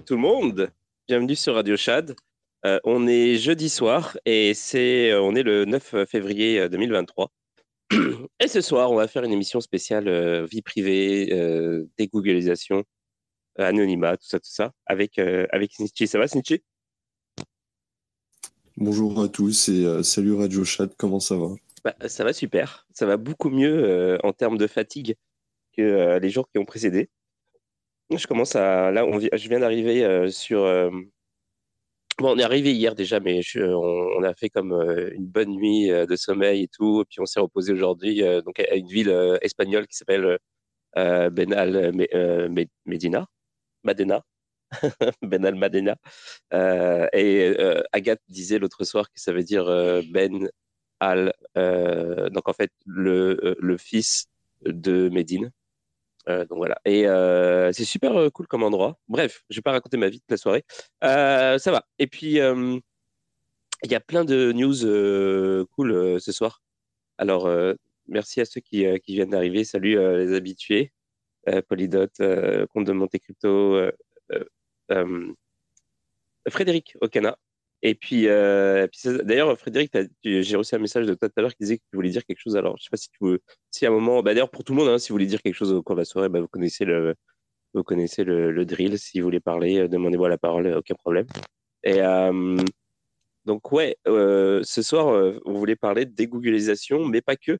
Salut tout le monde, bienvenue sur Radio Chad. Euh, on est jeudi soir et c'est, euh, on est le 9 février 2023. Euh, et ce soir, on va faire une émission spéciale vie privée, dégooglisation, anonymat, tout ça, tout ça, avec, avec Snitchy. Ça va Snitchy Bonjour à tous et salut Radio Chat, comment ça va? Bah, Ça va super, ça va beaucoup mieux en termes de fatigue que les jours qui ont précédé. Je commence à. Là, je viens d'arriver euh, sur. Euh, bon, on est arrivé hier déjà, mais on... a fait comme euh, une bonne nuit de sommeil et tout. Et puis on s'est reposé aujourd'hui donc à une ville espagnole qui s'appelle Benal Medina. Madena. Benal Madena. et Agathe disait l'autre soir que ça veut dire Ben Al. donc en fait, le, le fils de Médine. Euh, donc voilà. Et euh, c'est super euh, cool comme endroit. Bref, je vais pas raconter ma vie toute la soirée. ça va. Et puis, il y a plein de news cool ce soir. Alors, merci à ceux qui, viennent d'arriver. Salut les habitués. Polydot, compte de Monte Crypto, Frédéric Okana, et puis, euh, d'ailleurs, Frédéric, j'ai reçu un message de toi tout à l'heure qui disait que tu voulais dire quelque chose. Alors, je sais pas si tu veux, si à un moment, bah, d'ailleurs, pour tout le monde, hein, si vous voulez dire quelque chose au cours de la soirée, bah, vous connaissez le, vous connaissez le, drill. Si vous voulez parler, euh, demandez-moi la parole, aucun problème. Et euh, donc, ouais, euh, ce soir, euh, on voulait parler de dégooglisation, mais pas que.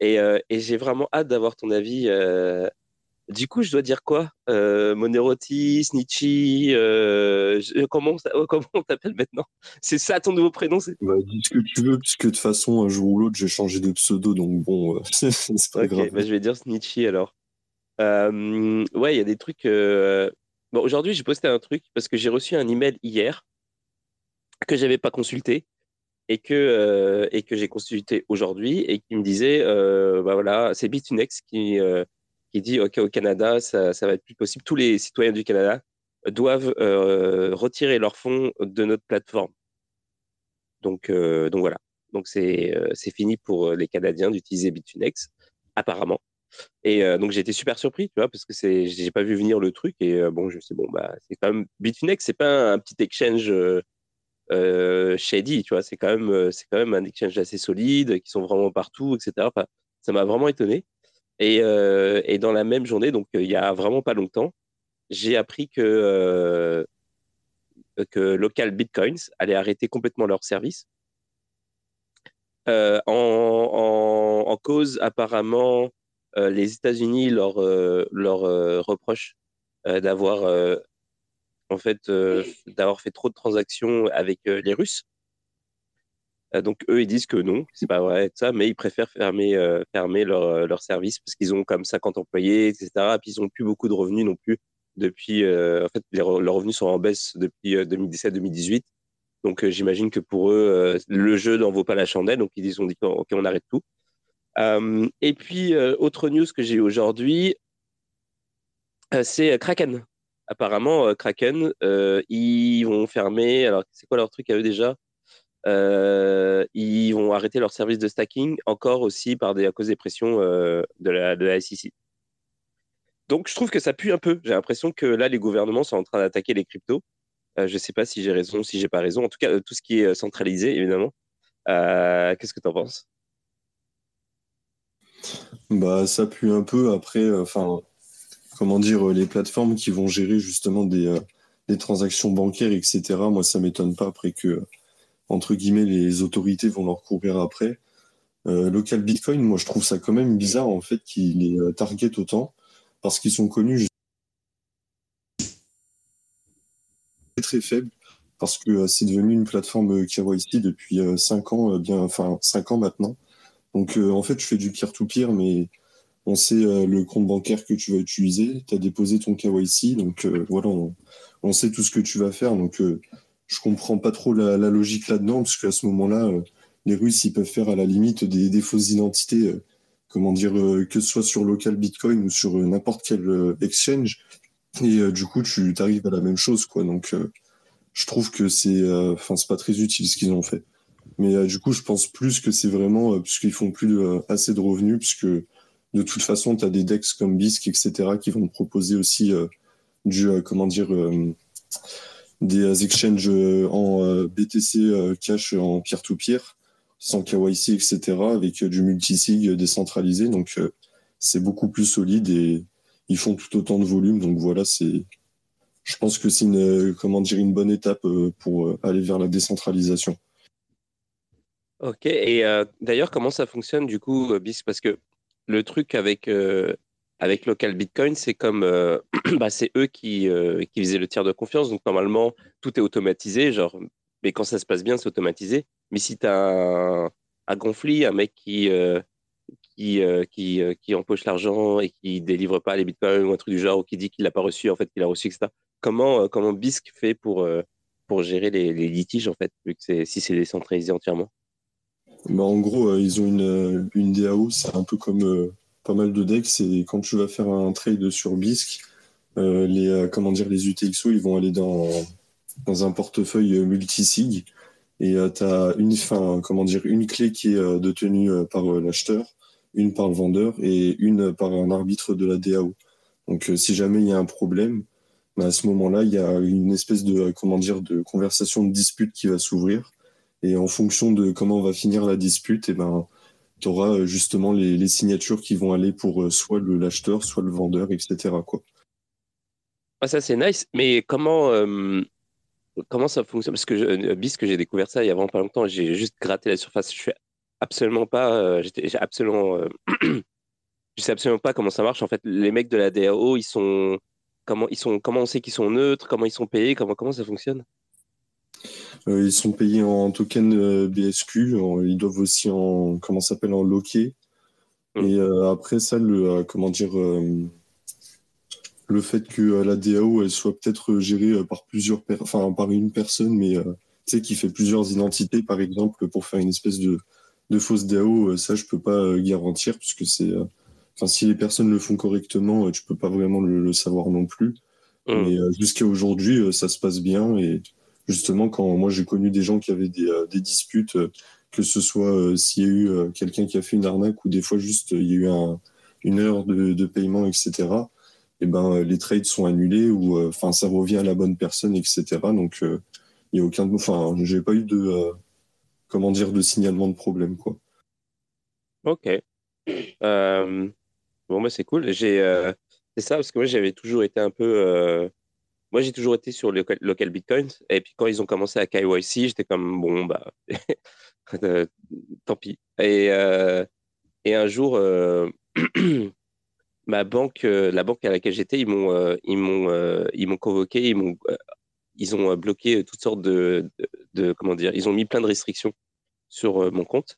Et j'ai vraiment hâte d'avoir ton avis du coup, je dois dire quoi? Euh, Moneroti, Snitchy, euh, comment, comment on t'appelle maintenant? C'est ça ton nouveau prénom bah, Dis ce que tu veux, puisque de toute façon, un jour ou l'autre, j'ai changé de pseudo, donc bon, euh, c'est pas grave. Bah, je vais dire Snitchy alors. Euh, ouais, il y a des trucs. Bon, aujourd'hui, j'ai posté un truc parce que j'ai reçu un email hier que j'avais pas consulté et que, et que j'ai consulté aujourd'hui et qui me disait bah voilà, c'est Bitunex qui qui dit OK au Canada, ça, ça va être plus possible. Tous les citoyens du Canada doivent euh, retirer leurs fonds de notre plateforme. Donc, euh, donc voilà. Donc c'est euh, fini pour les Canadiens d'utiliser Bitfinex, apparemment. Et euh, donc j'ai été super surpris, tu vois, parce que c'est j'ai pas vu venir le truc et euh, bon je sais bon bah c'est quand même Bitfinex, c'est pas un, petit exchange shady, tu vois, c'est quand même quand même un exchange assez solide, qui sont vraiment partout, etc. Ça m'a vraiment étonné. Et, euh, et, dans la même journée, donc euh, il y a vraiment pas longtemps, j'ai appris que, euh, que Local Bitcoins allait arrêter complètement leur service. Euh, en, en, en, cause, apparemment, les États-Unis leur, leur reprochent d'avoir en fait d'avoir fait trop de transactions avec les Russes donc eux, ils disent que non, c'est pas vrai, ça, mais ils préfèrent fermer, euh, fermer leur, euh, leur service parce qu'ils ont comme 50 employés, etc. Et puis ils ont plus beaucoup de revenus non plus depuis. en fait, leurs revenus sont en baisse depuis 2017-2018. Donc j'imagine que pour eux, le jeu n'en vaut pas la chandelle. Donc ils ont dit ok, on arrête tout. et puis autre news que j'ai aujourd'hui, c'est Kraken. Apparemment, Kraken, ils vont fermer. Alors c'est quoi leur truc à eux déjà? Euh, ils vont arrêter leur service de stacking encore aussi à cause des pressions euh, de, la, de la SEC. Donc, je trouve que ça pue un peu. J'ai l'impression que là, les gouvernements sont en train d'attaquer les cryptos. Euh, je ne sais pas si j'ai raison, si j'ai pas raison. En tout cas, tout ce qui est centralisé, évidemment. Qu'est-ce que tu en penses? Bah, ça pue un peu. Après, enfin, comment dire, les plateformes qui vont gérer justement des, des transactions bancaires, etc. Moi, ça m'étonne pas après que entre guillemets, les autorités vont leur courir après. Euh, local Bitcoin, moi, je trouve ça quand même bizarre, en fait, qu'ils les euh, target autant, parce qu'ils sont connus très faibles, parce que euh, c'est devenu une plateforme KYC depuis 5 ans, bien, enfin, 5 ans maintenant. Donc, en fait, je fais du peer-to-peer, mais on sait le compte bancaire que tu vas utiliser, tu as déposé ton KYC, donc voilà, on, on, sait tout ce que tu vas faire. Donc, je comprends pas trop la, logique là-dedans, parce qu'à ce moment-là, euh, les Russes, ils peuvent faire à la limite des, fausses identités, euh, comment dire, euh, que ce soit sur local Bitcoin ou sur n'importe quel exchange. Et du coup, tu arrives à la même chose, quoi. Donc, je trouve que c'est, enfin, c'est pas très utile ce qu'ils ont fait. Mais du coup, je pense plus que c'est vraiment puisqu'ils font plus assez de revenus, puisque de toute façon, tu as des DEX comme BISC, etc., qui vont te proposer aussi du comment dire des exchanges en BTC cash en peer-to-peer, sans KYC, etc., avec du multisig décentralisé. Donc, c'est beaucoup plus solide et ils font tout autant de volume. Donc, voilà, c'est, je pense que c'est une, comment dire, une bonne étape pour aller vers la décentralisation. Ok, et d'ailleurs, comment ça fonctionne du coup, BISC Parce que le truc avec, avec Local Bitcoin, c'est comme euh, bah, c'est eux qui, euh, qui faisaient le tiers de confiance. Donc normalement, tout est automatisé. Genre, mais quand ça se passe bien, c'est automatisé. Mais si tu as un, un, conflit, un mec qui, euh, qui, qui, empoche l'argent et qui délivre pas les bitcoins ou un truc du genre, ou qui dit qu'il l'a pas reçu, en fait, qu'il a reçu, etc. Comment, comment BISC fait pour, pour gérer les, les, litiges, en fait, vu que si c'est décentralisé entièrement? Bah, En gros, ils ont une, une DAO, c'est un peu comme pas mal de decks. C'est quand tu vas faire un trade sur BISC, euh, les, euh, comment dire, les UTXO, ils vont aller dans, dans un portefeuille multisig et euh, tu as une, fin, comment dire, une clé qui est détenue par l'acheteur, une par le vendeur et une par un arbitre de la DAO. Donc si jamais il y a un problème, bah, à ce moment-là, il y a une espèce de, comment dire, de conversation de dispute qui va s'ouvrir. Et en fonction de comment va finir la dispute, et eh ben, tu auras euh, justement les, signatures qui vont aller pour euh, soit l'acheteur, soit le vendeur, etc. Quoi. Ah, ça, c'est nice. Mais comment, euh, comment ça fonctionne? Parce que j'ai découvert ça il y a vraiment pas longtemps, j'ai juste gratté la surface. Je suis absolument pas. j'ai absolument. je sais absolument pas comment ça marche. En fait, les mecs de la DAO, ils sont. Comment, ils sont, comment on sait qu'ils sont neutres Comment ils sont payés comment, ça fonctionne? Ils sont payés en token euh, BSQ. ils doivent aussi en comment s'appelle en loquet. Mm. Et euh, après ça, le comment dire le fait que la DAO elle soit peut-être gérée par plusieurs enfin par une personne mais tu sais qui fait plusieurs identités par exemple pour faire une espèce de de fausse DAO ça je peux pas garantir puisque c'est enfin si les personnes le font correctement tu peux pas vraiment le, savoir non plus mm. mais jusqu'à aujourd'hui ça se passe bien et justement, quand moi j'ai connu des gens qui avaient des, euh, disputes, euh, que ce soit euh, s'il y a eu quelqu'un qui a fait une arnaque ou des fois juste il y a eu une heure de, paiement, etc. Et eh ben les trades sont annulés ou enfin ça revient à la bonne personne, etc. Donc il n'y a aucun, enfin j'ai pas eu de comment dire de signalement de problème quoi. Ok. bon bah c'est cool. J'ai c'est ça parce que moi j'avais toujours été un peu moi, j'ai toujours été sur le local, Bitcoin. Et puis, quand ils ont commencé à KYC, j'étais comme, bon, bah, euh, tant pis. Et, euh, et un jour, euh, ma banque, la banque à laquelle j'étais, ils m'ont, convoqué, ils m'ont, ils ont bloqué toutes sortes de, de, comment dire, ils ont mis plein de restrictions sur mon compte.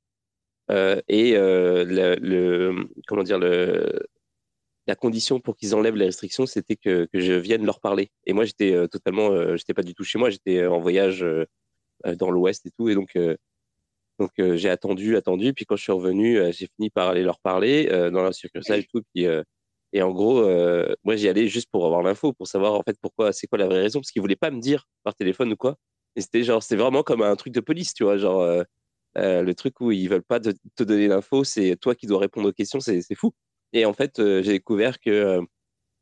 et le, le, comment dire, le, la condition pour qu'ils enlèvent les restrictions, c'était que, que, je vienne leur parler. Et moi, j'étais euh, totalement, euh, j'étais pas du tout chez moi, j'étais euh, en voyage dans l'Ouest et tout. Et donc, donc j'ai attendu, attendu. Puis quand je suis revenu, j'ai fini par aller leur parler dans la succursale et tout. Puis, et en gros, moi, j'y allais juste pour avoir l'info, pour savoir en fait pourquoi, c'est quoi la vraie raison, parce qu'ils voulaient pas me dire par téléphone ou quoi. Et c'était genre, c'est vraiment comme un truc de police, tu vois, genre le truc où ils veulent pas te donner l'info, c'est toi qui dois répondre aux questions, c'est fou. Et en fait, euh, j'ai découvert que euh,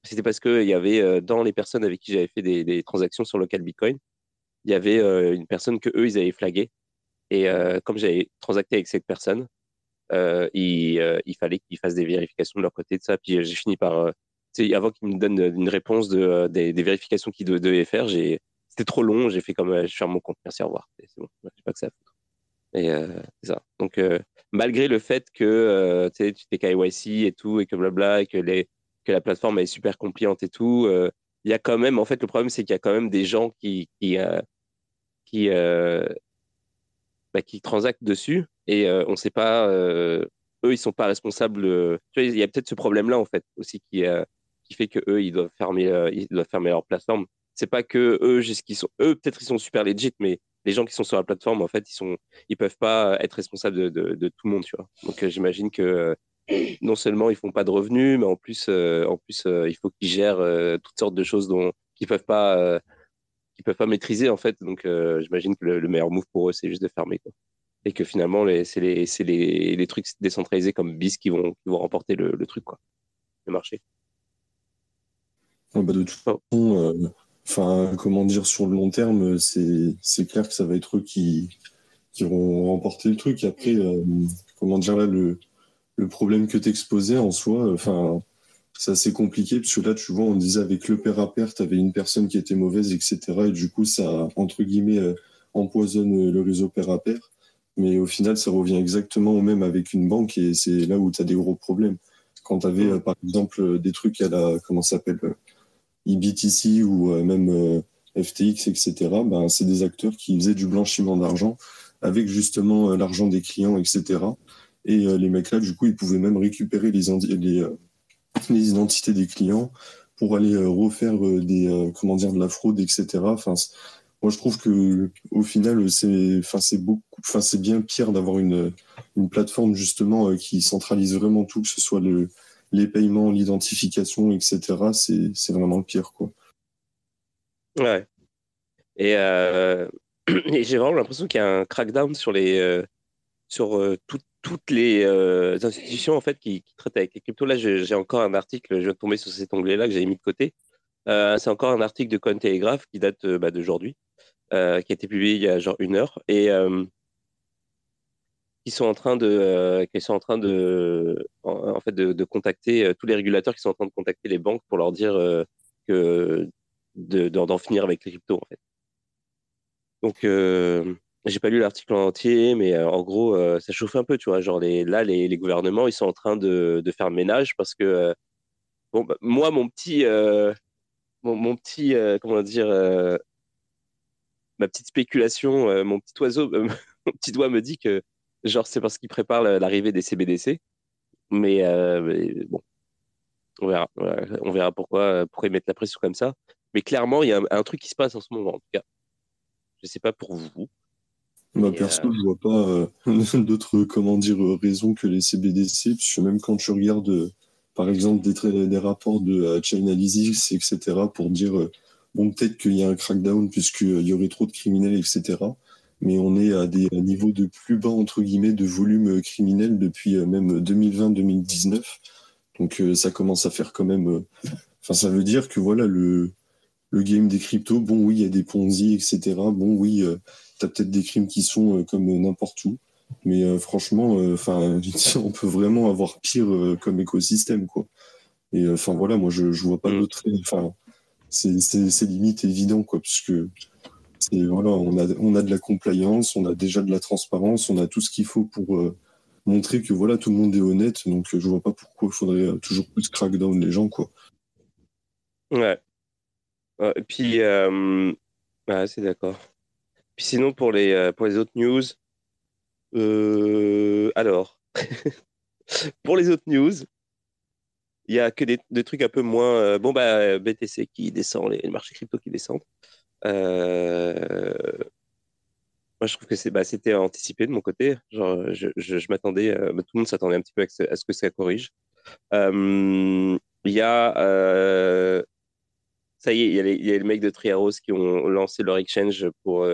c'était parce qu'il y avait euh, dans les personnes avec qui j'avais fait des, transactions sur local Bitcoin, il y avait une personne que eux ils avaient flagué. Et comme j'avais transacté avec cette personne, il, fallait qu'ils fassent des vérifications de leur côté de ça. Puis j'ai fini par, avant qu'ils me donnent une réponse de, des, vérifications qu'ils devaient faire, c'était trop long. J'ai fait comme je ferme mon compte, merci, au revoir. C'est bon, je pas que ça Et c'est ça. Donc, malgré le fait que euh, tu t'es KYC et tout, et que blabla, et que, les, que la plateforme est super compliante et tout, euh, il y a quand même, en fait, le problème, c'est qu'il y a quand même des gens qui, qui, euh, qui, bah, qui transactent dessus et on ne sait pas, eux, ils sont pas responsables. tu vois, il y a peut-être ce problème-là, en fait, aussi qui, qui fait que eux, ils doivent fermer, ils doivent fermer leur plateforme. C'est pas que eux, qu'ils sont, eux, peut-être ils sont super legit, mais les gens qui sont sur la plateforme, en fait, ils sont, ils peuvent pas être responsables de, tout le monde, tu vois. Donc, euh, j'imagine que euh, non seulement ils font pas de revenus, mais en plus, euh, en plus, il faut qu'ils gèrent toutes sortes de choses dont qu'ils peuvent pas, peuvent pas maîtriser, en fait. Donc, j'imagine que le, meilleur move pour eux, c'est juste de fermer, quoi. Et que finalement, c'est les, les, les, trucs décentralisés comme BIS qui vont, qui vont remporter le, truc, quoi, le marché. bah, de toute façon, enfin, comment dire, sur le long terme, c'est clair que ça va être eux qui, qui vont remporter le truc. Après, comment dire là, le, le problème que tu exposais en soi, enfin, c'est assez compliqué parce que là, tu vois, on disait avec le père à père, tu avais une personne qui était mauvaise, etc. Et du coup, ça, entre guillemets, euh, empoisonne le réseau père à père. Mais au final, ça revient exactement au même avec une banque et c'est là où tu as des gros problèmes. Quand tu avais, euh, par exemple, des trucs à la, comment s'appelle, IBTC ou euh, même FTX, etc., ben, c'est des acteurs qui faisaient du blanchiment d'argent avec justement l'argent des clients, etc. Et les mecs là, du coup, ils pouvaient même récupérer les, identités des clients pour aller euh, refaire euh, des euh, comment dire de la fraude, etc. Enfin, moi je trouve que au final c'est enfin beaucoup enfin c'est bien pire d'avoir une une plateforme justement qui centralise vraiment tout, que ce soit le les paiements, l'identification, etc. C'est vraiment le pire quoi. Ouais. Et, et j'ai vraiment l'impression qu'il y a un crackdown sur les sur tout, toutes les euh, institutions en fait qui, traitent avec les cryptos. Là, j'ai encore un article, je viens de tomber sur cet onglet-là que j'avais mis de côté. Euh, c'est encore un article de Cointelegraph qui date euh, bah, d'aujourd'hui, qui a été publié il y a genre une heure et qui sont en train de, qui sont en train de, en, fait, de, contacter tous les régulateurs qui sont en train de contacter les banques pour leur dire que d'en finir avec les cryptos en fait. Donc j'ai pas lu l'article en entier, mais euh, en gros, euh, ça chauffe un peu, tu vois. Genre, les, là, les, les, gouvernements, ils sont en train de, de faire ménage parce que, euh, bon, bah, moi, mon petit, mon, mon, petit, comment dire, ma petite spéculation, mon petit oiseau, mon petit doigt me dit que, genre, c'est parce qu'ils préparent l'arrivée des CBDC. Mais, bon, on verra. On verra pourquoi, pourquoi ils mettent la pression comme ça. Mais clairement, il y a un, un truc qui se passe en ce moment, en tout cas. Je sais pas pour vous. Bah, perso, euh, je vois pas euh, d'autres comment dire raisons que les CBDC, puisque même quand tu regardes, euh, par exemple, des, des rapports de Chainalysis, etc., pour dire bon, peut-être qu'il y a un crackdown puisqu'il y aurait trop de criminels, etc. Mais on est à des niveaux de plus bas, entre guillemets, de volume criminel depuis même 2020-2019. Donc ça commence à faire quand même. Enfin, ça veut dire que voilà, le, le game des cryptos, bon, oui, il y a des Ponzi, etc. Bon, oui, tu peut-être des crimes qui sont euh, comme n'importe où. Mais euh, franchement, euh, enfin, on peut vraiment avoir pire comme écosystème, quoi. Et enfin voilà, moi je, je vois pas mm. d'autre. Enfin, c'est limite évident, quoi, voilà, on a on a de la compliance, on a déjà de la transparence, on a tout ce qu'il faut pour montrer que voilà tout le monde est honnête. Donc je vois pas pourquoi il faudrait toujours plus crackdown les gens, quoi. Ouais. et puis, c'est d'accord sinon, pour les, euh, pour les autres news, euh, alors, pour les autres news, il y a que des, trucs un peu moins. Euh, bon, bah, BTC qui descend, les, marchés crypto qui descendent. Moi, je trouve que c'est, bah, c'était anticipé de mon côté. Genre, je, je, m'attendais, bah, tout le monde s'attendait un petit peu à ce, à ce que ça corrige. Il y a ça y est, il y, les, y a les mecs de Triaros qui ont lancé leur exchange pour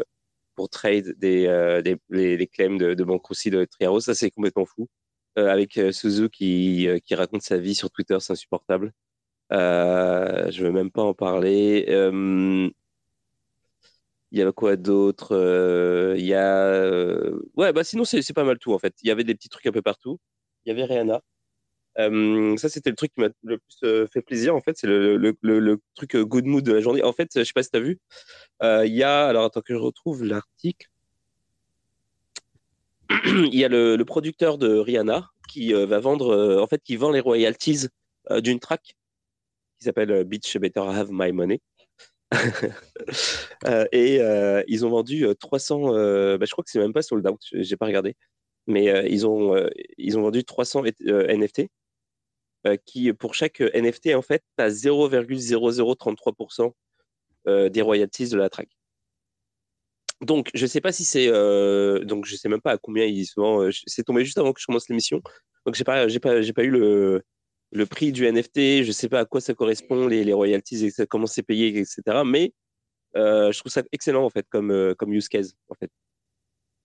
pour trade des, euh, des les, claims de, de Bankruptcy de Triaro. Ça, c'est complètement fou. Euh, avec euh, Suzu qui, qui raconte sa vie sur Twitter, c'est insupportable. Euh, je veux même pas en parler. Il y a quoi d'autre Il y a. Ouais, bah sinon, c'est pas mal tout en fait. Il y avait des petits trucs un peu partout. Il y avait Rihanna. Euh, ça, c'était le truc qui m'a le plus fait plaisir, en fait. C'est le, le, le, truc good mood de la journée. En fait, je sais pas si tu as vu, il y a, alors attends que je retrouve l'article. il y a le, producteur de Rihanna qui va vendre, en fait, qui vend les royalties d'une track qui s'appelle Bitch Better Have My Money. et ils ont vendu 300, bah, je crois que c'est même pas sold out, j'ai pas regardé, mais ils, ont, ils ont vendu 300 NFT euh, qui, pour chaque NFT, en fait, tu as 0,0033% des royalties de la track. Donc, je sais pas si c'est. Euh, donc, je sais même pas à combien ils sont. Euh, c'est tombé juste avant que je commence l'émission. Donc, j'ai pas, pas, j'ai pas eu le, le prix du NFT. Je sais pas à quoi ça correspond, les, royalties, comment c'est payé, etc. Mais je trouve ça excellent, en fait, comme, comme use case, en fait.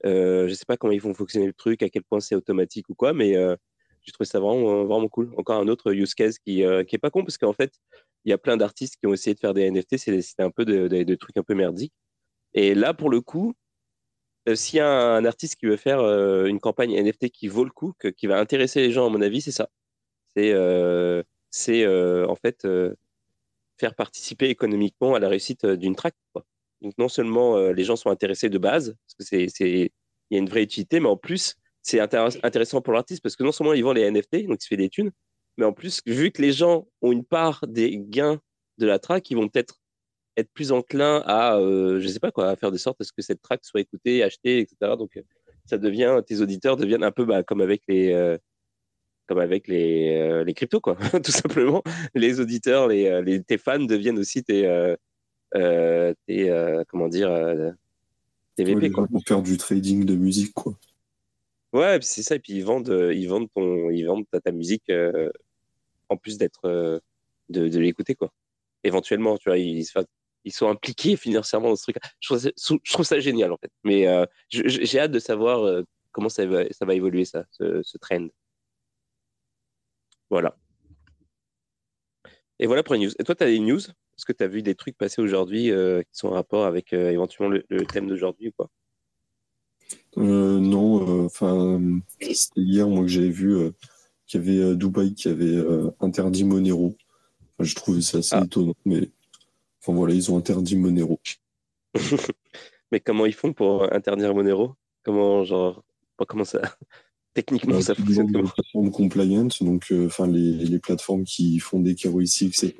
je sais pas comment ils vont fonctionner le truc, à quel point c'est automatique ou quoi, mais j'ai trouvé ça vraiment, vraiment cool. Encore un autre use case qui, qui est pas con parce qu'en fait, il y a plein d'artistes qui ont essayé de faire des NFT, c'était un peu de, trucs un peu merdiques. Et là, pour le coup, s'il y a un, artiste qui veut faire une campagne NFT qui vaut le coup, qui va intéresser les gens, à mon avis, c'est ça. C'est c'est en fait faire participer économiquement à la réussite d'une track. Donc non seulement les gens sont intéressés de base, parce que c'est il y a une vraie utilité, mais en plus c'est intéressant pour l'artiste parce que non seulement ils vendent les NFT, donc il se fait des thunes, mais en plus, vu que les gens ont une part des gains de la track, ils vont peut-être être plus enclins à, euh, je sais pas quoi, à faire de sorte à ce que cette track soit écoutée, achetée, etc. Donc, euh, ça devient, tes auditeurs deviennent un peu bah, comme avec les, euh, comme avec les, les cryptos, quoi, tout simplement. Les auditeurs, les, les, tes fans deviennent aussi tes, tes comment dire, tes VP, quoi. Pour faire du trading de musique, quoi. Ouais, c'est ça. Et puis ils vendent, euh, ils vendent ton, ils vendent ta, musique euh, en plus d'être, euh, de, de l'écouter quoi. Éventuellement, tu vois, ils, ils sont impliqués financièrement dans ce truc. Je trouve, ça, je trouve ça génial en fait. Mais j'ai hâte de savoir comment ça va, ça va évoluer ça, ce, ce trend. Voilà. Et voilà pour les news. Et toi, tu as des news? Est-ce que tu as vu des trucs passer aujourd'hui qui sont en rapport avec éventuellement le, le thème d'aujourd'hui ou quoi euh, non, euh, enfin, c'était hier, moi, que j'avais vu euh, qu'il y avait Dubaï qui avait interdit Monero. Enfin, je trouvais ça assez ah. étonnant, mais enfin voilà, ils ont interdit Monero. mais comment ils font pour interdire Monero? Comment, genre, comment ça Techniquement, bah, ça fonctionne comment plateformes compliance, donc enfin les, les, plateformes qui font des KYC, etc.,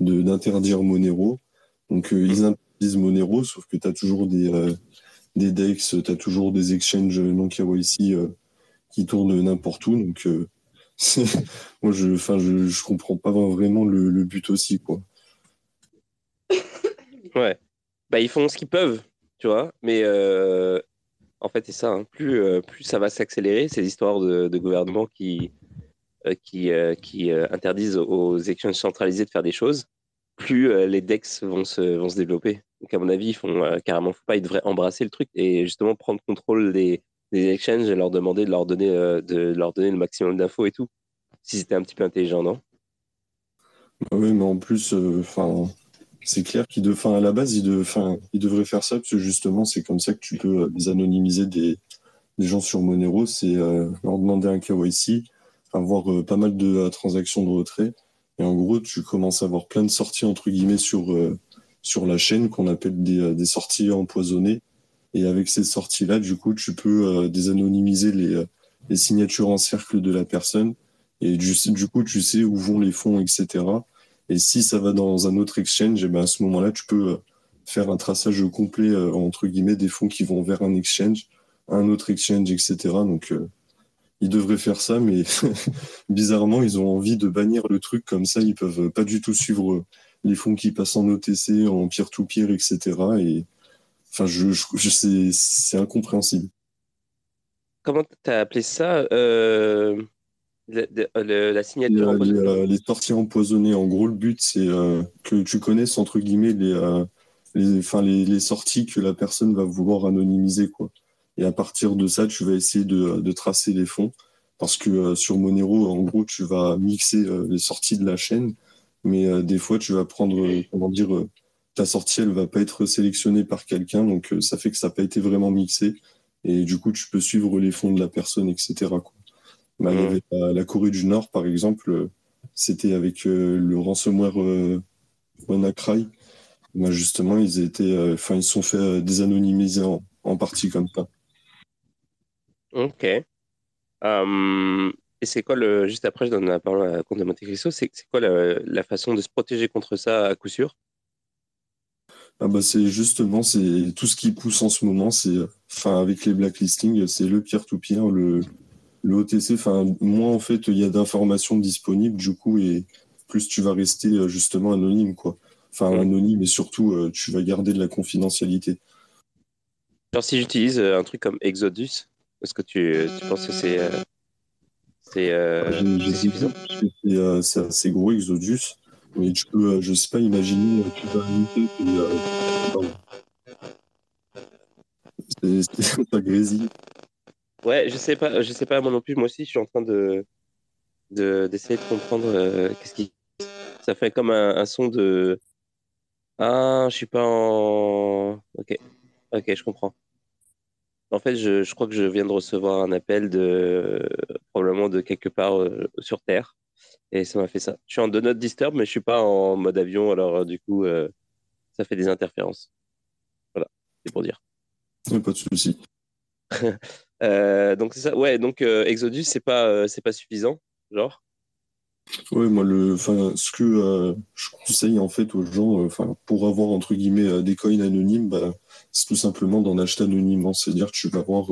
d'interdire Monero. Donc ils interdisent Monero, sauf que tu as toujours des, des DEX, tu as toujours des exchanges non KYC euh, qui tournent n'importe où. Donc, euh, moi, je, enfin, je, je comprends pas vraiment le, but aussi, quoi. Ouais. Bah, ils font ce qu'ils peuvent, tu vois. Mais euh, en fait, c'est ça. Hein. Plus, plus ça va s'accélérer, ces histoires de, de gouvernement qui, qui, qui interdisent aux exchanges centralisés de faire des choses, plus les DEX vont se, développer. Donc, à mon avis, ils font euh, carrément pas, ils devraient embrasser le truc et justement prendre contrôle des, des exchanges et leur demander de leur donner, euh, de leur donner le maximum d'infos et tout. Si c'était un petit peu intelligent, non? Bah Oui, mais en plus, euh, enfin. C'est clair qu'ils de, à la base, ils, de, devraient faire ça parce que justement, c'est comme ça que tu peux désanonymiser des, des gens sur Monero, c'est leur demander un KYC, avoir pas mal de transactions de retrait. Et en gros, tu commences à avoir plein de sorties entre guillemets sur, sur la chaîne qu'on appelle des, euh, des, sorties empoisonnées. Et avec ces sorties-là, du coup, tu peux euh, désanonymiser les, euh, les, signatures en cercle de la personne. Et du, coup, tu sais où vont les fonds, etc. Et si ça va dans un autre exchange, et eh ben à ce moment-là, tu peux faire un traçage complet, entre guillemets, des fonds qui vont vers un exchange, un autre exchange, etc. Donc, ils devraient faire ça, mais bizarrement, ils ont envie de bannir le truc comme ça. Ils peuvent pas du tout suivre les fonds qui passent en OTC, en peer-to-peer, etc. Et enfin, je, je, c'est incompréhensible. Comment tu as appelé ça? Euh, la, signature les, les, sorties empoisonnées. En gros, le but, c'est euh, que tu connaisses, entre guillemets, les, euh, les, enfin, les, les, sorties que la personne va vouloir anonymiser. Quoi. Et à partir de ça, tu vas essayer de, de tracer les fonds. Parce que sur Monero, en gros, tu vas mixer les sorties de la chaîne mais euh, des fois, tu vas prendre, euh, comment dire, euh, ta sortie, elle va pas être sélectionnée par quelqu'un, donc ça fait que ça n'a pas été vraiment mixé. Et du coup, tu peux suivre les fonds de la personne, etc. Quoi. Bah, la, Corée du Nord, par exemple, c'était avec le ransomware WannaCry. Bah, justement, ils étaient, enfin, ils sont fait désanonymiser en, en, partie comme ça. Ok. Um, et c'est quoi le. Juste après, je donne la parole à Comte de Monte Cristo. C'est quoi la, façon de se protéger contre ça à coup sûr? Ah bah c'est justement c'est tout ce qui pousse en ce moment c'est enfin avec les blacklistings c'est le peer to peer le le OTC enfin moins en fait il y a d'informations disponibles du coup et plus tu vas rester euh, justement anonyme quoi enfin mmh. anonyme et surtout euh, tu vas garder de la confidentialité genre si j'utilise euh, un truc comme Exodus est-ce que tu, tu penses que c'est c'est suffisant? Euh, c'est assez gros, Exodus. Mais tu peux, je sais pas, imaginer, tu vas ça grésille. Ouais, je sais pas, je sais pas moi non plus. Moi aussi, je suis en train de d'essayer de, comprendre euh, qu'est-ce qui. Ça fait comme un, son de. Ah, je suis pas en. Ok, ok, je comprends. En fait, je, je, crois que je viens de recevoir un appel de probablement de quelque part euh, sur Terre, et ça m'a fait ça. Je suis en do not disturb, mais je suis pas en mode avion, alors euh, du coup, ça fait des interférences. Voilà, c'est pour dire. pas de souci. Euh, donc c'est ça. Ouais, donc euh, Exodus, c'est pas, euh, c'est pas suffisant, genre. Ouais, moi le, ce que je conseille en fait aux gens, enfin, pour avoir entre guillemets des coins anonymes, bah, c'est tout simplement d'en acheter anonymement. C'est-à-dire tu vas avoir,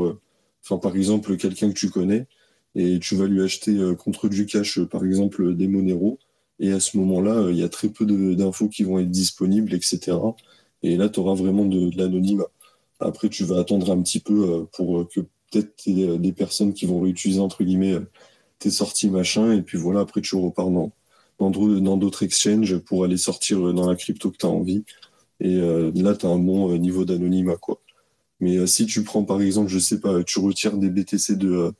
enfin, par exemple, quelqu'un que tu connais et tu vas lui acheter contre du cash, par exemple, des Monero. Et à ce moment-là, il y a très peu d'infos qui vont être disponibles, etc. Et là, tu auras vraiment de, de l'anonymat. Après, tu vas attendre un petit peu pour que peut-être euh, des personnes qui vont réutiliser entre guillemets euh, tes sorties machin et puis voilà après tu repars dans dans d'autres exchanges pour aller sortir euh, dans la crypto que tu as envie. Et là tu as un bon niveau d'anonymat quoi. Mais si tu prends par exemple je sais pas tu retires des BTC de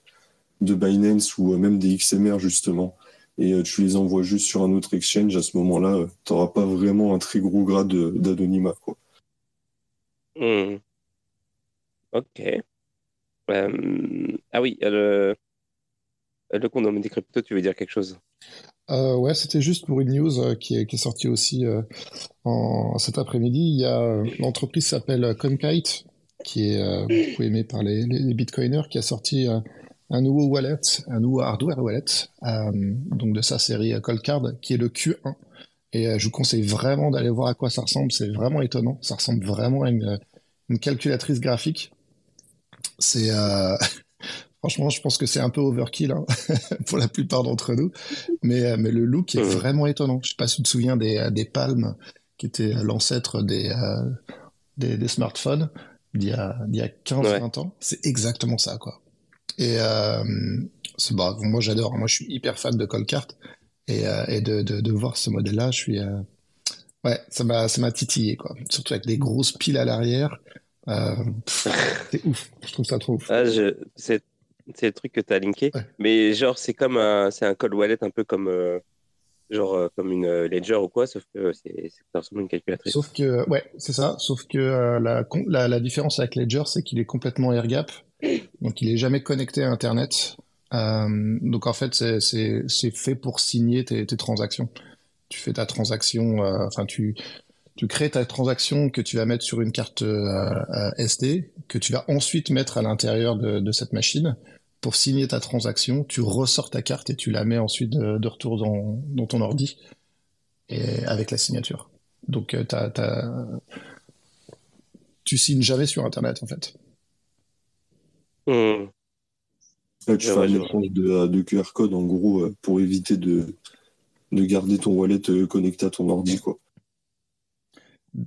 de Binance ou même des XMR justement et tu les envoies juste sur un autre exchange à ce moment-là tu n'auras pas vraiment un très gros grade d'anonymat quoi. Hmm. ok ah oui, le, le compte des crypto, tu veux dire quelque chose? Euh, ouais, c'était juste pour une news euh, qui, est, qui sortie aussi en, cet après-midi. Il y a l'entreprise s'appelle Concite, qui est beaucoup aimée par les, les, bitcoiners, qui a sorti un nouveau wallet, un nouveau hardware wallet, donc de sa série Coldcard, qui est le Q1. Et je vous conseille vraiment d'aller voir à quoi ça ressemble. C'est vraiment étonnant. Ça ressemble vraiment à une, une calculatrice graphique. C'est euh... franchement, je pense que c'est un peu overkill hein, pour la plupart d'entre nous, mais, euh, mais le look est vraiment étonnant. Je sais pas si tu te souviens des, euh, des palmes qui étaient l'ancêtre des, euh, des, des, smartphones d'il y a, y a 15-20 ans. C'est exactement ça, quoi. Et euh, bah, moi, j'adore. Moi, je suis hyper fan de Colcart et, euh, et de, de, de, voir ce modèle-là, je suis ouais, ça m'a ça m'a titillé, quoi. Surtout avec des grosses piles à l'arrière. Euh, c'est ouf, je trouve ça trop ouf. Ah, c'est, le truc que tu as linké. Mais genre, c'est comme un, c'est un cold wallet un peu comme, euh, genre, euh, comme une ledger ou quoi, sauf que c'est, ça ressemble à une calculatrice. Sauf que, ouais, c'est ça. Sauf que la, la, la, différence avec Ledger, c'est qu'il est complètement air gap. Donc, il est jamais connecté à Internet. donc, en fait, c'est, c'est, c'est fait pour signer tes, tes transactions. Tu fais ta transaction, enfin, tu, tu crées ta transaction que tu vas mettre sur une carte euh, euh SD, que tu vas ensuite mettre à l'intérieur de, de, cette machine pour signer ta transaction. Tu ressors ta carte et tu la mets ensuite de, retour dans, dans, ton ordi et avec la signature. Donc, euh, tu signes jamais sur Internet en fait. Mmh. Là, tu fais un échange de, de, QR code en gros euh, pour éviter de, de garder ton wallet connecté à ton ordi quoi.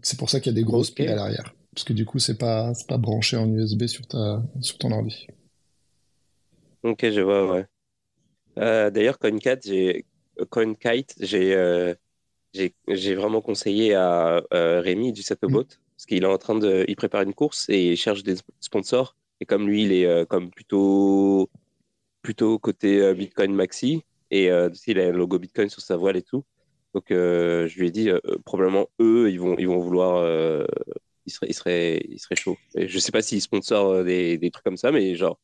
C'est pour ça qu'il y a des grosses piles à l'arrière. Parce que du coup, c'est pas, pas branché en USB sur, ta, sur ton ordi. Ok, je vois, ouais. Euh, D'ailleurs, CoinKite, j'ai euh, j'ai vraiment conseillé à euh, Rémi du Satobot, mm. parce qu'il est en train de, il prépare une course et il cherche des sponsors. Et comme lui, il est euh, comme plutôt plutôt côté Bitcoin Maxi et il a un logo Bitcoin sur sa voile et tout. Donc, euh, je lui ai dit, euh, probablement eux, ils vont, ils vont vouloir. Euh, ils seraient, ils seraient, ils seraient chauds. Et je sais pas s'ils sponsorent des, des, trucs comme ça, mais genre,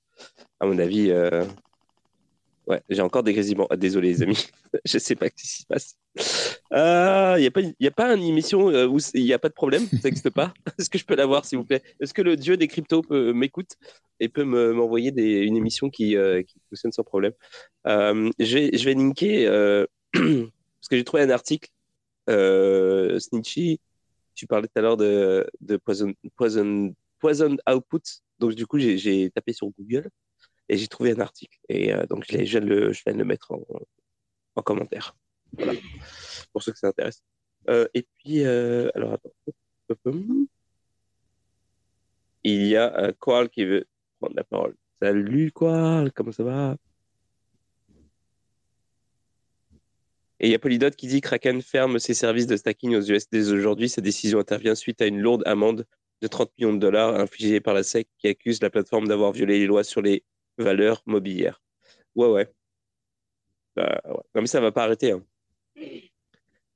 à mon avis, ouais, j'ai encore des grésillements. Ah, désolé, les amis, je sais pas ce qui se passe. Il n'y a, pas, a pas une émission où il n'y a pas de problème? Ça n'existe pas? Est-ce que je peux l'avoir, s'il vous plaît? Est-ce que le dieu des cryptos m'écoute et peut m'envoyer une émission qui, qui, fonctionne sans problème? Je vais linker Parce que j'ai trouvé un article, euh, Snitchy, tu parlais tout à l'heure de, poison, Output. Donc, du coup, j'ai tapé sur Google et j'ai trouvé un article. Et euh, donc, je, le, viens de le mettre en, en commentaire. Voilà. Pour ceux que ça intéresse. Euh, et puis, alors, attends. Il y a Qual qui veut prendre la parole. Salut Qual, comment ça va? Et il y a Polydot qui dit Kraken ferme ses services de stacking aux US dès aujourd'hui. Sa décision intervient suite à une lourde amende de 30 millions de dollars infligée par la SEC qui accuse la plateforme d'avoir violé les lois sur les valeur mobilière. Ouais, ouais. Bah, ouais. Non, mais ça va pas arrêter. Hein.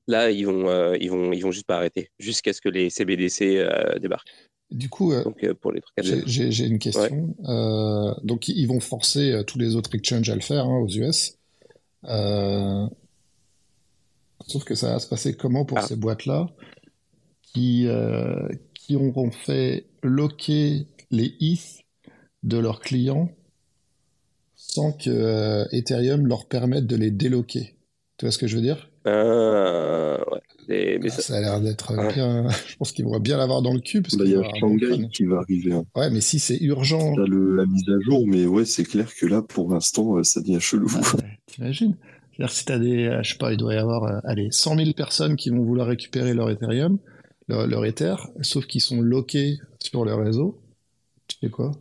Là, ils vont, euh, ils vont, ils vont juste pas arrêter jusqu'à ce que les CBDC euh, débarquent. Du coup, euh, Donc, pour les trucs à j'ai- une question. Donc, ils vont forcer tous les autres exchanges à le faire hein, aux US. Euh, sauf que ça va se passer comment pour Ah. ces boîtes-là qui, euh, qui auront fait loquer les ETH de leurs clients sans que euh, Ethereum leur permette de les déloquer. Tu vois ce que je veux dire? Ouais. Et- mais Ah, ça- ça a l'air d'être Ouais. bien. Je pense qu'ils vont bien l'avoir dans le cul. Parce Bah, qu'il il y a Shanghai qui va arriver. hein. Ouais, mais si c'est urgent, T'as le- la mise à jour, mais ouais, c'est clair que là, pour l'instant, euh, ça devient chelou. Ah t'imagines? C'est-à-dire si t'as des, je sais pas, il doit y avoir, euh, allez, 100 000 personnes qui vont vouloir récupérer leur Ethereum, leur, leur Ether, sauf qu'ils sont loqués sur le réseau. Tu fais quoi?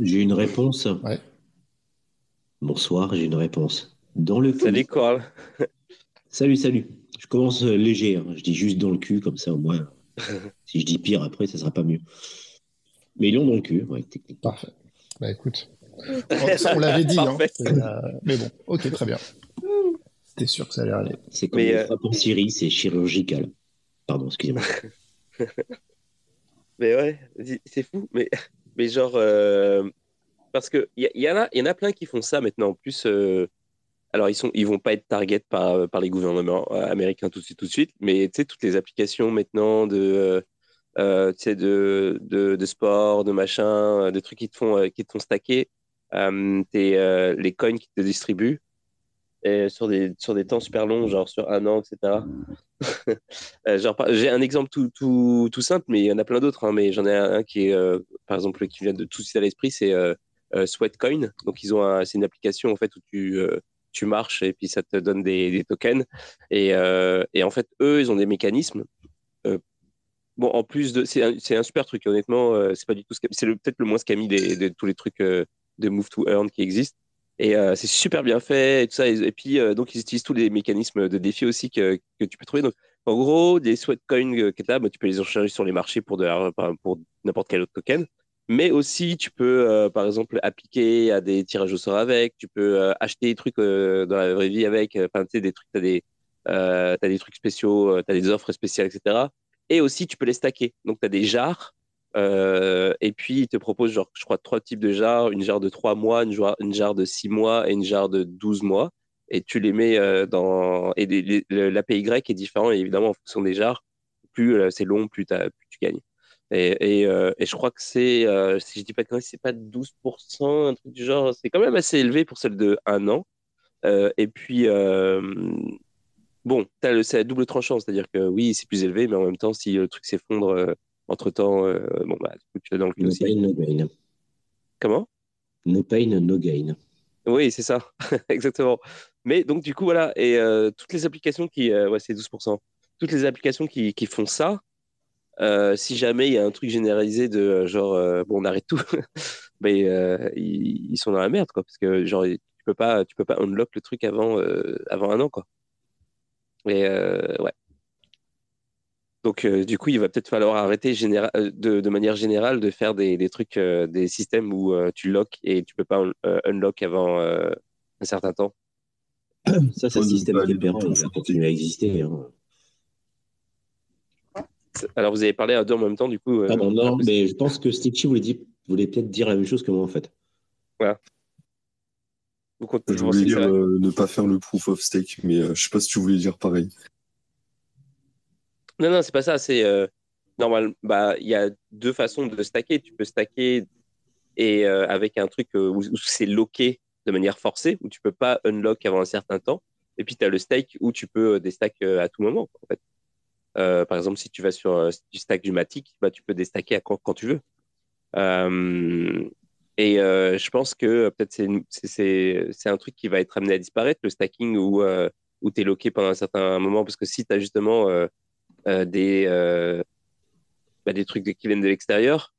J'ai une réponse. Ouais. Bonsoir, j'ai une réponse. Dans le cul. Salut, Coral. Salut, salut. Je commence euh, léger. hein. Je dis juste dans le cul, comme ça au moins. si je dis pire après, ça sera pas mieux. Mais ils l'ont dans le cul, ouais, techniquement. Parfait. Bah écoute. On l'avait dit, hein. Euh, mais bon, ok, très bien. C'était sûr que ça allait aller. C'est comme Mais, euh, en Syrie, c'est chirurgical. Pardon, excusez-moi. Mais ouais, c'est fou. Mais, mais genre, euh, parce que il y, y en a, il y en a plein qui font ça maintenant. En plus, euh, alors ils sont, ils vont pas être target par, par les gouvernements américains tout de suite, tout de suite. Mais tu sais, toutes les applications maintenant de, euh, euh, tu sais, de, de, de sport, de machin, de trucs qui te font, euh, qui te font stacker, euh, tes, euh, les coins qui te distribuent. Sur des, sur des temps super longs, genre sur un an, etc. Euh, j'ai un exemple tout, tout, tout simple, mais il y en a plein d'autres. hein, mais j'en ai un, qui est, euh, par exemple, qui vient de tout de suite à l'esprit, c'est euh, euh, Sweatcoin. Donc, c'est une application en fait où tu, euh, tu marches et puis ça te donne des, tokens. Et, euh, et en fait, eux, ils ont des mécanismes. Euh, bon, en plus c'est un, un super truc. Honnêtement, euh, c'est c'est peut-être le moins scammy de tous les trucs euh, de Move to Earn qui existent. Et euh, c'est super bien fait et tout ça. Et, puis, euh, donc, ils utilisent tous les mécanismes de défi aussi que, que tu peux trouver. Donc, en gros, des sweatcoins que tu as, bah, tu peux les échanger sur les marchés pour, pour n'importe quel autre token. Mais aussi, tu peux, euh, par exemple, appliquer à des tirages au sort avec. Tu peux acheter des trucs dans la vraie vie avec. Enfin, des trucs, tu as, t'as des trucs spéciaux, tu as des offres spéciales, etc. Et aussi, tu peux les stacker. Donc, tu as des jars. Euh, et puis, ils te proposent, genre, je crois, trois types de jars. Une jarre de trois mois, une jarre, de six mois et une jarre de 12 mois. Et tu les mets euh, dans et l'APY est différent. Évidemment en fonction des jars plus euh, c'est long plus, tu gagnes. Et, je crois que c'est si je dis pas de c'est pas 12% un truc du genre. C'est quand même assez élevé pour celle de un an. Et puis bon c'est à double tranchant. C'est à dire que oui c'est plus élevé mais en même temps si le truc s'effondre entre temps bon bah du coup, tu l'as dans le No aussi pain, no gain. comment? No pain, no gain. Oui, c'est ça, exactement. Mais donc, du coup, voilà, et euh, toutes les applications qui, euh, ouais, c'est 12%, toutes les applications qui, qui font ça, euh, si jamais il y a un truc généralisé de euh, genre, euh, bon, on arrête tout, mais euh, ils, ils sont dans la merde, quoi, parce que genre, tu peux pas, tu peux pas unlock le truc avant, euh, avant un an, quoi. Et euh, ouais. Donc, euh, du coup, il va peut-être falloir arrêter généra- euh, de, de manière générale de faire des, des trucs, euh, des systèmes où euh, tu lock et tu peux pas un- euh, unlock avant euh, un certain temps. Ça, c'est un ne système pas qui va forcer. continuer à exister. hein. Alors, vous avez parlé à deux en même temps, du coup. euh, Pardon, non, mais je pense que Stitchy voulait, dire- voulait peut-être dire la même chose que moi, en fait. vous comptez- Je voulais dire euh, ne pas faire le proof of stake, mais euh, je sais pas si tu voulais dire pareil. Non, non, c'est pas ça. C'est euh, normal. Bah, il y a deux façons de stacker. Tu peux stacker et euh, avec un truc euh, où, c'est locké de manière forcée, où tu peux pas unlock avant un certain temps. Et puis tu as le stake où tu peux déstack à tout moment. En fait. Par exemple, si tu vas sur du stack du Matic, bah, tu peux déstacker à quand, tu veux. Et je pense que peut-être c'est un truc qui va être amené à disparaître, le stacking où, où tu es locké pendant un certain moment. Parce que si tu as justement des, euh, bah, des trucs qui viennent de l'extérieur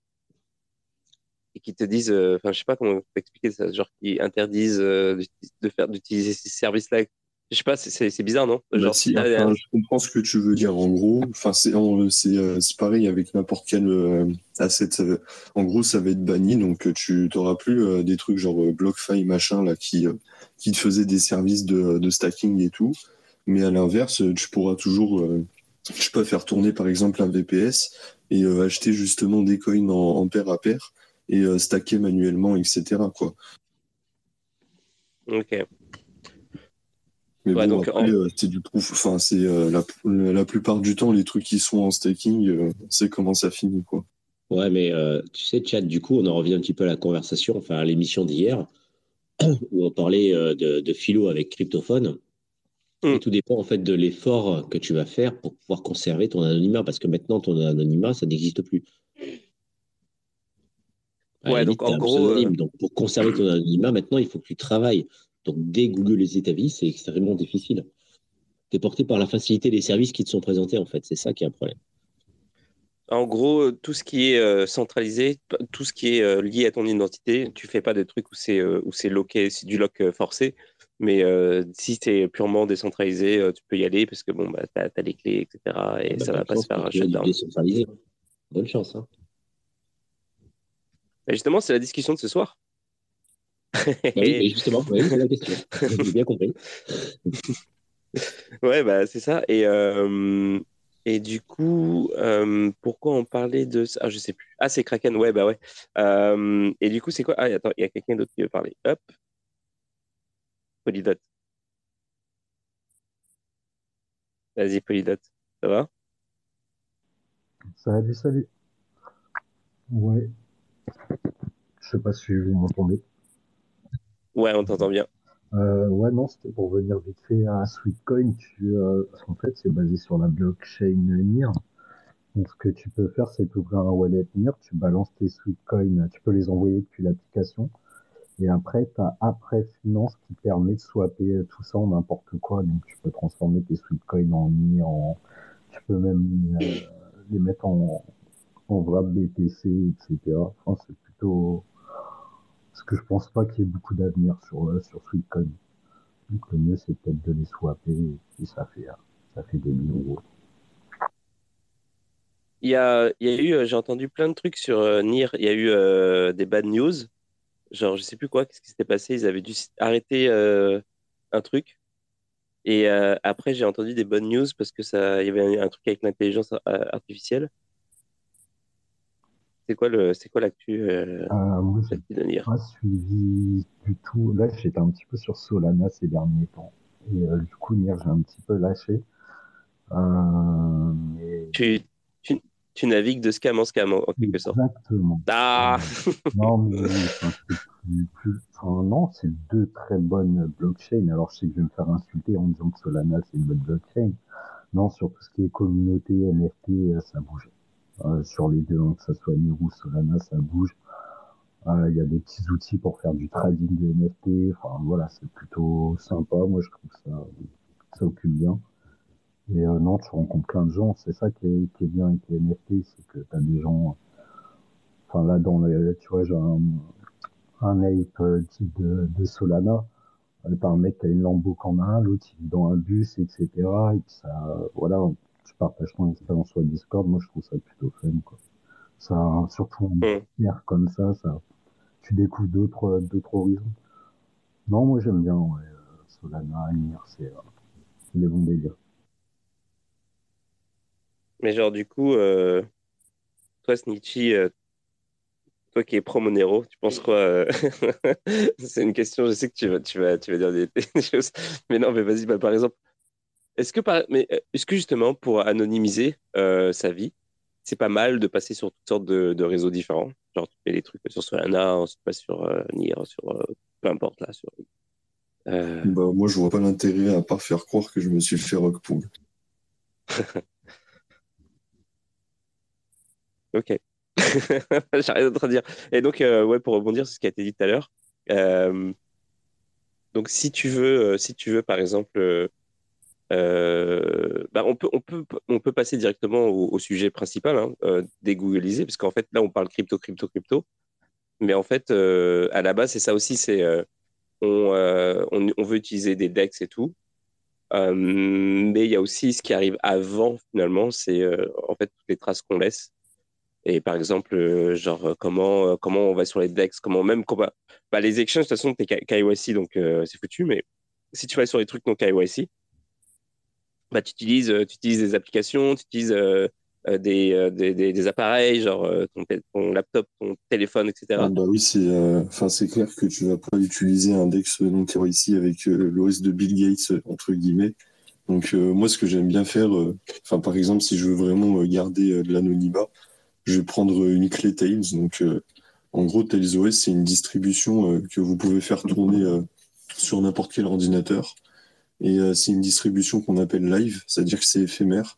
et qui te disent, euh, enfin, je sais pas comment expliquer ça, genre qui interdisent euh, de faire d'utiliser ces services-là Je sais pas, c'est bizarre, non? Bah, Genre, Je comprends ce que tu veux dire. En gros, enfin, c'est pareil avec n'importe quel asset. en gros, ça va être banni, donc tu n'auras plus des trucs genre BlockFi machin là qui qui te faisaient des services de, de stacking et tout. Mais à l'inverse, tu pourras toujours, je peux faire tourner par exemple un VPS et acheter justement des coins en, en paire à paire et stacker manuellement, etc. Quoi. Ok. Mais bon, après, euh, c'est du proof. Enfin, c'est euh, la, la, plupart du temps, les trucs qui sont en staking, euh, on sait comment ça finit, quoi. Ouais, mais tu sais, Chad, du coup, on en revient un petit peu à la conversation, enfin, à l'émission d'hier, où on parlait de, de, philo avec Cryptophone. Et mm. tout dépend, en fait, de l'effort que tu vas faire pour pouvoir conserver ton anonymat, parce que maintenant, ton anonymat, ça n'existe plus. Ouais, donc en gros. Donc, pour conserver ton anonymat, maintenant, il faut que tu travailles donc, dès Google les ta vie, c'est extrêmement difficile. Tu es porté par la facilité des services qui te sont présentés, en fait. C'est ça qui est un problème. En gros, tout ce qui est euh, centralisé, tout ce qui est euh, lié à ton identité, tu fais pas des trucs où c'est euh, où c'est loqué, c'est du lock forcé. Mais si c'est purement décentralisé, tu peux y aller parce que bon, bah, tu as, les clés, etc. Et ah bah, ça va pas se faire un shutdown. Décentralisé. Bonne chance. Hein. justement, c'est la discussion de ce soir. Bah oui, justement, c'est la question. J'ai bien compris. ouais, bah, c'est ça. Et, euh, et du coup, euh, pourquoi on parlait de ça? Ah, Je sais plus. Ah, c'est Kraken, ouais, bah ouais. Euh, et du coup, c'est quoi? Ah, attends, il y a quelqu'un d'autre qui veut parler. Hop. Polydot. Vas-y, Polydot. Ça va? Salut, salut. Ouais. Je sais pas si vous m'entendez. Ouais, on t'entend bien. Euh, ouais, non, c'était pour venir vite fait à Sweetcoin. Tu, euh, parce qu'en fait, c'est basé sur la blockchain NIR. Donc, ce que tu peux faire, c'est ouvrir un wallet NIR, tu balances tes Sweetcoins, tu peux les envoyer depuis l'application. Et après, tu as Après Finance qui permet de swapper tout ça en n'importe quoi. Donc, tu peux transformer tes Sweetcoins en NIR, en... tu peux même euh, les mettre en, en wrap BTC, etc. Enfin, c'est plutôt, parce que je pense pas qu'il y ait beaucoup d'avenir sur, euh, sur Sweetcoin. Donc le mieux, c'est peut-être de les swapper et ça fait, euh, ça fait des millions Il y a, il y a eu, euh, j'ai entendu plein de trucs sur NIR. Il y a eu des bad news. Genre, je sais plus quoi, qu'est-ce qui s'était passé. Ils avaient dû arrêter un truc. Et après, j'ai entendu des bonnes news parce que ça, il y avait un truc avec l'intelligence artificielle. C'est quoi le, c'est quoi l'actu euh, euh Moi, j'ai pas suivi du tout. Là, j'étais un petit peu sur Solana ces derniers temps. Et euh, du coup, Nier, j'ai un petit peu lâché. Euh, tu, tu, tu, navigues de scam en scam, en, quelque sorte. Exactement. Ah non, mais plus... Enfin, non, c'est deux très bonnes blockchains. Alors, je sais que je vais me faire insulter en disant que Solana, c'est une bonne blockchain. Non, sur tout ce qui est communauté, NFT, ça bouge euh, sur les deux, hein, que ce soit Niro, Solana, ça bouge. Euh, il y a des petits outils pour faire du trading de NFT. Enfin voilà, c'est plutôt sympa. Moi, je trouve ça, ça occupe bien. Et euh, non, tu rencontres plein de gens. C'est ça qui est, qui est bien avec les NFT, c'est que tu as des gens. Enfin là, dans les, tu vois, j'ai un, un ape type de, de Solana. Pas un mec qui a une Lambo en main, l'autre il est dans un bus, etc. Et puis ça, voilà, tu partages ton expérience sur Discord, moi je trouve ça plutôt fun. Quoi. Ça, surtout en mm. comme ça, ça, tu découvres d'autres, d'autres horizons. Non, moi j'aime bien ouais, euh, Solana, euh, des bons délires. Mais genre du coup, euh, toi Snitchy, euh, toi qui es pro Monero, tu penses quoi euh, C'est une question, je sais que tu vas, tu vas, tu vas dire des, choses, mais non, mais vas-y, bah, par exemple, est-ce que, mais euh, est-ce que justement, pour anonymiser euh, sa vie, c'est pas mal de passer sur toutes sortes de, réseaux différents? Genre, tu fais des trucs sur Solana, ensuite passes sur euh, Nier, sur peu importe là. Sur, bah, moi, je vois pas l'intérêt à part faire croire que je me suis fait Rockpool. ok. J'ai rien d'autre à dire. Et donc, ouais, pour rebondir sur ce qui a été dit tout à l'heure, donc si tu veux, si tu veux par exemple euh, bah on, peut, on, peut, on peut passer directement au, sujet principal, hein, euh, dégoogliser, parce qu'en fait, là, on parle crypto, crypto, crypto. Mais en fait, euh, à la base, c'est ça aussi, c'est on, on, on, veut utiliser des DEX et tout. mais il y a aussi ce qui arrive avant, finalement, c'est en fait toutes les traces qu'on laisse. Et par exemple, genre, comment, comment on va sur les DEX, comment même. Comment... Bah, les exchanges, de toute façon, tu es KYC, donc c'est foutu, mais si tu vas sur les trucs non KYC, bah, tu, utilises, tu utilises des applications, tu utilises euh, des, des, appareils, genre euh, ton, laptop, ton téléphone, etc. Ah bah oui, c'est euh, clair que tu vas pas utiliser un Dex non ici avec l'OS de Bill Gates entre guillemets. Donc moi, ce que j'aime bien faire, enfin par exemple, si je veux vraiment garder de l'anonymat, je vais prendre une clé Tails. Donc en gros, Tails OS, c'est une distribution que vous pouvez faire tourner sur n'importe quel ordinateur. Et c'est une distribution qu'on appelle live, c'est-à-dire que c'est éphémère.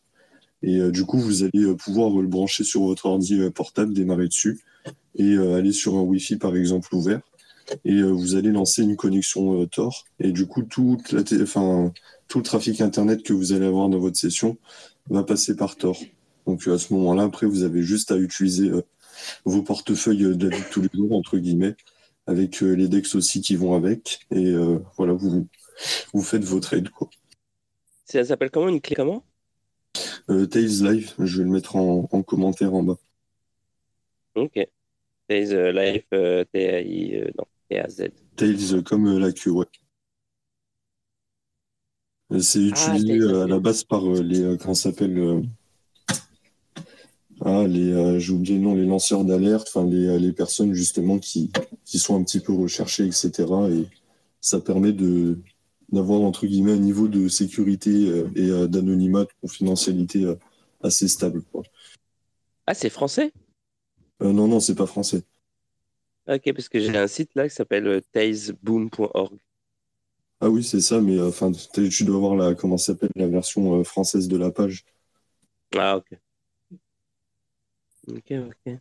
Et euh, du coup, vous allez euh, pouvoir le brancher sur votre ordi euh, portable, démarrer dessus et aller sur un Wi-Fi par exemple ouvert. Et vous allez lancer une connexion Tor. Et du coup, tout le trafic Internet que vous allez avoir dans votre session va passer par Tor. Donc à ce moment-là, après, vous avez juste à utiliser vos portefeuilles de tous les jours, entre guillemets, avec les DEX aussi qui vont avec. Et voilà, vous, vous faites vos trades. Quoi. Ça s'appelle comment une clé comment? Euh, Tails Live, je vais le mettre en, commentaire en bas. Ok. Tails euh, Live, euh, T-A-I, non, T-A-Z. Tails comme la queue, ouais. C'est ah, utilisé à la base par les. comment s'appelle ah, les, j'ai oublié le nom, les lanceurs d'alerte, enfin les, les, personnes justement qui, qui sont un petit peu recherchées, etc. Et ça permet de, d'avoir entre guillemets un niveau de sécurité euh, et euh, d'anonymat, de confidentialité euh, assez stable. Ah, c'est français? Non, non, c'est pas français. Ok, parce que j'ai un site là qui s'appelle tailsboom.org. Ah oui, c'est ça, mais enfin, tu dois voir la comment s'appelle la version française de la page. Ah ok. Ok, ok.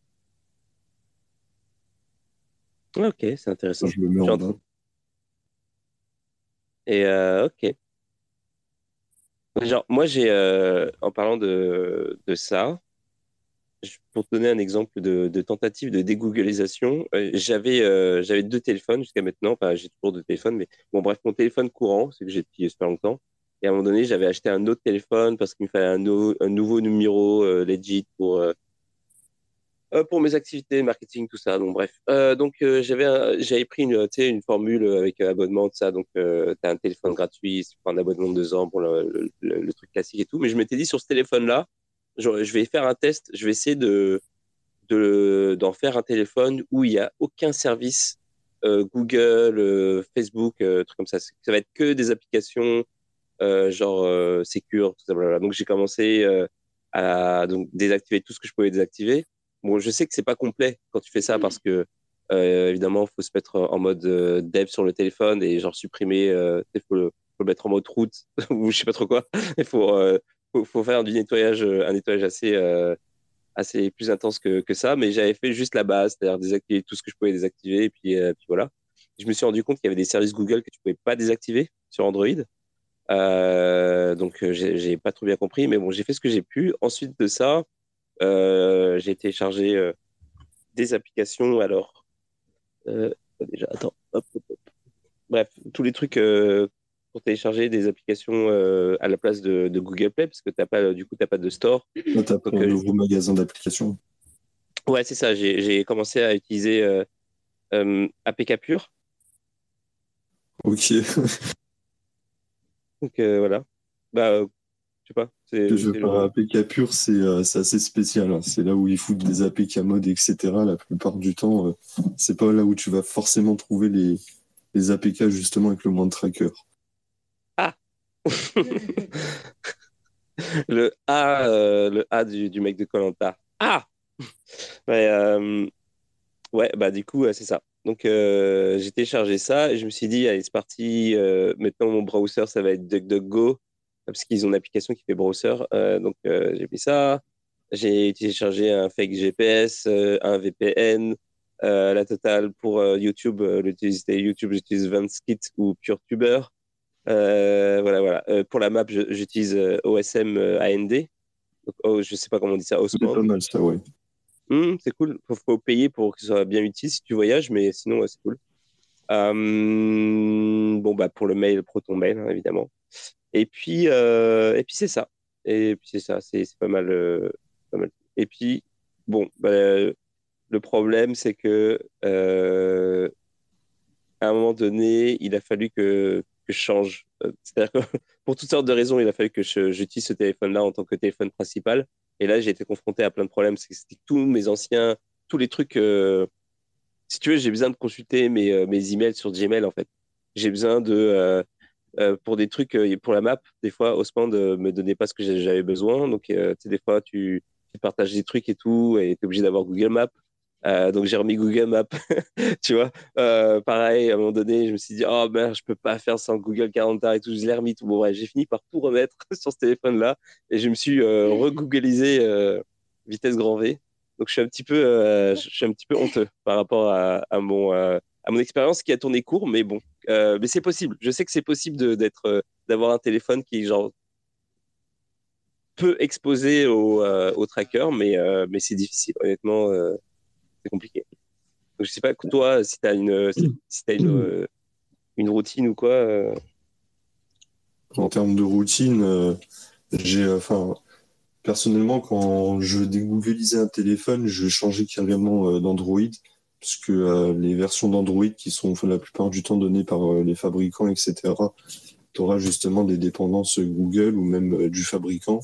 Ok, c'est intéressant. Je le mets en bas. Et euh, ok. Genre, moi, j'ai, euh, en parlant de, de ça, pour te donner un exemple de, de tentative de dégooglisation, euh, j'avais j'avais deux téléphones jusqu'à maintenant. Enfin, j'ai toujours deux téléphones, mais bon, bref, mon téléphone courant, c'est que j'ai depuis super longtemps. Et à un moment donné, j'avais acheté un autre téléphone parce qu'il me fallait un, un nouveau numéro legit pour euh, pour mes activités marketing, tout ça. Donc, bref. Euh, donc, euh, j'avais, j'avais pris une, une formule avec abonnement, tout ça. Donc, tu as un téléphone gratuit, tu un abonnement de deux ans pour le, le, truc classique et tout. Mais je m'étais dit, sur ce téléphone-là, je, vais faire un test. Je vais essayer de, de, d'en faire un téléphone où il n'y a aucun service Google, Facebook, truc comme ça. Ça va être que des applications genre Secure, tout ça. Donc, j'ai commencé à donc, désactiver tout ce que je pouvais désactiver. Bon, je sais que c'est pas complet quand tu fais ça parce que euh, évidemment, faut se mettre en mode euh, dev sur le téléphone et genre supprimer, euh, il faut, le, mettre en mode route ou je sais pas trop quoi. Il faut, faut, faut, faire du nettoyage, un nettoyage assez, assez plus intense que, que ça. Mais j'avais fait juste la base, c'est-à-dire désactiver tout ce que je pouvais désactiver et puis, puis voilà. Je me suis rendu compte qu'il y avait des services Google que tu pouvais pas désactiver sur Android. donc j'ai pas trop bien compris, mais bon, j'ai fait ce que j'ai pu. Ensuite de ça, euh, j'ai téléchargé euh, des applications. Alors, euh, déjà, attends, Bref, tous les trucs pour télécharger des applications à la place de, Google Play, parce que as pas, du coup, tu n'as pas de store. Tu n'as pas de nouveau magasin d'applications. Ouais, c'est ça. J'ai commencé à utiliser APK Pure. Ok. Donc voilà. Bah, je sais pas. Je APK pur, euh, c'est assez spécial. Hein. C'est là où ils foutent des APK mode, etc. La plupart du temps, euh, c'est pas là où tu vas forcément trouver les, les APK justement avec le moins de tracker. Ah Le A, euh, le A du, mec de Colanta. Ah ouais, ouais, bah du coup, c'est ça. Donc j'ai téléchargé ça et je me suis dit, allez, c'est parti. maintenant, mon browser, ça va être DuckDuckGo parce qu'ils ont une application qui fait browser. Euh, donc, euh, j'ai fait ça. J'ai téléchargé un fake GPS, euh, un VPN, la totale pour YouTube. YouTube, j'utilise Vanskit ou PureTuber. voilà, voilà. pour la map, j'utilise OSM AND. Donc, oh, je sais pas comment on dit ça. C'est ouais. C'est cool. Il faut, payer pour que ce soit bien utile si tu voyages, mais sinon, c'est cool. Bon, bah, pour le mail, Proton Mail, hein, évidemment. Et puis, et puis c'est ça. Et puis c'est ça, c'est pas mal, pas mal. Et puis, bon, bah, le problème, c'est que à un moment donné, il a fallu que, que je change. C'est-à-dire que pour toutes sortes de raisons, il a fallu que j'utilise ce téléphone-là en tant que téléphone principal. Et là, j'ai été confronté à plein de problèmes. C'était tous mes anciens, tous les trucs. Euh, si tu veux, j'ai besoin de consulter mes, euh, mes emails sur Gmail, en fait. J'ai besoin de. Euh, pour des trucs, pour la map, des fois, Osman ne me donnait pas ce que j'avais besoin. Donc, sais, des fois, tu, partages des trucs et tout, et tu es obligé d'avoir Google Maps. Euh, donc j'ai remis Google Maps, tu vois. Euh, pareil, à un moment donné, je me suis dit, oh merde, je peux pas faire sans Google Calendar et tout. Je l'ai remis tout. Bon, bref, j'ai fini par tout remettre sur ce téléphone-là et je me suis euh, re-googlisé vitesse grand V. Donc je suis un petit peu, je suis un petit peu honteux par rapport à, mon, à mon expérience qui a tourné court, mais bon, mais c'est possible. Je sais que c'est possible d'être, d'avoir un téléphone qui genre peu exposé au, au tracker, mais, mais c'est difficile. Honnêtement, c'est compliqué. Donc, je sais pas, toi, si tu as, une, si as une, euh, une, routine ou quoi. Euh. En termes de routine, euh, j'ai, enfin, personnellement, quand je veux dégoogliser un téléphone, je changer carrément d'Android, parce que les versions d'Android qui sont la plupart du temps données par les fabricants, etc., tu auras justement des dépendances Google ou même du fabricant.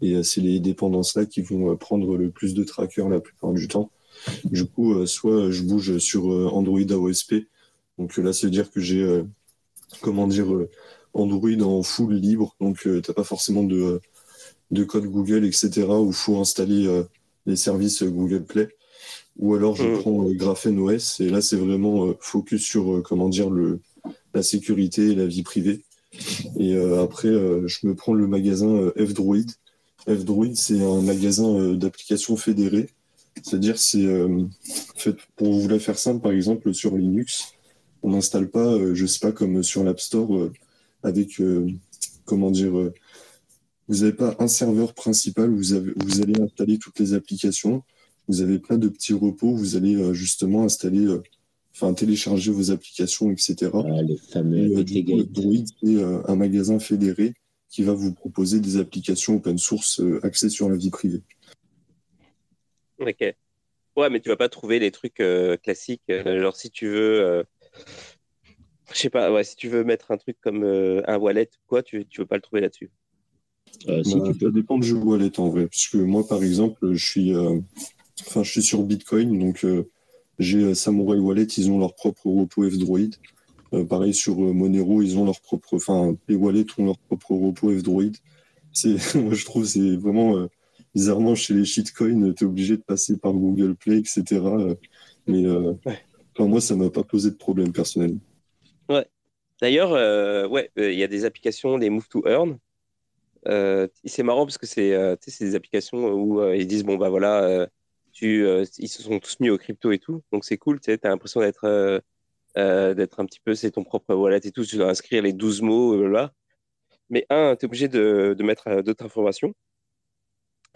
Et c'est les dépendances-là qui vont prendre le plus de trackers la plupart du temps. Du coup, euh, soit je bouge sur euh, Android AOSP. Donc là, ça veut dire que j'ai, euh, comment dire, Android en full libre. Donc, tu n'as pas forcément de, de code Google, etc., où il faut installer les services Google Play. Ou alors, je mm. prends Graphene OS. Et là, c'est vraiment focus sur, comment dire, le, la sécurité et la vie privée. Et après, je me prends le magasin F-Droid. F-Droid, c'est un magasin d'applications fédérées c'est-à-dire, c'est euh, fait, pour vous la faire simple, par exemple, sur Linux, on n'installe pas, euh, je sais pas, comme sur l'App Store, euh, avec, comment dire, vous n'avez pas un serveur principal, vous, avez, vous allez installer toutes les applications, vous avez plein de petits repos, vous allez justement installer, enfin télécharger vos applications, etc. Ah, les fameux Droid, c'est un magasin fédéré qui va vous proposer des applications open source axées sur la vie privée. Ok. Ouais, mais tu vas pas trouver les trucs euh, classiques. Euh, genre, si tu veux, euh, je sais pas, ouais, si tu veux mettre un truc comme un wallet, quoi, tu, tu veux pas le trouver là-dessus. Bah, ça dépend du wallet en vrai. Puisque moi, par exemple, je suis, enfin, je suis sur Bitcoin, donc j'ai Samurai Wallet, ils ont leur propre repos F-Droid. pareil sur Monero, ils ont leur propre, enfin, les wallets ont leur propre repos F-Droid. C'est, moi, je trouve, c'est vraiment bizarrement, chez les shitcoins, tu es obligé de passer par Google Play, etc. Mais euh, moi, ça m'a pas posé de problème personnellement. Ouais. D'ailleurs, euh, ouais, euh, il y a des applications, des Move to Earn. C'est marrant parce que c'est des applications où ils disent bon bah voilà, ils se sont tous mis au crypto et tout, donc c'est cool. Tu as l'impression d'être d'être un petit peu, c'est ton propre wallet et tout. Tu dois inscrire les 12 mots là. Mais un, tu es obligé de, mettre d'autres informations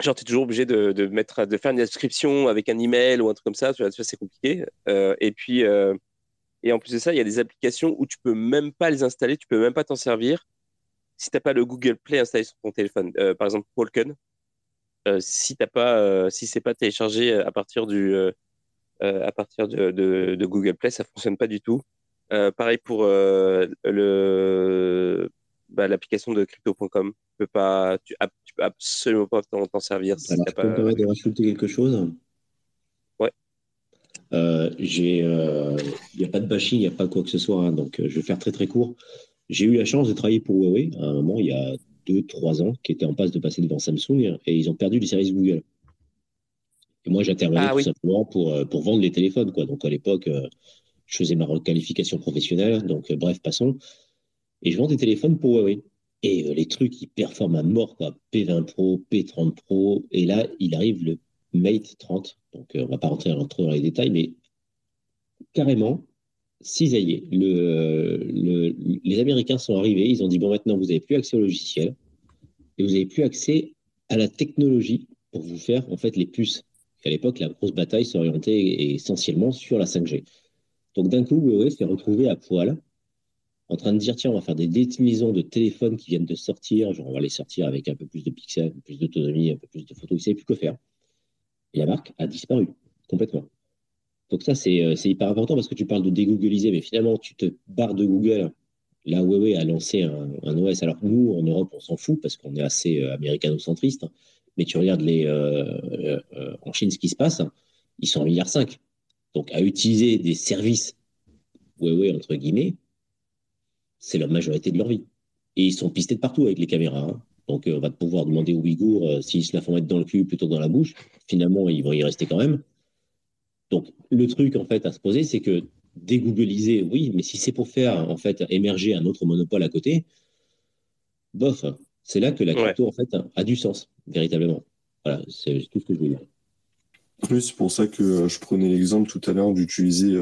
genre, tu es toujours obligé de, mettre, de faire une inscription avec un email ou un truc comme ça. Tu vois, c'est compliqué. Euh, et puis, euh, et en plus de ça, il y a des applications où tu peux même pas les installer, tu peux même pas t'en servir si tu n'as pas le Google Play installé sur ton téléphone. Euh, par exemple, Walken. si t'as pas, si c'est pas téléchargé à partir du, à partir de, de, de, Google Play, ça fonctionne pas du tout. pareil pour le bah, l'application de crypto.com. Tu peux pas, tu, tu peux absolument pas t'en servir. Si Alors, pas... de rajouter quelque chose? Ouais. Euh, j'ai, il euh, n'y a pas de bashing, il n'y a pas quoi que ce soit, hein, donc euh, je vais faire très très court. J'ai eu la chance de travailler pour Huawei à un moment, il y a 2-3 ans, qui était en passe de passer devant Samsung, et ils ont perdu les services Google. Et moi, j'intervenais ah tout simplement pour, pour vendre les téléphones. Quoi. Donc à l'époque, je faisais ma requalification professionnelle, donc bref, passons. Et je vends des téléphones pour Huawei. Et euh, les trucs, ils performent à mort, quoi. P20 Pro, P30 Pro. Et là, il arrive le Mate 30. Donc, euh, on va pas rentrer dans les détails, mais carrément, cisaillé. Le, le, les Américains sont arrivés, ils ont dit, bon, maintenant, vous n'avez plus accès au logiciel et vous n'avez plus accès à la technologie pour vous faire, en fait, les puces. À l'époque, la grosse bataille s'orientait essentiellement sur la 5G. Donc, d'un coup, Huawei s'est retrouvé à poil en train de dire tiens, on va faire des déclinaisons de téléphones qui viennent de sortir, on va les sortir avec un peu plus de pixels, un peu plus d'autonomie, un peu plus de photos, ils ne savaient plus quoi faire. Et la marque a disparu complètement. Donc ça, c'est hyper important parce que tu parles de dégoogliser, mais finalement, tu te barres de Google. Là, Huawei a lancé un, OS. Alors nous, en Europe, on s'en fout parce qu'on est assez américano-centriste. Mais tu regardes les, en Chine ce qui se passe, ils sont en milliard 5. Donc à utiliser des services Huawei, entre guillemets, c'est la majorité de leur vie. Et ils sont pistés de partout avec les caméras. Hein. Donc, euh, on va pouvoir demander aux Ouïghours euh, s'ils se la font mettre dans le cul plutôt que dans la bouche. Finalement, ils vont y rester quand même. Donc, le truc, en fait, à se poser, c'est que dégoogliser, oui, mais si c'est pour faire, en fait, émerger un autre monopole à côté, bof, c'est là que la crypto, en fait, a du sens, véritablement. Voilà, c'est tout ce que je voulais dire. Plus, c'est pour ça que euh, je prenais l'exemple tout à l'heure d'utiliser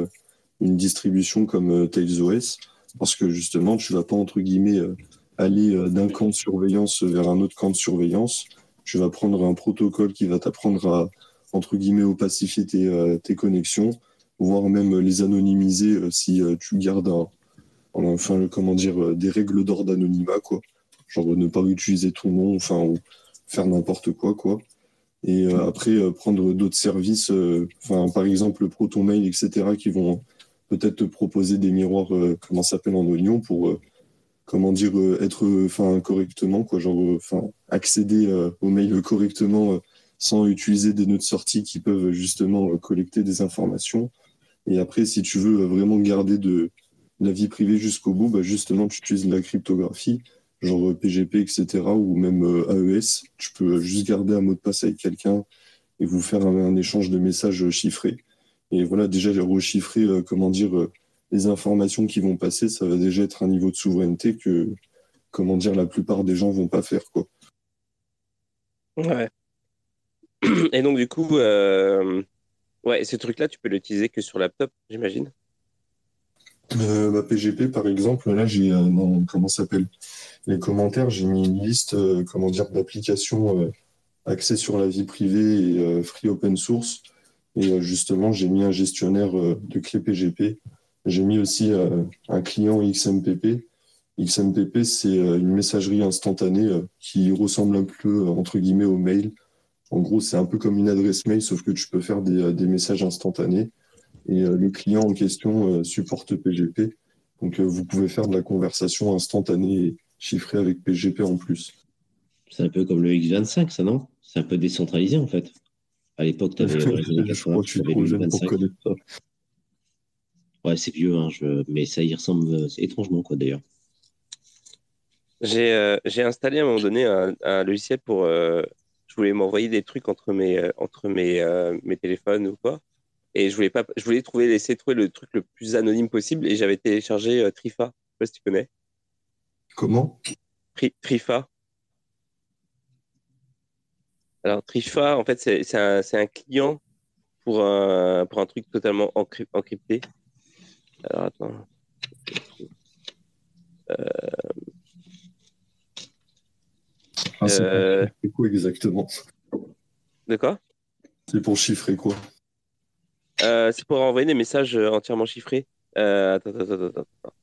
une distribution comme TailsOS parce que justement, tu vas pas, entre guillemets, euh, aller euh, d'un camp de surveillance vers un autre camp de surveillance. Tu vas prendre un protocole qui va t'apprendre à, entre guillemets, opacifier tes, euh, tes, connexions, voire même les anonymiser si tu gardes enfin, comment dire, des règles d'ordre d'anonymat, quoi. Genre ne pas utiliser ton nom, enfin, ou faire n'importe quoi, quoi. Et après, prendre d'autres services, par exemple, ProtonMail, etc., qui vont peut-être te proposer des miroirs, euh, comment ça s'appelle en oignon, pour, euh, comment dire, euh, être correctement, quoi, genre, enfin, accéder au mail correctement sans utiliser des nœuds de sortie qui peuvent justement collecter des informations. Et après, si tu veux vraiment garder de la vie privée jusqu'au bout, bah justement, tu utilises la cryptographie, genre PGP, etc., ou même AES. Tu peux juste garder un mot de passe avec quelqu'un et vous faire un échange de messages chiffrés. Et voilà, déjà, rechiffrer, euh, comment dire, euh, les informations qui vont passer, ça va déjà être un niveau de souveraineté que, comment dire, la plupart des gens vont pas faire, quoi. Ouais. Et donc, du coup, euh, ouais, ce truc-là, tu peux l'utiliser que sur laptop, j'imagine? Euh, PGP, par exemple, là, j'ai, dans, comment s'appelle? Les commentaires, j'ai mis une liste, comment dire, d'applications axées sur la vie privée et free open source et euh, justement, j'ai mis un gestionnaire euh, de clés PGP. J'ai mis aussi euh, un client XMPP. XMPP, c'est une messagerie instantanée qui ressemble un peu, entre guillemets, au mail. En gros, c'est un peu comme une adresse mail, sauf que tu peux faire des, des messages instantanés. Et le client en question supporte PGP. Donc, vous pouvez faire de la conversation instantanée chiffrée avec PGP en plus. C'est un peu comme le X25, ça, non? C'est un peu décentralisé, en fait. À l'époque, tu avais Ouais, c'est vieux, hein, mais ça y ressemble euh, étrangement, quoi, d'ailleurs. J'ai installé à un moment donné un, logiciel pour. Euh, je voulais m'envoyer des trucs entre mes, euh, entre mes, mes téléphones ou quoi. Et je voulais, pas, je voulais trouver, de trouver le truc le plus anonyme possible. Et j'avais téléchargé Trifa. Je sais pas si tu connais. Comment? Trifa. Alors, Trifa, en fait, c'est un, un, client pour un, pour un truc totalement encrypté. Alors, attends. Euh... Ah, c'est euh... quoi exactement? De quoi? C'est pour chiffrer quoi? Euh, C'est pour envoyer des messages entièrement chiffrés. Euh, attends, attends, attends, attends.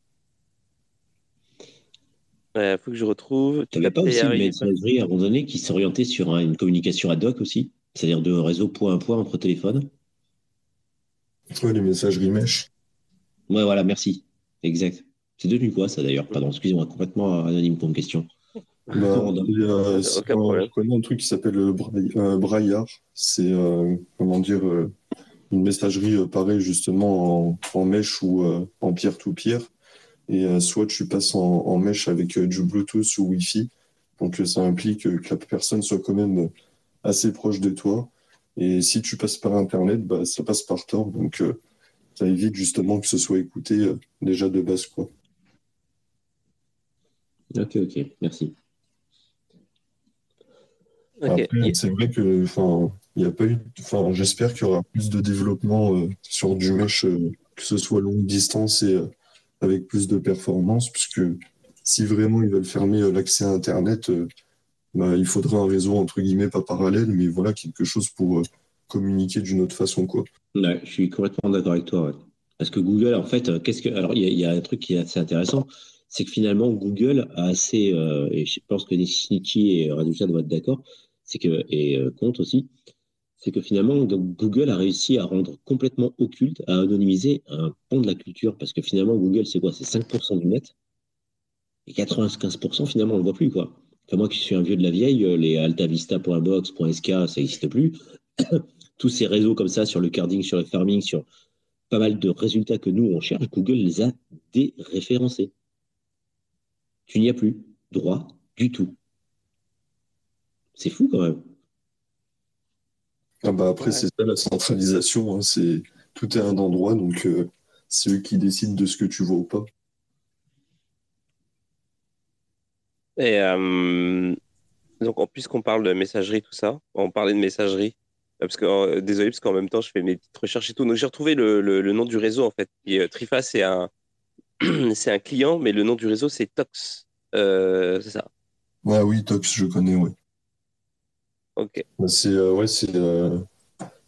Il faut que je retrouve. Tu n'avais pas aussi une messagerie à un moment donné qui s'orientait sur une communication ad hoc aussi? C'est-à-dire de réseau point à point entre téléphones? Oui, les messageries mesh. Ouais, voilà, merci. Exact. C'est devenu quoi ça d'ailleurs? Pardon, excusez-moi, complètement anonyme comme question. Bah, je connais un truc qui s'appelle euh, euh, Braillard. C'est, euh, comment dire, une messagerie pareille justement en, en mesh ou en peer-to-peer. Et euh, soit tu passes en, en mèche avec euh, du Bluetooth ou Wi-Fi. Donc euh, ça implique que la personne soit quand même assez proche de toi. Et si tu passes par Internet, bah, ça passe par Tor. Donc ça évite justement que ce soit écouté déjà de base. Quoi. Ok, ok, merci. Après, c'est vrai que, enfin, il a pas eu, enfin, j'espère qu'il y aura plus de développement sur du mesh, que ce soit longue distance et avec plus de performance, puisque si vraiment ils veulent fermer euh, l'accès à Internet, euh, bah, il faudra un réseau entre guillemets pas parallèle, mais voilà quelque chose pour euh, communiquer d'une autre façon. Quoi. je suis complètement d'accord avec toi. Parce que Google, en fait, qu'est-ce que. Alors, il y, a un truc qui est assez intéressant, c'est que finalement, Google a assez. et je pense que Snitchy et Radusha doivent être d'accord, c'est que. Et Compte aussi, c'est que finalement, Google a réussi à rendre complètement occulte, à anonymiser un pan de la culture. Parce que finalement, Google, c'est quoi? C'est 5% du net. Et 95%, finalement, on ne le voit plus, quoi. Enfin, moi qui suis un vieux de la vieille, les altavista.box.sk, ça n'existe plus. Tous ces réseaux comme ça sur le carding, sur le farming, sur pas mal de résultats que nous, on cherche, Google les a déréférencés. Tu n'y as plus droit du tout. C'est fou quand même. Ah bah après, c'est ça la centralisation. Hein, c'est tout est un endroit, donc euh, c'est eux qui décident de ce que tu vois ou pas. Et euh, donc, puisqu'on parle de messagerie, tout ça, on parlait de messagerie. Euh, parce que, désolé, parce qu'en même temps, je fais mes petites recherches et tout. Donc, j'ai retrouvé le, nom du réseau, en fait. Et, Trifa, c'est un, c'est un client, mais le nom du réseau, c'est Tox. c'est ça. Ouais, oui, Tox, je connais, oui. Ok. C'est, euh, ouais, c'est, euh,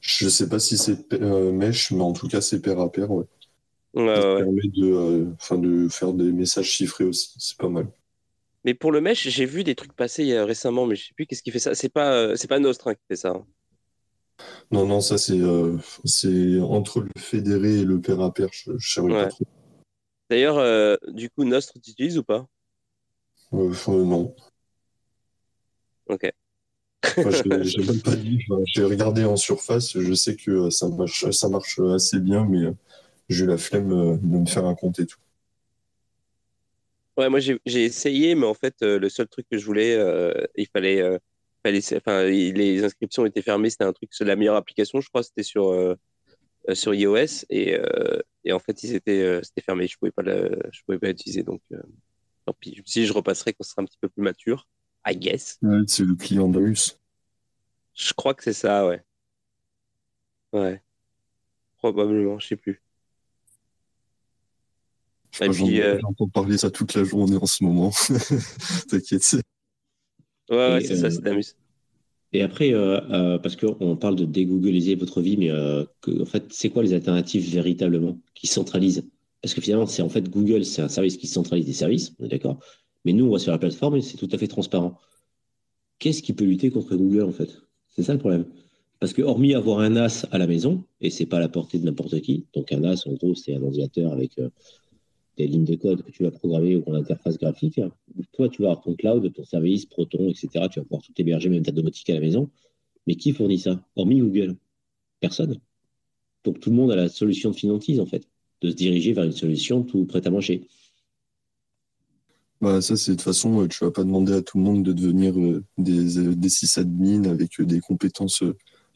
je sais pas si c'est euh, Mesh, mais en tout cas, c'est pair à pair, ouais. Ouais, Ça permet de, enfin, de faire des messages chiffrés aussi, c'est pas mal. Mais pour le mesh, j'ai vu des trucs passer il y a récemment, mais je sais plus qu'est-ce qui fait ça. C'est pas, c'est pas Nostre hein, qui fait ça. hein. Non, non, ça c'est, euh, c'est entre le fédéré et le pair à pair, je, je Ouais. pas trop. D'ailleurs, euh, du coup, Nostre, tu utilises ou pas? Euh, non. Ok. Enfin, j'ai j'ai même pas dit, j'ai regardé en surface, je sais que euh, ça marche, ça marche assez bien, mais euh, j'ai eu la flemme euh, de me faire un compte et tout. Ouais, moi j'ai essayé, mais en fait, euh, le seul truc que je voulais, euh, il fallait, euh, fallait, enfin, les inscriptions étaient fermées. C'était un truc, c'est la meilleure application, je crois, c'était sur sur iOS et, et en fait, c'était fermé. Je pouvais pas je pouvais pas l'utiliser, donc tant pis. Si je repasserai quand ce sera un petit peu plus mature, I guess. Ouais, c'est le client d'Amus. Je crois que c'est ça, ouais. Ouais, probablement, je sais plus. J'en- euh, J'entends parler ça toute la journée en ce moment. T'inquiète. c'est- Ouais, ouais, c'est ça, euh, c'est Damus. Et après, euh, euh, parce qu'on parle de dégoogliser votre vie, mais euh, que, en fait, c'est quoi les alternatives véritablement qui centralisent? Parce que finalement, c'est en fait Google, c'est un service qui centralise des services, on est d'accord. Mais nous, on va sur la plateforme et c'est tout à fait transparent. Qu'est-ce qui peut lutter contre Google en fait? C'est ça le problème. Parce que hormis avoir un NAS à la maison, et c'est pas la portée de n'importe qui, donc un NAS, en gros, c'est un ordinateur avec euh, des lignes de code que tu vas programmer ou ton interface graphique. hein. Toi, tu vas avoir ton cloud, ton service, Proton, etc. Tu vas pouvoir tout héberger, même ta domotique à la maison. Mais qui fournit ça? Hormis Google Personne. Donc tout le monde a la solution de finantise, en fait, de se diriger vers une solution tout prête à manger. Bah, ça, c'est de toute façon, euh, tu vas pas demander à tout le monde de devenir euh, des, euh, des sysadmins avec euh, des compétences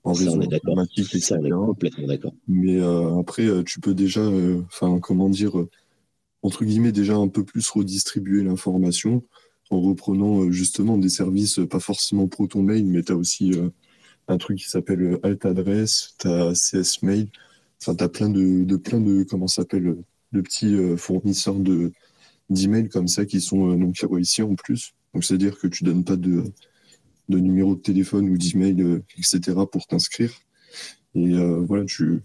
en Ça, réseau on est d'accord. informatique, on est complètement d'accord. Mais après, tu peux déjà, enfin, comment dire, entre guillemets, déjà un peu plus redistribuer l'information en reprenant justement des services, pas forcément Proton Mail, mais tu as aussi un truc qui s'appelle euh, Alt Adresse, tu as CS Mail, enfin, tu as plein de, de, plein de, comment s'appelle, de petits fournisseurs de d'emails comme ça qui sont euh, non KYC en plus. Donc, c'est-à-dire que tu donnes pas de, de numéro de téléphone ou d'email, euh, etc. pour t'inscrire. Et euh, voilà, tu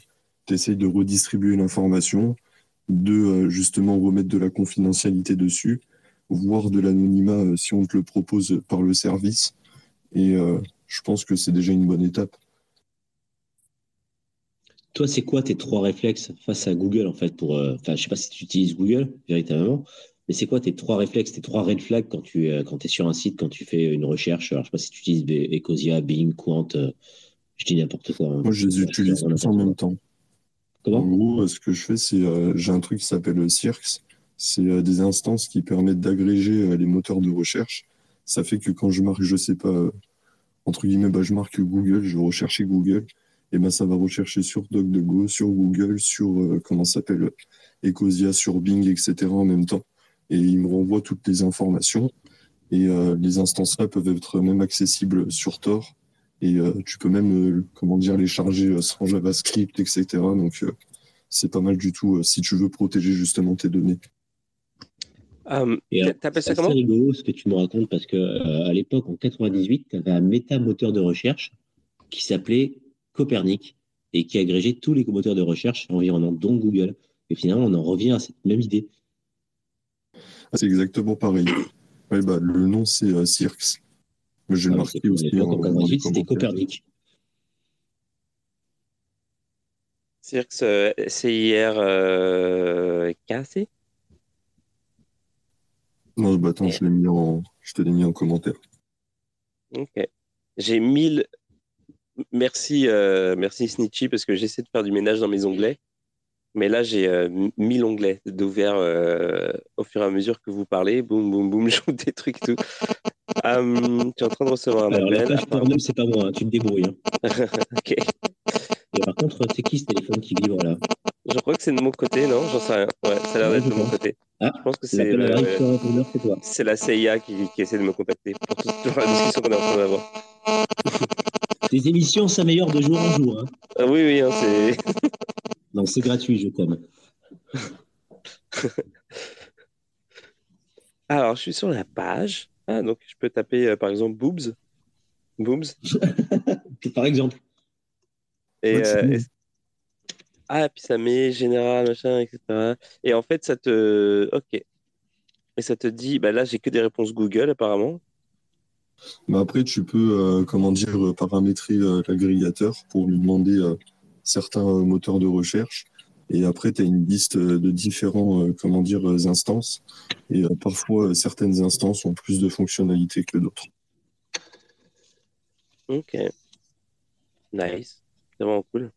essayes de redistribuer l'information, de euh, justement remettre de la confidentialité dessus, voire de l'anonymat euh, si on te le propose par le service. Et euh, je pense que c'est déjà une bonne étape. Toi, c'est quoi tes trois réflexes face à Google, en fait, pour, euh, enfin, je sais pas si tu utilises Google, véritablement, mais c'est quoi tes trois réflexes, tes trois red flags quand tu euh, quand es sur un site, quand tu fais une recherche? Alors, je sais pas si tu utilises Ecosia, Bing, Quant, euh, je dis n'importe quoi. hein. Moi, je les utilise tous en même temps. En Comment gros, euh, ce que je fais, c'est euh, j'ai un truc qui s'appelle Cirx. C'est euh, des instances qui permettent d'agréger euh, les moteurs de recherche. Ça fait que quand je marque, je sais pas, entre guillemets, bah, je marque Google, je vais rechercher Google, et ben ça va rechercher sur DuckDuckGo, sur Google, sur euh, comment ça s'appelle, Ecosia, sur Bing, etc. en même temps. Et il me renvoie toutes les informations. Et euh, les instances-là peuvent être même accessibles sur Tor. Et euh, tu peux même, euh, comment dire, les charger sans JavaScript, etc. Donc euh, c'est pas mal du tout euh, si tu veux protéger justement tes données. Et alors, T'appelles c'est ça assez comment? rigolo ce que tu me racontes parce que euh, à l'époque, en 98, tu avais un méta moteur de recherche qui s'appelait Copernic et qui agrégeait tous les moteurs de recherche environnants, dont Google. Et finalement, on en revient à cette même idée. Ah, c'est exactement pareil. Ouais, bah, le nom, c'est euh, Cirx. Je vais Ah, c'est- aussi. en- c'était. Copernic. Cirx, euh, CIR euh, KC Non, bah attends, je l'ai mis en, je te l'ai mis en commentaire. Ok. J'ai 1000. Merci, euh, merci Snitchy, parce que j'essaie de faire du ménage dans mes onglets. Mais là, j'ai euh, 1000 onglets d'ouvert euh, au fur et à mesure que vous parlez. Boum, boum, boum, j'ouvre des trucs tout. Hum, tu es en train de recevoir un appel. page porno, c'est pas moi, hein, tu te débrouilles. hein. Ok. Et par contre, c'est qui ce téléphone qui vibre là? Je crois que c'est de mon côté, non? J'en sais rien. Ouais, ça a l'air d'être de mon côté. Ah, Je pense que c'est le- répondeur, c'est la CIA qui, qui essaie de me contacter pour toute la discussion qu'on est en train d'avoir. Tes émissions s'améliorent de jour en jour. Hein. Ah oui, oui, hein, c'est. Non, c'est gratuit, je t'aime. Alors, je suis sur la page. Ah, donc je peux taper euh, par exemple boobs. Boobs. Par exemple. Et, Ouais, euh, et- Ah, puis ça met général, machin, etc. Et en fait, ça te. Ok. Et ça te dit, bah là, j'ai que des réponses Google apparemment. Bah après, tu peux, euh, comment dire, euh, paramétrer euh, l'agrégateur pour lui demander euh, certains euh, moteurs de recherche. Et après, tu as une liste de différents, euh, comment dire, instances. Et euh, parfois, euh, certaines instances ont plus de fonctionnalités que d'autres. Ok. Nice. C'est vraiment cool.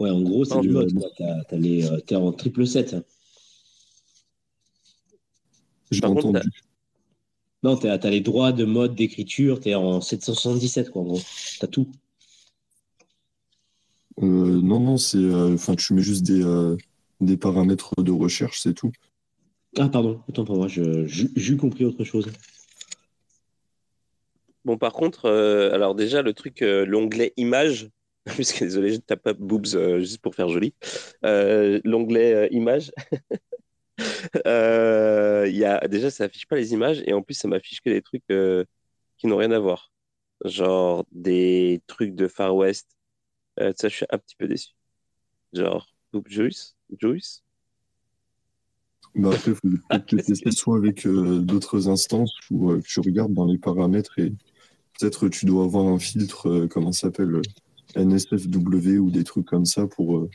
Ouais, en gros, c'est En du mode. euh, T'es en triple 7. J'ai Par contre, Non, t'as t'as les droits de mode d'écriture, t'es en 777, quoi, en gros. T'as tout. Euh, non, non, c'est, euh, enfin, tu mets juste des, euh, des paramètres de recherche, c'est tout. Ah, pardon, autant pour moi, j'ai j'ai compris autre chose. Bon, par contre, euh, alors déjà, le truc, euh, l'onglet images, puisque désolé, je tape pas boobs euh, juste pour faire joli. Euh, l'onglet euh, images, euh, y a, déjà, ça affiche pas les images et en plus, ça m'affiche que des trucs euh, qui n'ont rien à voir. Genre des trucs de Far West. Euh, ça, je suis un petit peu déçu. Genre, Boob Juice, Juice. Bah après, il faut peut-être le tester soit avec euh, d'autres instances ou que tu regardes dans les paramètres et peut-être tu dois avoir un filtre, comment ça s'appelle, NSFW ou des trucs comme ça pour,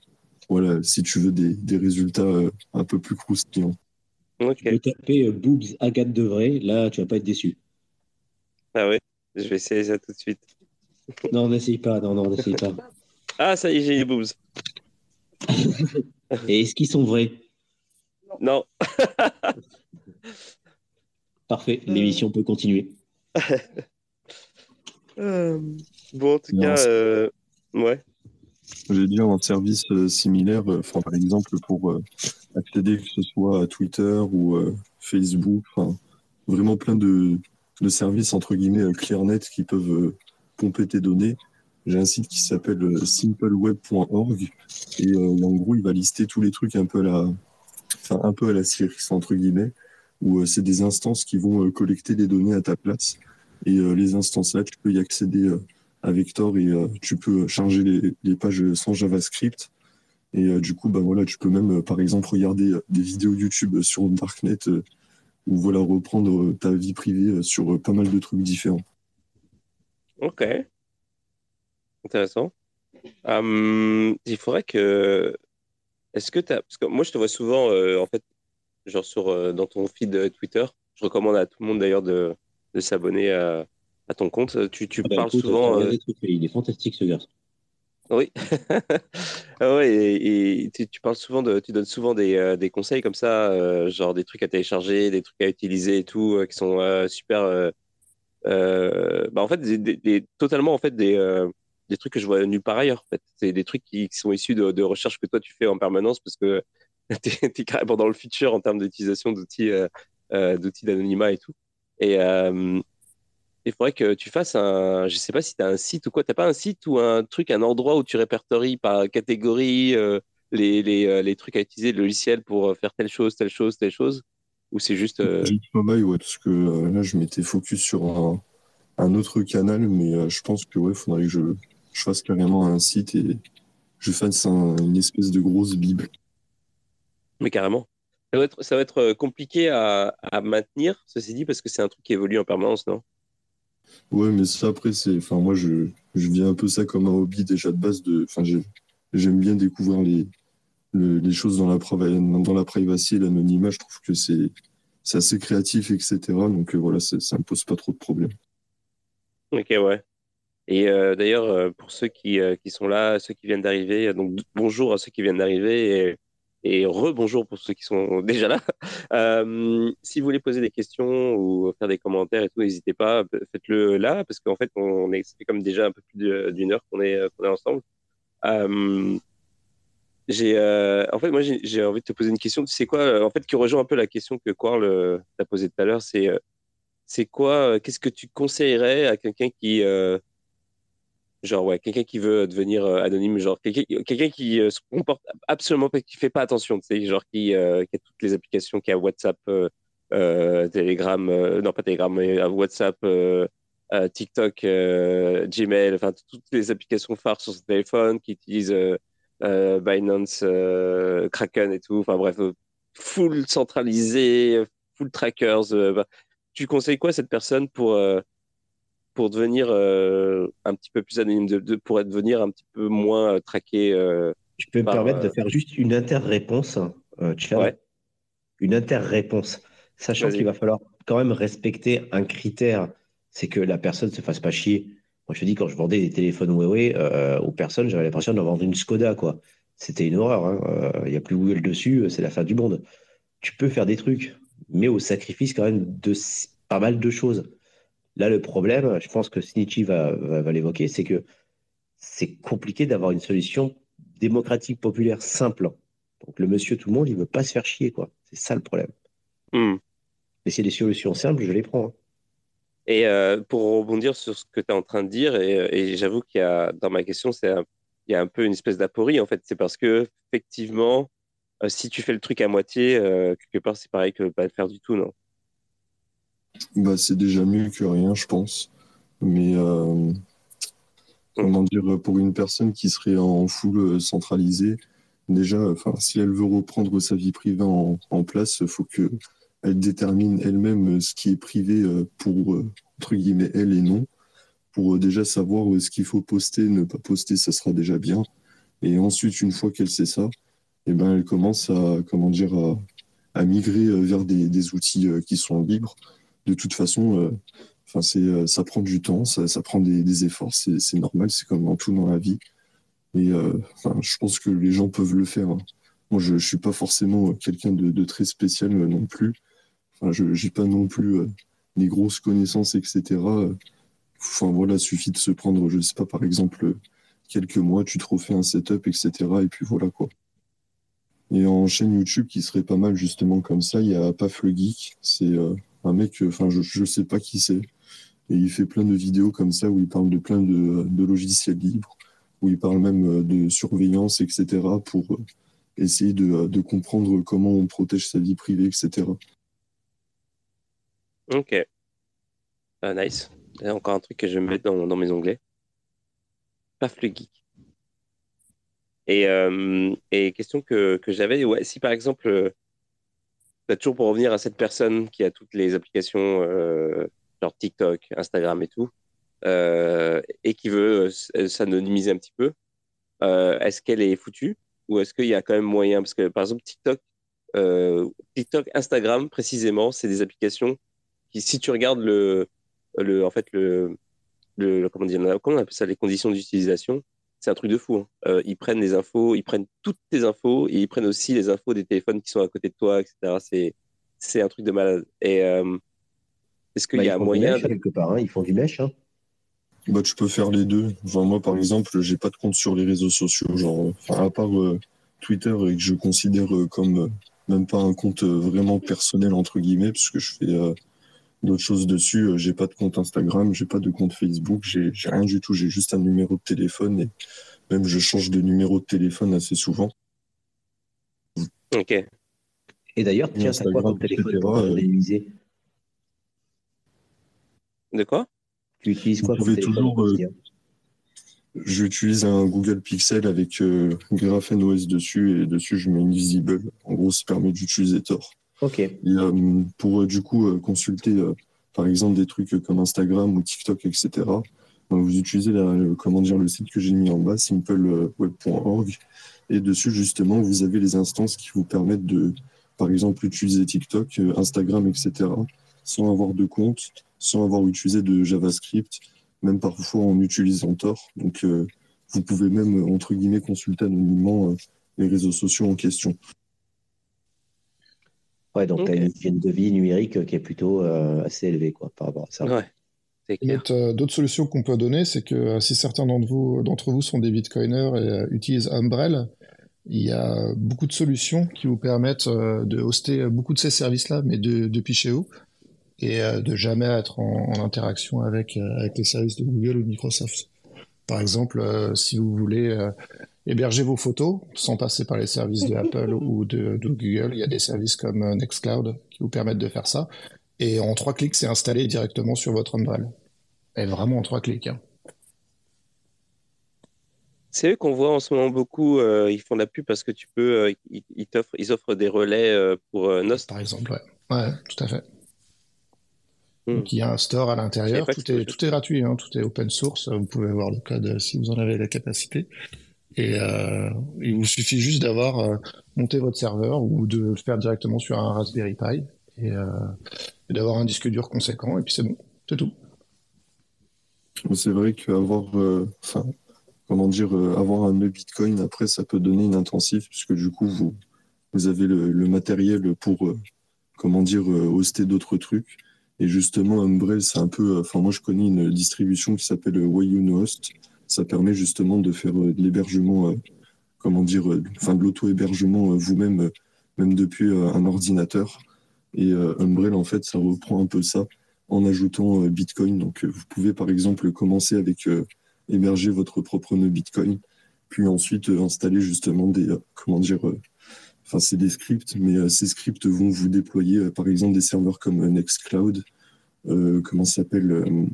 voilà, si tu veux des, des résultats euh, un peu plus croustillants. Ok. Tu peux taper euh, Boobs Agathe Devray, là, tu vas pas être déçu. Ah ouais, je vais essayer ça tout de suite. Non, n'essaye pas, non, non, n'essaye pas. Ah, ça y est, j'ai les boobs. Et est-ce qu'ils sont vrais? Non, Parfait, l'émission peut continuer. Euh, Bon, en tout Non, cas, euh, ouais. J'ai dit un service euh, similaire, euh, par exemple pour euh, accéder que ce soit à Twitter ou Facebook, vraiment plein de, de services entre guillemets euh, ClearNet qui peuvent pomper tes données. J'ai un site qui s'appelle simpleweb.org et en gros il va lister tous les trucs un peu à la, un peu à la entre guillemets, où c'est des instances qui vont collecter des données à ta place et les instances là tu peux y accéder. Avec Tor et euh, tu peux charger les, pages sans JavaScript. Et euh, du coup, bah voilà, tu peux même, euh, par exemple, regarder des vidéos YouTube sur Darknet ou voilà, reprendre ta vie privée sur pas mal de trucs différents. Ok. Intéressant. Hum, il faudrait que. Est-ce que tu as. Parce que moi, je te vois souvent, en fait, genre sur, dans ton feed Twitter. Je recommande à tout le monde d'ailleurs de, de s'abonner à, à ton compte. Tu, tu Ah bah, parles écoute, souvent. euh, trucs, il est fantastique ce garçon. Oui. Ah ouais, et, et tu, tu parles souvent de, tu donnes souvent des, euh, des conseils comme ça, euh, genre des trucs à télécharger, des trucs à utiliser et tout, euh, qui sont euh, super. euh, euh, bah en fait, des, des- des- totalement en fait des, euh, des trucs que je vois nulle part ailleurs. En fait, c'est des trucs qui, qui sont issus de, de recherches que toi tu fais en permanence parce que t'es, t'es carrément dans le futur en termes d'utilisation d'outils, euh, euh, d'outils d'anonymat et tout. Et euh, il faudrait que tu fasses un. Je sais pas si tu as un site ou quoi. T'as pas un site ou un truc, un endroit où tu répertories par catégorie euh, les, les, euh, les trucs à utiliser, le logiciel pour euh, faire telle chose, telle chose, telle chose? Ou c'est juste. euh, mal, ouais, parce que euh, là, je m'étais focus sur un, un autre canal, mais je pense que ouais, faudrait que je, je fasse carrément un site et je fasse un- une espèce de grosse bible. Mais carrément. Ça va être, ça va être compliqué à, à maintenir, ceci dit, parce que c'est un truc qui évolue en permanence, non? Ouais, mais ça, après, c'est. Enfin, moi, je, je viens un peu ça comme un hobby déjà de base. De... Enfin, j'aime bien découvrir les, les choses dans la, dans la privacy l'anonymat. Je trouve que c'est assez créatif, etc. Donc, euh, voilà, ça ne me pose pas trop de problèmes. Ok, ouais. Et euh, d'ailleurs, euh, pour ceux qui, qui, sont là, ceux qui viennent d'arriver, donc bonjour à ceux qui viennent d'arriver. Et et rebonjour pour ceux qui sont déjà là. Euh, si vous voulez poser des questions ou faire des commentaires et tout, n'hésitez pas, faites-le là, parce qu'en fait, on est, comme déjà un peu plus d'une heure qu'on est, qu'on est ensemble. Euh, j'ai, euh, en fait, moi, j'ai envie de te poser une question. Tu sais quoi, en fait, qui rejoint un peu la question que Quarl t'a posée tout à l'heure, c'est, c'est quoi, qu'est-ce que tu conseillerais à quelqu'un qui Genre, ouais, quelqu'un qui veut devenir euh, anonyme, genre quelqu'un qui euh, se comporte absolument pas, qui fait pas attention, tu sais, genre qui, euh, qui, a toutes les applications, qui a WhatsApp, Telegram, non pas Telegram, mais WhatsApp, TikTok, Gmail, enfin toutes les applications phares sur son téléphone, qui utilise Binance, Kraken et tout, enfin bref, full centralisé, full trackers. Bah, tu conseilles quoi à cette personne pour pour devenir euh, un petit peu plus anonyme, de, pour devenir un petit peu moins euh, traqué. Euh, je peux me permettre de faire juste une inter-réponse, Une inter-réponse, sachant qu'il va falloir quand même respecter un critère, c'est que la personne ne se fasse pas chier. Moi, je te dis, quand je vendais des téléphones Huawei aux personnes, j'avais l'impression de vendre une Skoda, quoi. C'était une horreur. Hein. Il n'y a plus Google dessus, c'est la fin du monde. Tu peux faire des trucs, mais au sacrifice quand même de pas mal de choses. Là, le problème, je pense que Snitchy va, va, l'évoquer, c'est que c'est compliqué d'avoir une solution démocratique, populaire, simple. Donc le monsieur tout le monde, il veut pas se faire chier, quoi. C'est ça le problème. Hmm. Mais c'est des solutions simples, je les prends. Hein. Et euh, pour rebondir sur ce que tu es en train de dire, et, j'avoue qu'il y a, dans ma question, c'est il y a un peu une espèce d'aporie, en fait. C'est parce que, effectivement, euh, si tu fais le truc à moitié, euh, quelque part, c'est pareil que pas le faire du tout, non? Bah, c'est déjà mieux que rien, je pense. Mais euh, comment dire, pour une personne qui serait en full euh, centralisée, déjà, si elle veut reprendre sa vie privée en, place, il faut que elle détermine elle-même euh, ce qui est privé pour entre guillemets elle et non. Pour déjà savoir ce qu'il faut poster, ne pas poster, ça sera déjà bien. Et ensuite, une fois qu'elle sait ça, eh ben, elle commence à comment dire à, migrer vers des outils qui sont libres de toute façon, euh, enfin c'est, euh, ça prend du temps, ça, prend des, efforts, c'est, normal, c'est comme dans tout dans la vie. Et euh, je pense que les gens peuvent le faire. Hein. Moi, je ne suis pas forcément quelqu'un de, très spécial non plus. Enfin, je n'ai pas non plus des grosses connaissances, etc. Enfin, voilà, suffit de se prendre, je sais pas, par exemple, quelques mois, tu te refais un setup, etc. Et puis voilà, quoi. Et en chaîne YouTube qui serait pas mal, justement, comme ça, il y a Paf le Geek. C'est un mec, enfin, je, je sais pas qui c'est. Et il fait plein de vidéos comme ça où il parle de plein de, logiciels libres, où il parle même euh, de surveillance, etc., pour euh, essayer de, comprendre comment on protège sa vie privée, etc. Ok. Ah, nice. encore un truc que je vais mettre dans, mes onglets. Paf le geek. Et, euh, et question que, que j'avais, si par exemple, toujours pour revenir à cette personne qui a toutes les applications, euh, genre TikTok, Instagram et tout, euh, et qui veut euh, s'anonymiser un petit peu, est-ce qu'elle est foutue ou est-ce qu'il y a quand même moyen? Parce que par exemple, TikTok, TikTok, Instagram précisément, c'est des applications qui, si tu regardes le, le en fait le, le comment dire, comment on appelle ça, les conditions d'utilisation, c'est un truc de fou. Hein. Euh, ils prennent les infos, ils prennent toutes tes infos et ils prennent aussi les infos des téléphones qui sont à côté de toi, etc. C'est, c'est un truc de malade. Et euh, est-ce qu'il bah, y a moyen. de... quelque part, hein. Ils font du mèche. Hein. Bah, tu peux faire les deux. Enfin, moi, par exemple, j'ai pas de compte sur les réseaux sociaux, genre, à part euh, Twitter, et que je considère comme même pas un compte vraiment personnel, entre guillemets, parce que je fais d'autres choses dessus. Euh, j'ai pas de compte Instagram, j'ai pas de compte Facebook, j'ai rien du tout. J'ai juste un numéro de téléphone et même je change de numéro de téléphone assez souvent. Ok. Et d'ailleurs, tiens, t'as quoi comme téléphone pour euh, De quoi? Tu utilises quoi comme téléphone toujours, euh, J'utilise un Google Pixel avec euh, Graphene OS dessus et dessus je mets Invisible. En gros, ça permet d'utiliser Tor. Ok. Euh, pour euh, du coup euh, consulter par exemple des trucs comme Instagram ou TikTok, etc. vous utilisez la, comment dire, le site que j'ai mis en bas, simpleweb.org. Et dessus, justement, vous avez les instances qui vous permettent de, par exemple, utiliser TikTok, Instagram, etc. sans avoir de compte, sans avoir utilisé de JavaScript, même parfois en utilisant Tor. Donc, vous pouvez même, entre guillemets, consulter anonymement les réseaux sociaux en question. Ouais, donc tu as une hygiène de vie numérique qui est plutôt euh, assez élevée quoi, par rapport à ça. Ouais. D'autres euh, d'autres solutions qu'on peut donner, c'est que euh, si certains d'entre vous, sont des bitcoiners et euh, utilisent Umbrel, il y a beaucoup de solutions qui vous permettent euh, de hoster beaucoup de ces services-là, mais de, depuis chez vous, et euh, de jamais être en, en interaction avec, euh, avec les services de Google ou de Microsoft. Par exemple, euh, si vous voulez héberger vos photos sans passer par les services de Apple ou de, de Google, il y a des services comme euh, Nextcloud qui vous permettent de faire ça. Et en trois clics, c'est installé directement sur votre Umbrel. Et vraiment en trois clics. hein. C'est eux qu'on voit en ce moment beaucoup. euh, ils font de la pub parce que tu peux. euh, ils, ils t'offrent, ils offrent des relais euh, pour Nost. Par exemple, ouais. Ouais, tout à fait. Hmm. Donc il y a un store à l'intérieur, tout est, c'était tout est gratuit, hein, tout est open source, vous pouvez voir le code si vous en avez la capacité. Et euh, il vous suffit juste d'avoir euh, monté votre serveur ou de le faire directement sur un Raspberry Pi et, euh, d'avoir un disque dur conséquent, et puis c'est bon, c'est tout. C'est vrai qu'avoir, comment dire, avoir un nœud Bitcoin, après, ça peut donner une intensif, puisque du coup, vous, avez le, matériel pour, comment dire, hoster d'autres trucs. Et justement, Umbrel, c'est un peu, enfin, moi, je connais une distribution qui s'appelle Wayuno Host. Ça permet justement de faire euh, de l'hébergement, euh, comment dire, euh, enfin, de l'auto-hébergement vous-même, même depuis un ordinateur. Et euh, Umbrel, en fait, ça reprend un peu ça en ajoutant Bitcoin. Donc, vous pouvez par exemple commencer avec héberger votre propre nœud Bitcoin, puis ensuite installer justement des, comment dire, enfin c'est des scripts, mais ces scripts vont vous déployer par exemple des serveurs comme Nextcloud, comment s'appelle,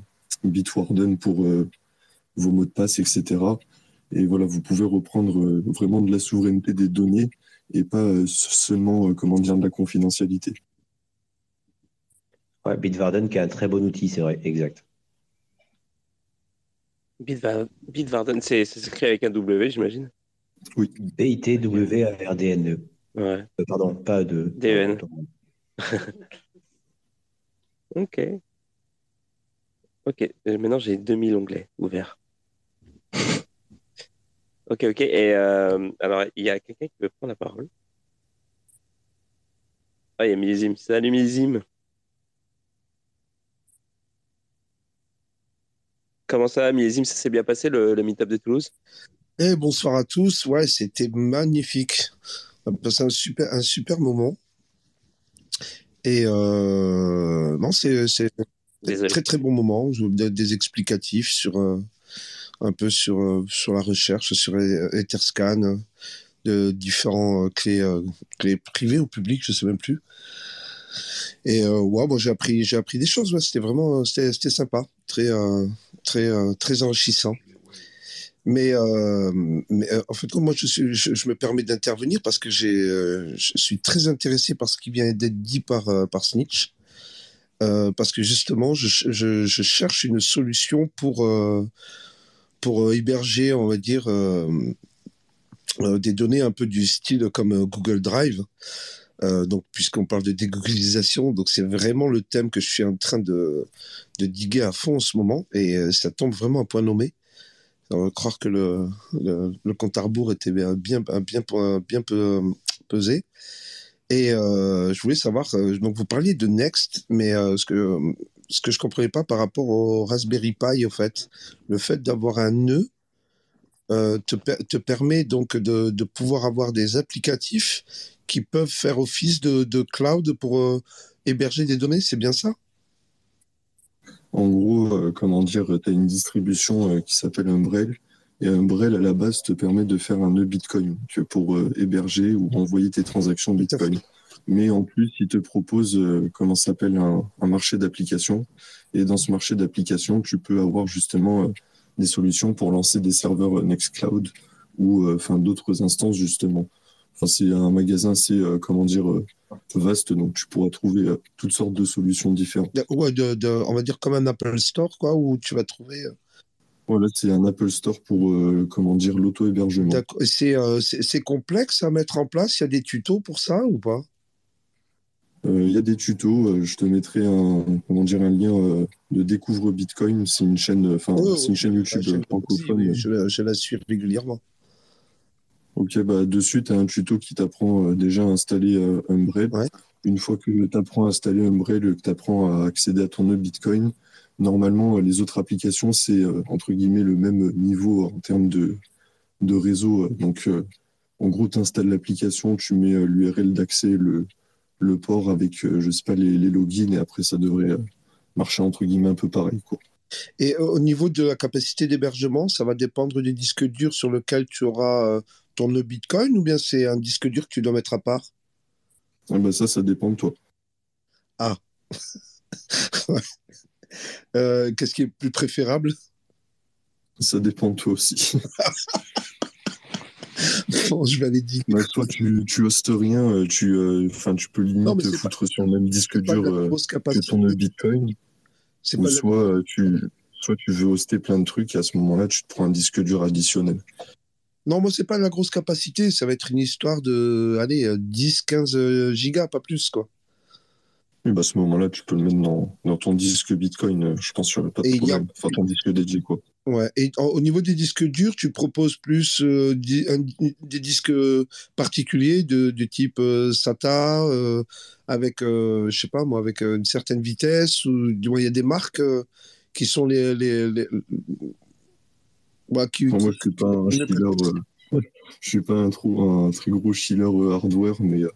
Bitwarden pour vos mots de passe, etc. Et voilà, vous pouvez reprendre euh, vraiment de la souveraineté des données et pas euh, seulement, euh, comment dire, de la confidentialité. Ouais, Bitwarden qui est un très bon outil, c'est vrai, exact. Bitwarden, c'est c'est écrit avec un W, j'imagine. Oui. B-I-T-W-A-R-D-N-E. Ouais. Euh, pardon, pas de. D-E-N. Ok. Ok. Maintenant, j'ai 2000 onglets ouverts. Ok, ok. Et euh, alors, il y a quelqu'un qui veut prendre la parole. Ah, il y a Millésime. Salut Millésime. Comment ça Millésime? Ça s'est bien passé le, le meet-up de Toulouse? Eh, bonsoir à tous. Ouais, c'était magnifique. On a passé un super, un super moment. Et euh, non, c'est c'est Désolé. très très bon moment. Je vous donne des explicatifs sur euh, un peu sur euh, sur la recherche, sur E- Etherscan, euh, de différents euh, clés euh, clés privées ou publiques, je sais même plus. Et euh, ouais, moi j'ai appris appris des choses. Ouais, c'était vraiment euh, c'était c'était sympa, très euh, très euh, très enrichissant. Mais, euh, euh, en fait, moi, je, je, me permets d'intervenir parce que j'ai, euh, je suis très intéressé par ce qui vient d'être dit par, euh, par Snitch. Euh, parce que justement, je, je, cherche une solution pour, euh, pour euh, héberger, on va dire, euh, euh, des données un peu du style comme Google Drive. Donc, puisqu'on parle de dégooglilisation, donc c'est vraiment le thème que je suis en train de, de diguer à fond en ce moment, et ça tombe vraiment à point nommé. On va croire que le, le, le compte à rebours était bien, bien, bien, bien peu pesé. Et je voulais savoir, donc vous parliez de Next, mais ce que ce que je comprenais pas par rapport au Raspberry Pi, au fait, le fait d'avoir un nœud euh, te, per- te permet donc de, de pouvoir avoir des applicatifs qui peuvent faire office de, de cloud pour euh, héberger des données, c'est bien ça? En gros, euh, comment dire, tu as une distribution qui s'appelle Umbrel. Et Umbrel, à la base, te permet de faire un nœud Bitcoin pour héberger ou envoyer tes transactions Bitcoin. Mais en plus, il te propose, euh, comment s'appelle, un, un marché d'applications. Et dans ce marché d'applications, tu peux avoir justement euh, des solutions pour lancer des serveurs Nextcloud ou enfin d'autres instances justement. Enfin, c'est un magasin assez, comment dire, vaste, donc tu pourras trouver toutes sortes de solutions différentes. Ouais, de, on va dire comme un Apple Store, quoi, où tu vas trouver. Voilà, c'est un Apple Store pour, comment dire, l'auto-hébergement. C'est complexe à mettre en place? Il y a des tutos pour ça ou pas? Il y a des tutos. je te mettrai un, comment dire, un lien de Découvre Bitcoin. C'est une chaîne, enfin, c'est une chaîne YouTube francophone. je, la suis régulièrement. Ok, bah dessus, tu as un tuto qui t'apprend déjà à installer Umbrel. Une fois que tu apprends à installer Umbrel, que tu apprends à accéder à ton nœud Bitcoin, normalement, les autres applications, c'est entre guillemets le même niveau en termes de, de réseau. Donc, en gros, tu installes l'application, tu mets l'URL d'accès, le, le port avec, je sais pas, les, les, logins, et après, ça devrait marcher entre guillemets un peu pareil. Quoi. Et au niveau de la capacité d'hébergement, ça va dépendre des disques durs sur lesquels tu auras ton nœud Bitcoin ou bien c'est un disque dur que tu dois mettre à part? Ah bah Ça, ça dépend de toi. Ah. euh, Qu'est-ce qui est plus préférable? Ça dépend de toi aussi. bon, je l'avais dit. Bah, toi, tu, tu hostes rien, tu, euh, tu peux limite te foutre pas, sur le même disque dur euh, que ton Bitcoin. Ou soit, la... tu, soit tu veux hoster plein de trucs et à ce moment-là, tu te prends un disque dur additionnel. Non, moi, c'est pas la grosse capacité. Ça va être une histoire de, allez, 10, 15 gigas, pas plus, quoi. Bah, à ce moment-là, tu peux le mettre dans, dans ton disque Bitcoin. Je pense qu'il n'y aurait pas de problème. A... Enfin, ton disque dédié, quoi. Ouais. Et en, au niveau des disques durs, tu proposes plus euh, des, un, des, disques particuliers de, de type euh, SATA, euh, avec, je sais pas moi, avec une certaine vitesse, ou il y a des marques qui sont les, les, les bah, qui, enfin, moi, je suis pas un chiller, euh, je suis pas un, un très gros chiller euh, hardware, mais euh,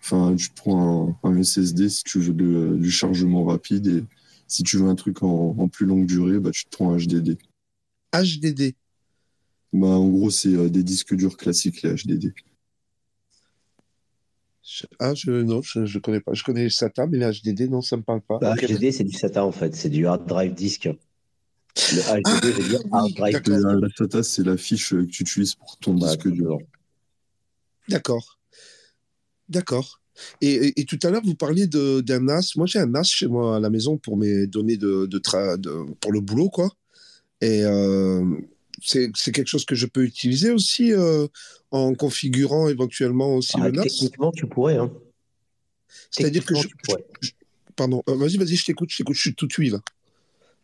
enfin, tu prends un, un, SSD si tu veux de, du chargement rapide et si tu veux un truc en, en, plus longue durée, bah, tu te prends un HDD. HDD bah, En gros, c'est des disques durs classiques, les HDD. Ah, je, non, je ne connais pas. Je connais le SATA, mais les HDD, non, ça ne me parle pas. Bah, HDD, c'est du SATA en fait, c'est du hard drive disk. Le HDD veut dire hard drive. La, la SATA, c'est la fiche que tu utilises pour ton bah, disque dur. D'accord. D'accord. Et, et, et, tout à l'heure, vous parliez d'un NAS. Moi, j'ai un NAS chez moi à la maison pour mes données de, de, de pour le boulot, quoi. Et euh, c'est quelque chose que je peux utiliser aussi euh, en configurant éventuellement aussi ah, le NAS. Techniquement, tu pourrais. Hein. C'est-à-dire que je, je, Pardon. Euh, vas-y, vas-y, je t'écoute. Je t'écoute. Je suis tout tué là.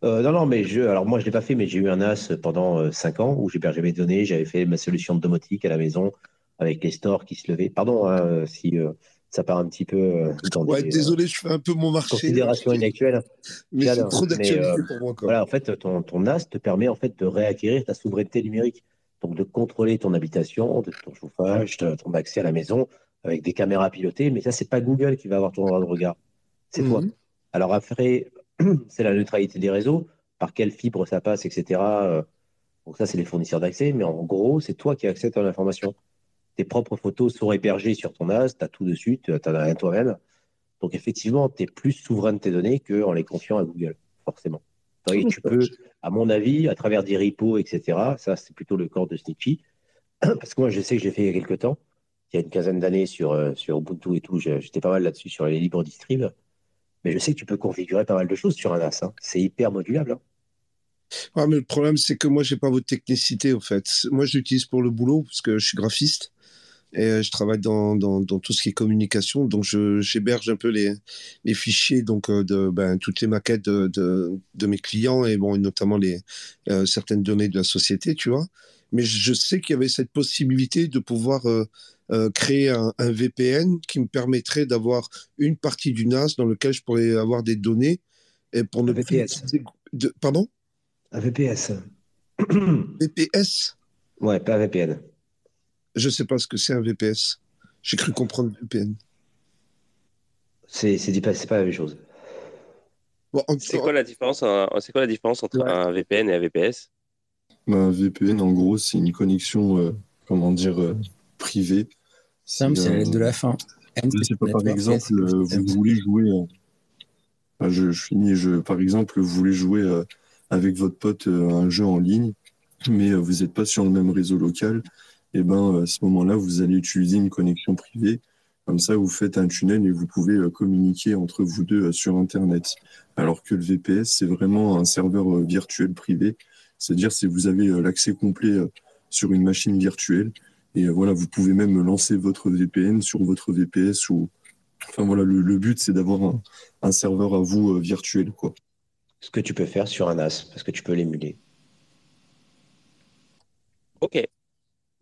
Euh, non, non, mais je, alors moi, je ne l'ai pas fait, mais j'ai eu un NAS pendant 5 euh, ans où j'hébergeais mes données. J'avais fait ma solution de domotique à la maison avec les stores qui se levaient. Pardon hein, si euh, ça part un petit peu. Euh, ouais, des, désolé, je fais un peu mon marché. Considération inactuelle. Mais c'est trop d'actualité pour moi. Quoi. Voilà, en fait, ton, ton, NAS te permet en fait de réacquérir ta souveraineté numérique. Donc, de contrôler ton habitation, ton chauffage, ton accès à la maison avec des caméras pilotées. Mais ça, c'est pas Google qui va avoir ton droit de regard. C'est mmh. toi. Mhm. Alors, après, c'est la neutralité des réseaux, par quelle fibre ça passe, etc. Euh, donc ça, c'est les fournisseurs d'accès, mais en gros, c'est toi qui accèdes à l'information. Tes propres photos sont hébergées sur ton NAS, tu as tout dessus, tu as rien toi-même. Donc effectivement, tu es plus souverain de tes données qu'en les confiant à Google, forcément. Et tu peux, à mon avis, à travers des repos, etc., ça c'est plutôt le corps de Snitchy, parce que moi je sais que j'ai fait il y a quelques temps, il y a une quinzaine d'années sur, euh, sur Ubuntu et tout, j'étais pas mal là-dessus sur les libres distrib. Mais je sais que tu peux configurer pas mal de choses sur un NAS. Hein. C'est hyper modulable. Hein. Ouais, mais le problème, c'est que moi, j'ai pas votre technicité, en fait. Moi, je l'utilise pour le boulot, parce que je suis graphiste. Et euh, je travaille dans, dans, dans tout ce qui est communication. Donc, j'héberge un peu les, les fichiers, donc, euh, de ben, toutes les maquettes de, de, de, mes clients et, bon, et notamment les, euh, certaines données de la société, tu vois. Mais je sais qu'il y avait cette possibilité de pouvoir euh, euh, créer un, un, VPN qui me permettrait d'avoir une partie du NAS dans lequel je pourrais avoir des données et pour ne VPS. De, pardon? Un VPS. VPS Ouais, pas VPN. Je sais pas ce que c'est un VPS. J'ai cru comprendre VPN. C'est pas, pas la même chose. Bon, c'est quoi la différence C'est quoi la différence entre ouais. un VPN et un VPS bah, Un VPN, en gros, c'est une connexion, euh, comment dire, euh, privé. Simple, c'est la lettre de la fin. Je sais pas, par exemple, euh, vous voulez jouer. Euh, je, je, finis. Je, par exemple, vous voulez jouer avec votre pote un jeu en ligne, mais vous n'êtes pas sur le même réseau local, et eh ben à ce moment-là, vous allez utiliser une connexion privée. Comme ça, vous faites un tunnel et vous pouvez communiquer entre vous deux sur Internet. Alors que le VPS, c'est vraiment un serveur virtuel privé. C'est-à-dire, si vous avez l'accès complet sur une machine virtuelle, et voilà, vous pouvez même lancer votre VPN sur votre VPS ou, enfin voilà, le, but c'est d'avoir un, serveur à vous virtuel, quoi. Ce que tu peux faire sur un NAS, parce que tu peux l'émuler. Ok.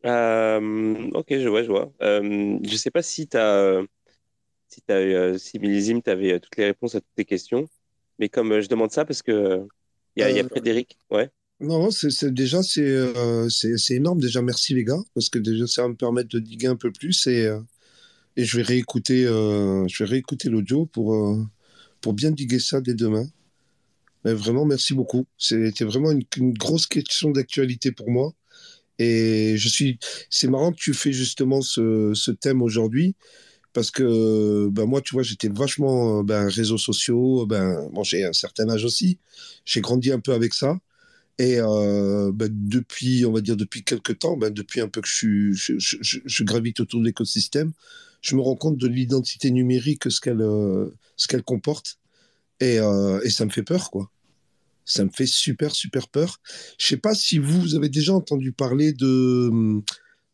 Euh, ok, je vois, je vois. Euh, je sais pas si tu as, si tu as, si Millésime, tu avais toutes les réponses à toutes tes questions, mais comme je demande ça parce que il y, a, y a Frédéric, ouais. Non, c'est déjà c'est c'est énorme déjà. Merci les gars parce que déjà ça va me permettre de diguer un peu plus et et je vais réécouter je vais réécouter l'audio pour pour bien diguer ça dès demain. Mais vraiment merci beaucoup. C'était vraiment une, une, grosse question d'actualité pour moi et je suis c'est marrant que tu fais justement ce, thème aujourd'hui parce que ben moi tu vois j'étais vachement ben réseaux sociaux ben bon j'ai un certain âge aussi. J'ai grandi un peu avec ça. Et euh, ben, depuis, on va dire depuis quelques temps, ben, depuis un peu que je, gravite autour de l'écosystème, je me rends compte de l'identité numérique, ce qu'elle euh, ce comporte, et, euh, et, ça me fait peur, quoi. Ça me fait super, super peur. Je sais pas si vous avez déjà entendu parler de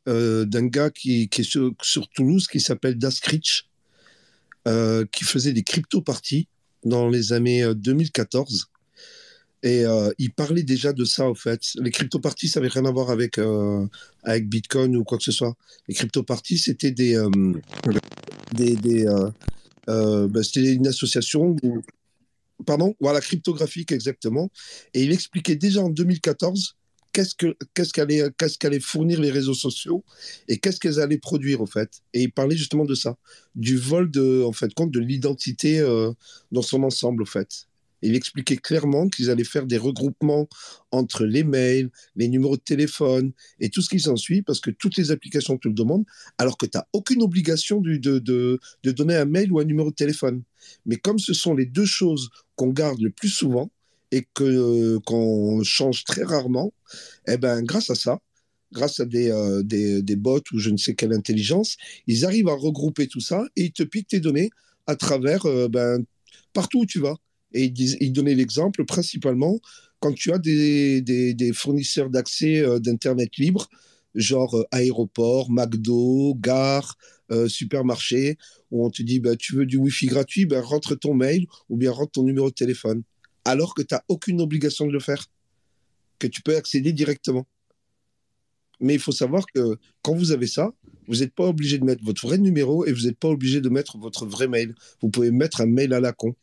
euh, d'un gars qui, qui est sur, Toulouse qui s'appelle Daskrich, qui faisait des crypto-parties dans les années 2014 et euh, il parlait déjà de ça, en fait. Les crypto-parties, ça n'avait rien à voir avec, euh, avec Bitcoin ou quoi que ce soit. Les crypto-parties, c'était des, euh, des, bah, c'était une association. Pardon Voilà, cryptographique, exactement. Et il expliquait déjà en 2014 qu'est-ce que qu'est-ce qu'allait qu'est-ce qu'allaient fournir les réseaux sociaux et qu'est-ce qu'elles allaient produire, en fait. Et il parlait justement de ça, du vol de, en fait, compte de l'identité dans son ensemble, en fait il expliquait clairement qu'ils allaient faire des regroupements entre les mails, les numéros de téléphone et tout ce qui s'ensuit, parce que toutes les applications te le demandent, alors que tu n'as aucune obligation de, de, de, donner un mail ou un numéro de téléphone. Mais comme ce sont les deux choses qu'on garde le plus souvent et que qu'on change très rarement, eh ben, grâce à ça, grâce à des, euh, des, des, bots ou je ne sais quelle intelligence, ils arrivent à regrouper tout ça et ils te piquent tes données à travers euh, ben, partout où tu vas. Et il, donnait l'exemple principalement quand tu as des fournisseurs d'accès euh, d'Internet libre, genre euh, aéroport, McDo, gare, euh, supermarché, où on te dit bah, tu veux du Wi-Fi gratuit, bah, rentre ton mail ou bien rentre ton numéro de téléphone. Alors que tu n'as aucune obligation de le faire, que tu peux accéder directement. Mais il faut savoir que quand vous avez ça, vous n'êtes pas obligé de mettre votre vrai numéro et vous n'êtes pas obligé de mettre votre vrai mail. Vous pouvez mettre un mail à la con.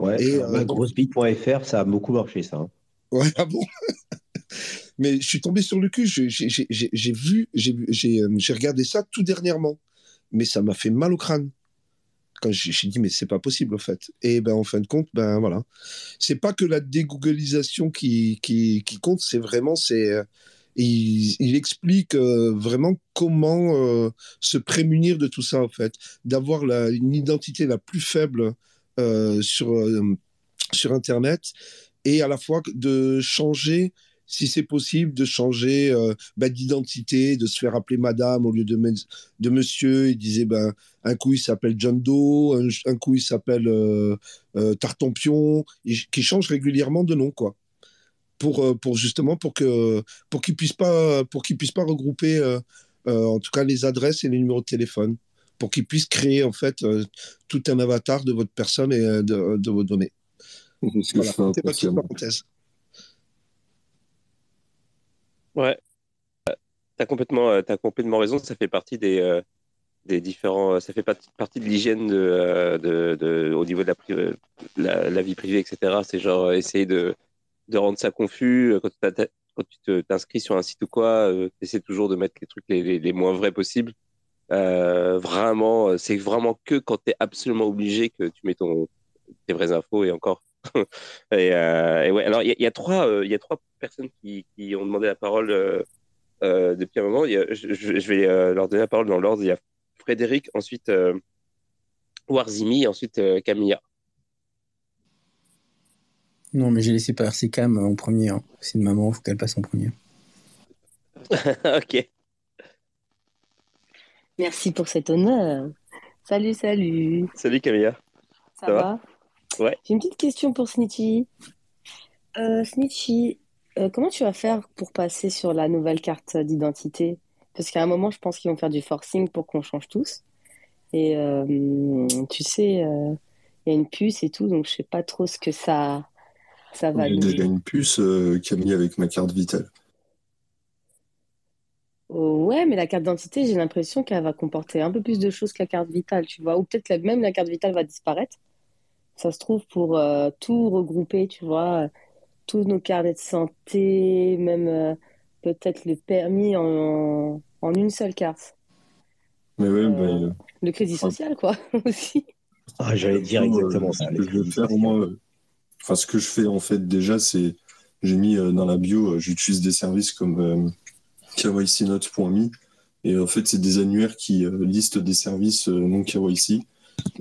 Ouais, et, euh, ça a beaucoup marché, ça. Hein. Ouais, ah bon? Mais je suis tombé sur le cul. J'ai vu, euh, j'ai regardé ça tout dernièrement. Mais ça m'a fait mal au crâne. Quand j'ai dit, mais c'est pas possible, en fait. Et ben, en fin de compte, ben voilà. C'est pas que la dégooglisation qui, qui, qui compte, c'est vraiment, c'est. Euh, il, il, explique vraiment comment se prémunir de tout ça, en fait. D'avoir une identité la plus faible euh, sur, euh, sur Internet et à la fois de changer si c'est possible, de changer euh, bah, d'identité, de se faire appeler madame au lieu de, de monsieur. Il disait, ben, un coup il s'appelle John Doe, un, coup il s'appelle euh, Tartampion, qui change régulièrement de nom, quoi. Pour, pour justement, pour que pour qu'ils puissent pas, pour qu'ils puissent pas regrouper, en tout cas, les adresses et les numéros de téléphone pour qu'ils puissent créer en fait euh, tout un avatar de votre personne et euh, de, de vos données. Voilà, c'est pas une parenthèse. Ouais, tu as complètement, as complètement raison. Ça fait partie des, des différents. Ça fait partie de l'hygiène de, de, de, au niveau de la, la, vie privée, etc. C'est genre essayer de, de rendre ça confus. Quand, quand tu t'inscris sur un site ou quoi, tu essaies toujours de mettre les trucs les, les, les moins vrais possibles. Euh, vraiment, c'est vraiment que quand tu es absolument obligé que tu mets ton, tes vraies infos et encore. et, euh, et, ouais, alors il y, y, a trois, euh, y a trois personnes qui, qui, ont demandé la parole euh, depuis un moment. Y a, je, je, vais leur donner la parole dans l'ordre. Il y a Frédéric, ensuite Warzimi, ensuite Camilla. Non, mais j'ai laissé passer Cam en premier. Hein. C'est une maman, il faut qu'elle passe en premier. ok. Merci pour cet honneur. Salut, salut. Salut Camilla. Ça, Ça va va Ouais. J'ai une petite question pour Snitchy. Euh, Snitchy, euh, comment tu vas faire pour passer sur la nouvelle carte d'identité? Parce qu'à un moment, je pense qu'ils vont faire du forcing pour qu'on change tous. Et euh, tu sais, euh, il y a une puce et tout, donc je sais pas trop ce que ça, ça va J'ai déjà une puce, euh, Camille, avec ma carte vitale. Oh, ouais, mais la carte d'identité, j'ai l'impression qu'elle va comporter un peu plus de choses que la carte vitale, tu vois. Ou peut-être que même la carte vitale va disparaître. Ça se trouve pour euh, tout regrouper, tu vois, euh, tous nos carnets de santé, même euh, peut-être le permis en, en une seule carte. Mais ouais, Euh, bah, euh, Le crédit social, quoi, aussi. Ah, J'allais dire exactement euh, ça. ce les que je crédits faire, sociaux. moi, euh, enfin, ce que je fais en fait déjà, c'est j'ai mis euh, dans la bio, euh, j'utilise des services comme euh, kycnote.me et en fait, c'est des annuaires qui euh, listent des services euh, non KYC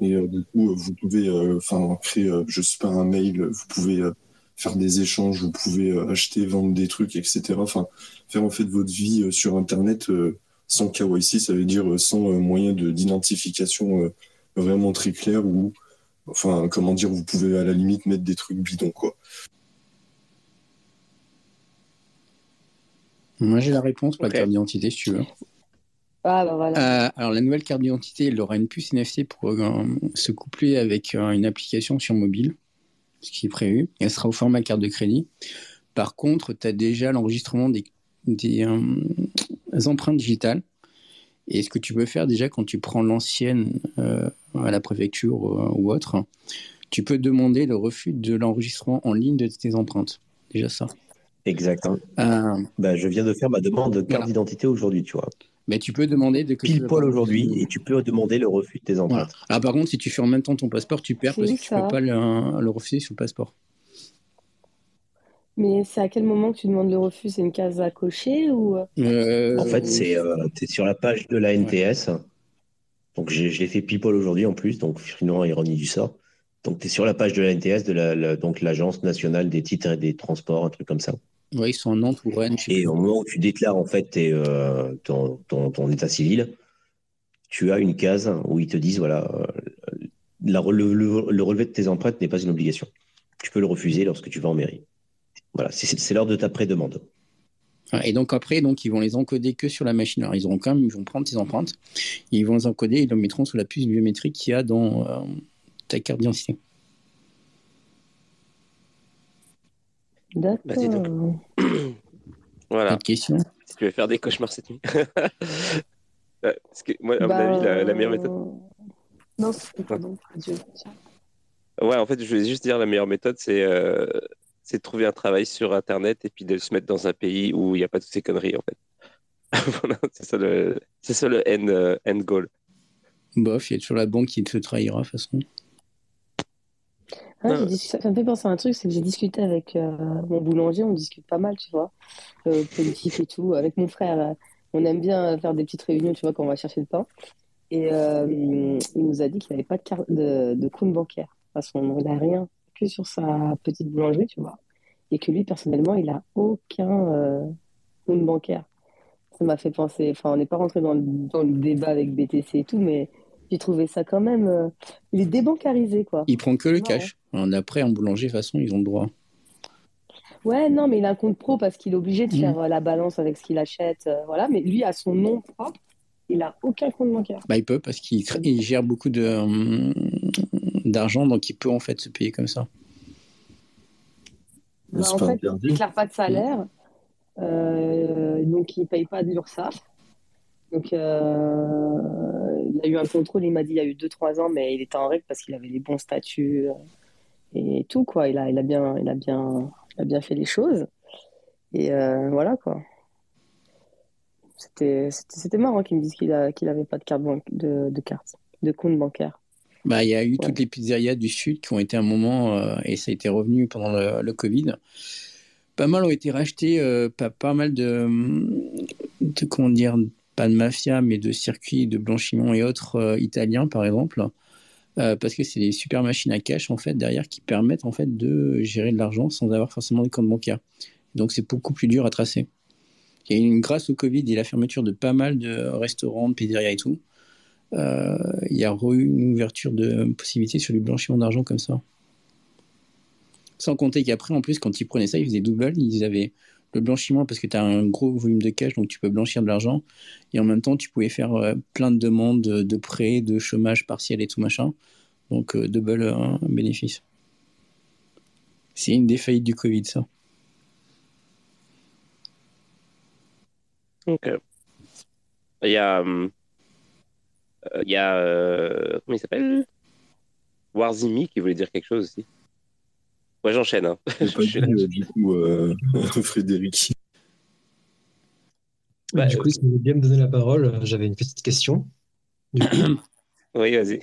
et euh, du coup, euh, vous pouvez euh, créer, euh, je sais pas, un mail, vous pouvez euh, faire des échanges, vous pouvez euh, acheter, vendre des trucs, etc. Enfin, faire en fait votre vie euh, sur Internet euh, sans KYC, ça veut dire euh, sans euh, moyen de d'identification euh, vraiment très clair ou enfin comment dire, vous pouvez à la limite mettre des trucs bidons quoi. Moi, j'ai la réponse pour Ok. la carte d'identité, si tu veux. Ah, bah voilà. Euh, alors, la nouvelle carte d'identité, elle aura une puce NFC pour euh, se coupler avec euh, une application sur mobile, ce qui est prévu. Elle sera au format carte de crédit. Par contre, tu as déjà l'enregistrement des, des, euh, empreintes digitales. Et ce que tu peux faire déjà quand tu prends l'ancienne euh, à la préfecture euh, ou autre, tu peux demander le refus de l'enregistrement en ligne de tes empreintes. Déjà ça. Exact. hein. Euh, Bah, je viens de faire ma demande de carte Voilà. d'identité aujourd'hui, tu vois. mais tu peux demander de que tu Pile poil aujourd'hui, et tu peux demander le refus de tes Voilà. empreintes. Ah, par contre, si tu fais en même temps ton passeport, tu perds C'est parce que tu ça peux pas le, le refuser sur le passeport. Mais c'est à quel moment que tu demandes le refus? C'est une case à cocher ou... euh, En fait, c'est euh, t'es sur la page de la NTS. Donc, j'ai- je l'ai fait pile poil aujourd'hui en plus, donc finalement, ironie du sort. Donc, tu es sur la page de la NTS, de la, la- donc l'Agence nationale des titres et des transports, un truc comme ça. Ouais, ils sont en Nantes ou Rennes. Et au moment où tu déclares en fait tes, euh, ton, ton, ton état civil, tu as une case où ils te disent voilà, euh, la le, le- le relevé de tes empreintes n'est pas une obligation. Tu peux le refuser lorsque tu vas en mairie. Voilà, c'est- l'heure de ta pré-demande. Et donc après, donc ils vont les encoder que sur la machine. Alors ils auront quand même, ils vont prendre tes empreintes, et ils vont les encoder et ils le mettront sur la puce biométrique qu'il y a dans euh, ta carte d'identité. D'accord. Bah, donc. Voilà. Question Si tu veux faire des cauchemars cette nuit. Ouais, Parce que moi, à mon Bah, avis, la, la meilleure méthode. Non, c'est pardon. Dieu. Ouais, en fait, je voulais juste dire la meilleure méthode, c'est euh, c'est de trouver un travail sur Internet et puis de se mettre dans un pays où il n'y a pas toutes ces conneries, en fait. Voilà, c'est ça le, c'est ça le end, euh, end goal. Bof, il y a toujours la banque qui te trahira de toute façon. Ah, discuté- ça me fait penser à un truc, c'est que j'ai discuté avec euh, mon boulanger, on discute pas mal, tu vois, euh, politique et tout. Avec mon frère, euh, on aime bien faire des petites réunions, tu vois, quand on va chercher le pain. Et euh, il nous a dit qu'il n'avait pas de, carte de, de compte bancaire. Parce qu'on n'a rien que sur sa petite boulangerie, tu vois. Et que lui, personnellement, il n'a aucun euh, compte bancaire. Ça m'a fait penser, enfin, on n'est pas rentré dans le, dans le débat avec BTC et tout, mais j'ai trouvé ça quand même. euh, il est débancarisé, quoi. Il prend que le cash. Alors, Après, en boulanger, de toute façon, ils ont le droit. Ouais, non, mais il a un compte pro parce qu'il est obligé de faire euh, la balance avec ce qu'il achète. euh, voilà, mais lui, à son nom propre, il a aucun compte bancaire. Bah, il peut parce qu'il il gère beaucoup de, hum, d'argent, donc il peut en fait se payer comme ça. Bah, en fait, il interdit. déclare pas de salaire, euh, donc il paye pas de l'URSSAF. Donc, euh, il a eu un contrôle, il m'a dit il y a eu 2-3 ans, mais il était en règle parce qu'il avait les bons statuts euh, et tout, quoi. Il a, il a bien, il a bien, il a bien fait les choses. Et euh, voilà, quoi. C'était, c'était, marrant qu'il me dise qu'il a, qu'il avait pas de carte de, de carte, de compte bancaire. Bah, il y a eu Ouais. toutes les pizzerias du Sud qui ont été un moment, euh, et ça a été revenu pendant le, le Covid. Pas mal ont été rachetés, euh, pas, pas mal de, de, comment dire, pas de mafia, mais de circuits de blanchiment et autres euh, italiens, par exemple, euh, parce que c'est des super machines à cash en fait derrière qui permettent en fait de gérer de l'argent sans avoir forcément des comptes bancaires. Donc c'est beaucoup plus dur à tracer. Et grâce au Covid et la fermeture de pas mal de restaurants, de pizzerias et tout, euh, il y a eu une ouverture de possibilités sur du blanchiment d'argent comme ça. Sans compter qu'après, en plus, quand ils prenaient ça, ils faisaient double. Ils avaient le blanchiment parce que tu as un gros volume de cash, donc tu peux blanchir de l'argent. Et en même temps, tu pouvais faire euh, plein de demandes de prêts, de chômage partiel et tout machin. Donc, euh, double euh, bénéfice. C'est une des faillites du Covid, ça. Ok. Il y a. Il y a. comment il s'appelle? Warzimi qui voulait dire quelque chose aussi. Ouais, j'enchaîne. Hein. Euh, du coup, euh, Frédéric. Bah, du coup, si vous voulez bien me donner la parole, j'avais une petite question. oui, vas-y.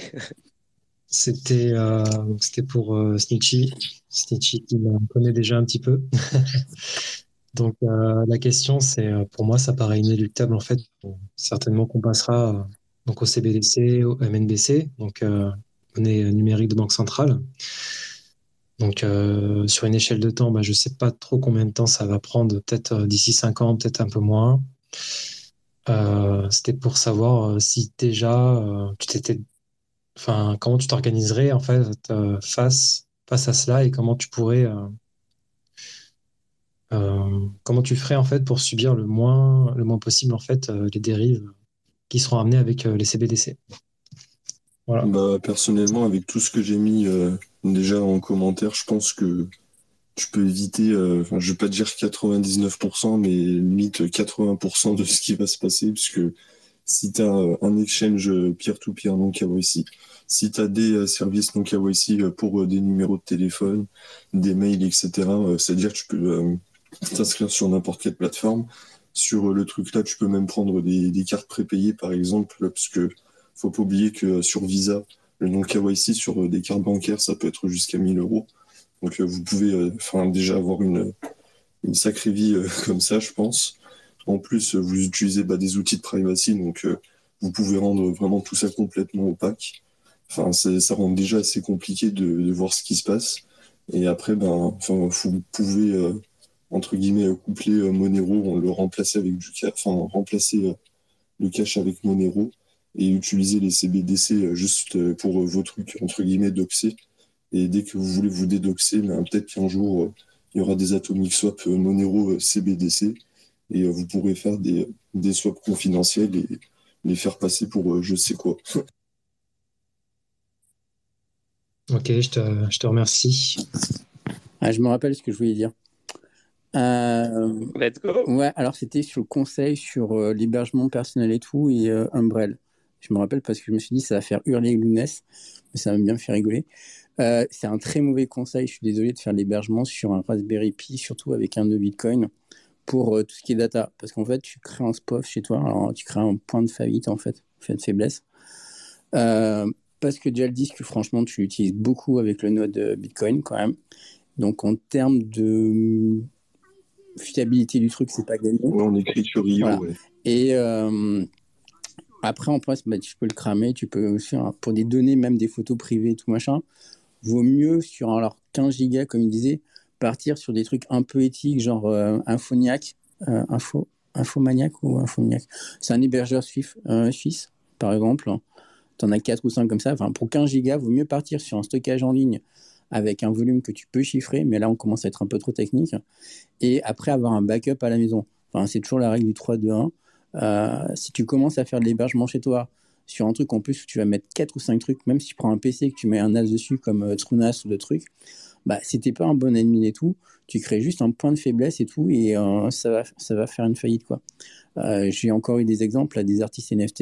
C'était euh, c'était pour euh, Snitchy. Snitchy qui me connaît déjà un petit peu. Donc la question, c'est pour moi, ça paraît inéluctable en fait. Certainement qu'on passera donc au CBDC, au MNBC, donc monnaie numérique de banque centrale. Donc, euh, sur une échelle de temps, bah, je ne sais pas trop combien de temps ça va prendre, peut-être euh, d'ici 5 ans, peut-être un peu moins. Euh, c'était pour savoir si déjà tu t'étais, enfin, comment tu t'organiserais en fait face face à cela et comment tu pourrais, comment tu ferais en fait pour subir le moins le moins possible en fait les dérives qui seront amenées avec les CBDC. Bah, personnellement, avec tout ce que j'ai mis Déjà en commentaire, je pense que tu peux éviter, euh, je vais pas dire 99%, mais limite 80% de ce qui va se passer, puisque si tu as un exchange peer-to-peer non KYC, si tu as des euh, services non KYC euh, pour des numéros de téléphone, des mails, etc., c'est-à-dire que tu peux t'inscrire sur n'importe quelle plateforme. Sur le truc là, tu peux même prendre des, des cartes prépayées, par exemple, parce que faut pas oublier que sur Visa, le nom KYC sur euh, des cartes bancaires, ça peut être jusqu'à 1000 euros. Donc euh, vous pouvez euh, enfin, déjà avoir une, sacrée vie comme ça, je pense. En plus, vous utilisez bah, des outils de privacy, donc vous pouvez rendre vraiment tout ça complètement opaque. Enfin, ça rend déjà assez compliqué de, voir ce qui se passe. Et après, ben, enfin, vous pouvez entre guillemets coupler Monero, le remplacer avec du, enfin remplacer le cash avec Monero et utiliser les CBDC euh, juste euh, pour euh, vos trucs, entre guillemets, doxés. Et dès que vous voulez vous dédoxer, ben, peut-être qu'un jour, il y aura des Atomic Swap Monero CBDC et vous pourrez faire des, des swaps confidentiels et les faire passer pour je sais quoi. ok, je te, je te remercie. Ah, je me rappelle ce que je voulais dire. Let's go. Ouais, alors c'était sur le conseil sur l'hébergement personnel et tout et Umbrel. Je me rappelle parce que je me suis dit, ça va faire hurler Lounès, mais ça va bien me faire rigoler. Euh, c'est un très mauvais conseil. Je suis désolé de faire l'hébergement sur un Raspberry Pi, surtout avec un de Bitcoin, pour euh, tout ce qui est data. Parce qu'en fait, tu crées un SPOF chez toi, alors tu crées un point de faillite, en fait, fait de faiblesse. Euh, parce que déjà le disque, franchement, tu l'utilises beaucoup avec le node Bitcoin quand même. Donc en termes de fiabilité du truc, c'est pas gagné. on écrit sur IO. Et après, en place, bah, tu peux le cramer, tu peux aussi, hein, pour des données, même des photos privées, tout machin, vaut mieux sur alors 15 gigas, comme il disait, partir sur des trucs un peu éthiques, genre euh, euh, Info, Infomaniac ou Infoniac. C'est un hébergeur suisse, euh, suisse par exemple. Tu en as 4 ou 5 comme ça. Enfin, pour 15 gigas, vaut mieux partir sur un stockage en ligne avec un volume que tu peux chiffrer, mais là, on commence à être un peu trop technique. Et après, avoir un backup à la maison. Enfin, c'est toujours la règle du 3-2-1. Euh, si tu commences à faire de l'hébergement chez toi sur un truc en plus où tu vas mettre 4 ou 5 trucs, même si tu prends un PC et que tu mets un NAS dessus comme euh, Trunas ou d'autres trucs, bah, si pas un bon admin et tout, tu crées juste un point de faiblesse et tout, et euh, ça, va, faire une faillite. quoi. J'ai encore eu des exemples à des artistes NFT,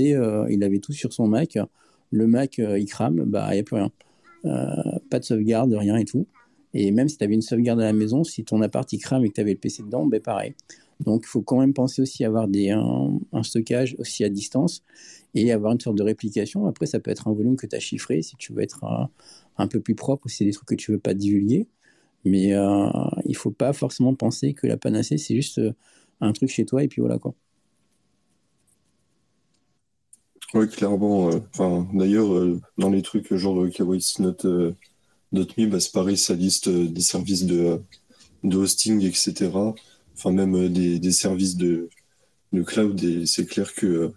il avait tout sur son Mac, le Mac il crame, bah il n'y a plus rien. pas de sauvegarde, rien et tout. Et même si tu avais une sauvegarde à la maison, si ton appart il crame et que tu avais le PC dedans, bah pareil. Donc, il faut quand même penser aussi à avoir des, un, stockage aussi à distance et avoir une sorte de réplication. Après, ça peut être un volume que tu as chiffré si tu veux être un, peu plus propre ou si c'est des trucs que tu veux pas divulguer. Mais euh, il faut pas forcément penser que la panacée, c'est juste euh, un truc chez toi et puis voilà quoi. Ouais, clairement. Enfin, d'ailleurs, dans les trucs genre KYC Note, Me, bah, c'est pareil, ça liste des services de, de hosting, etc. Enfin, même des, des services de, cloud. Et c'est clair que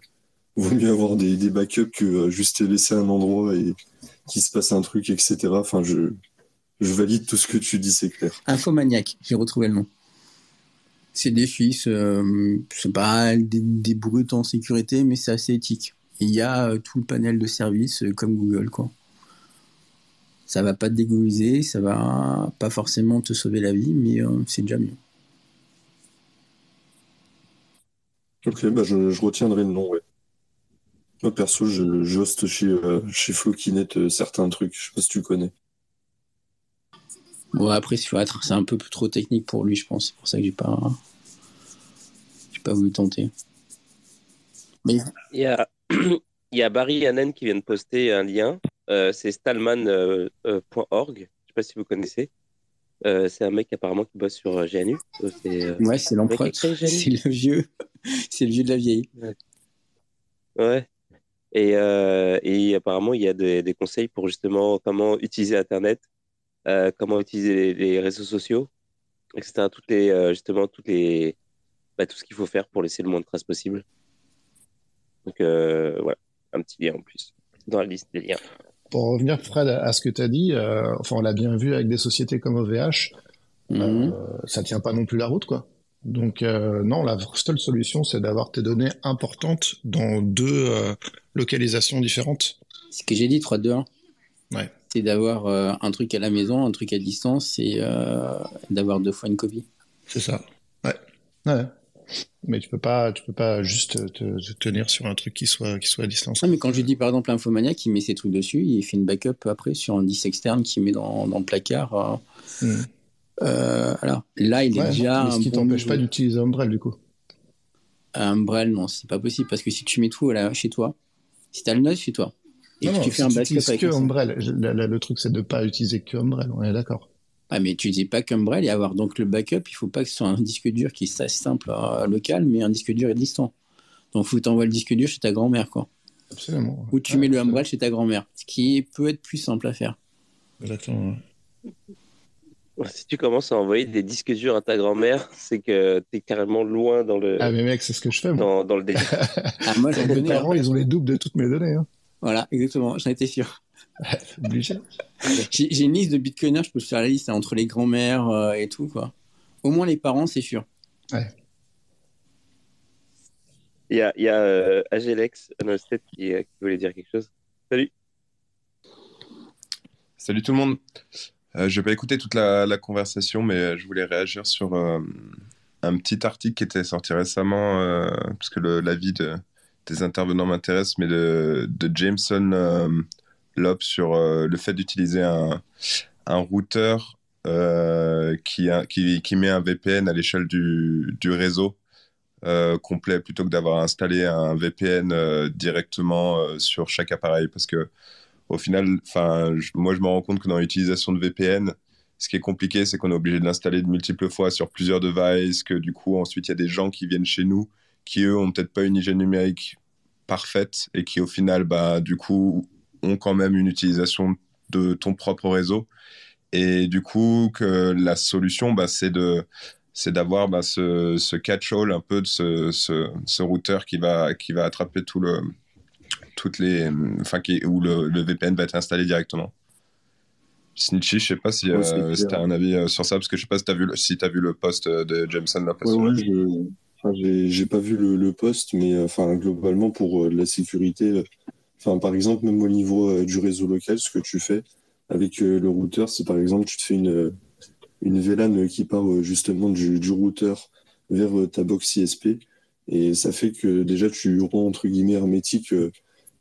vaut mieux avoir des, backups que juste laisser un endroit et qu'il se passe un truc, etc. Enfin, je, je valide tout ce que tu dis, c'est clair. Infomaniac, j'ai retrouvé le nom. C'est des fils, euh, c'est pas des, brutes en sécurité, mais c'est assez éthique. Il y a euh, tout le panel de services euh, comme Google, quoi. Ça va pas te dégoûter, ça va pas forcément te sauver la vie, mais c'est déjà mieux. Ok, bah je, je retiendrai le nom, ouais. Moi, perso, je, j'hoste chez, chez Flokinet certains trucs, je sais pas si tu connais. Bon, après, c'est un peu trop technique pour lui, je pense. C'est pour ça que j'ai pas, j'ai pas voulu tenter. Mais... Il, y a... Il y a Barry Hanen qui vient de poster un lien. Euh, c'est stallman.org. Euh, euh, je sais pas si vous connaissez. C'est un mec apparemment qui bosse sur GNU. ouais, c'est l'empereur. C'est le vieux. c'est le vieux de la vieille. Ouais. Et, et, apparemment, il y a des, des, conseils pour justement comment utiliser Internet euh, comment utiliser les, réseaux sociaux, etc. Toutes les, euh, justement, toutes les, bah, tout ce qu'il faut faire pour laisser le moins de traces possible. Donc euh, voilà, un petit lien en plus dans la liste des liens. Pour revenir, Fred, à ce que tu as dit, enfin, on l'a bien vu avec des sociétés comme OVH, mhm. ça tient pas non plus la route, quoi. Donc non, la seule solution, c'est d'avoir tes données importantes dans deux localisations différentes. Ce que j'ai dit, 3, 2, 1. Ouais c'est d'avoir euh, un truc à la maison, un truc à distance et euh, d'avoir deux fois une copie. C'est ça. Ouais. ouais. Mais tu peux pas, tu peux pas juste te, tenir sur un truc qui soit, qui soit à distance. mais quand je dis par exemple Infomaniac, il met ses trucs dessus, il fait une backup après sur un disque externe qu'il met dans, dans, le placard. Euh, hmm. alors là, il est déjà. Ce qui t'empêche pas d'utiliser Umbrel du coup. Umbrel, non, c'est pas possible parce que si tu mets tout là, chez toi, si tu as le note chez toi, et tu fais un backup avec que Umbrel. Le, truc, c'est de ne pas utiliser que Umbrel, on est d'accord. Ah, mais tu dis pas qu'Umbrel et avoir donc le backup, il faut pas que ce soit un disque dur qui soit simple, euh, local, mais un disque dur distant. Donc, il faut que tu envoies le disque dur chez ta grand-mère, quoi. Absolument. Ou tu mets le Umbrel chez ta grand-mère, ce qui peut être plus simple à faire. Exactement. Si tu commences à envoyer des disques durs à ta grand-mère, c'est que tu es carrément loin dans le. Ah, mais mec, c'est ce que je fais, moi. Dans, le délire. ah, moi, j'en Mes parents, ils ont les doubles de toutes mes données. Hein. Voilà, exactement, j'en étais sûr. J'ai une liste de bitcoiners, je peux faire la liste hein, entre les grands-mères euh, et tout, quoi. Au moins les parents, c'est sûr. Ouais. Il y a, il y a euh, Agelex, euh, qui, voulait dire quelque chose. Salut. Salut tout le monde. je vais pas écouter toute la, conversation, mais je voulais réagir sur un petit article qui était sorti récemment, parce que l'avis de des intervenants m'intéressent, mais de, de Jameson euh, Lop sur euh, le fait d'utiliser un, un routeur euh, qui, qui, qui, met un VPN à l'échelle du, du réseau complet plutôt que d'avoir installé un VPN directement sur chaque appareil. Parce que au final, moi je me rends compte que dans l'utilisation de VPN, ce qui est compliqué, c'est qu'on est obligé de l'installer de multiples fois sur plusieurs devices, que du coup, ensuite, il y a des gens qui viennent chez nous qui eux ont peut-être pas une hygiène numérique parfaite et qui au final, bah, du coup, ont quand même une utilisation de ton propre réseau. Et du coup, que la solution, bah, c'est de c'est d'avoir bah, ce, ce catch-all un peu de ce, ce, ce, routeur qui va, qui va attraper tout le, toutes les, enfin, qui, où le, le, VPN va être installé directement. Snitchy, je sais pas si, euh, tu as un avis euh, sur ça, parce que je sais pas si tu as vu, si as vu le post de Jameson là. j'ai pas vu le, le post, mais euh, enfin globalement pour euh, la sécurité, euh, enfin par exemple même au niveau du réseau local, ce que tu fais avec le routeur, c'est par exemple tu te fais une une VLAN qui part justement du, routeur vers ta box ISP et ça fait que déjà tu rends entre guillemets hermétique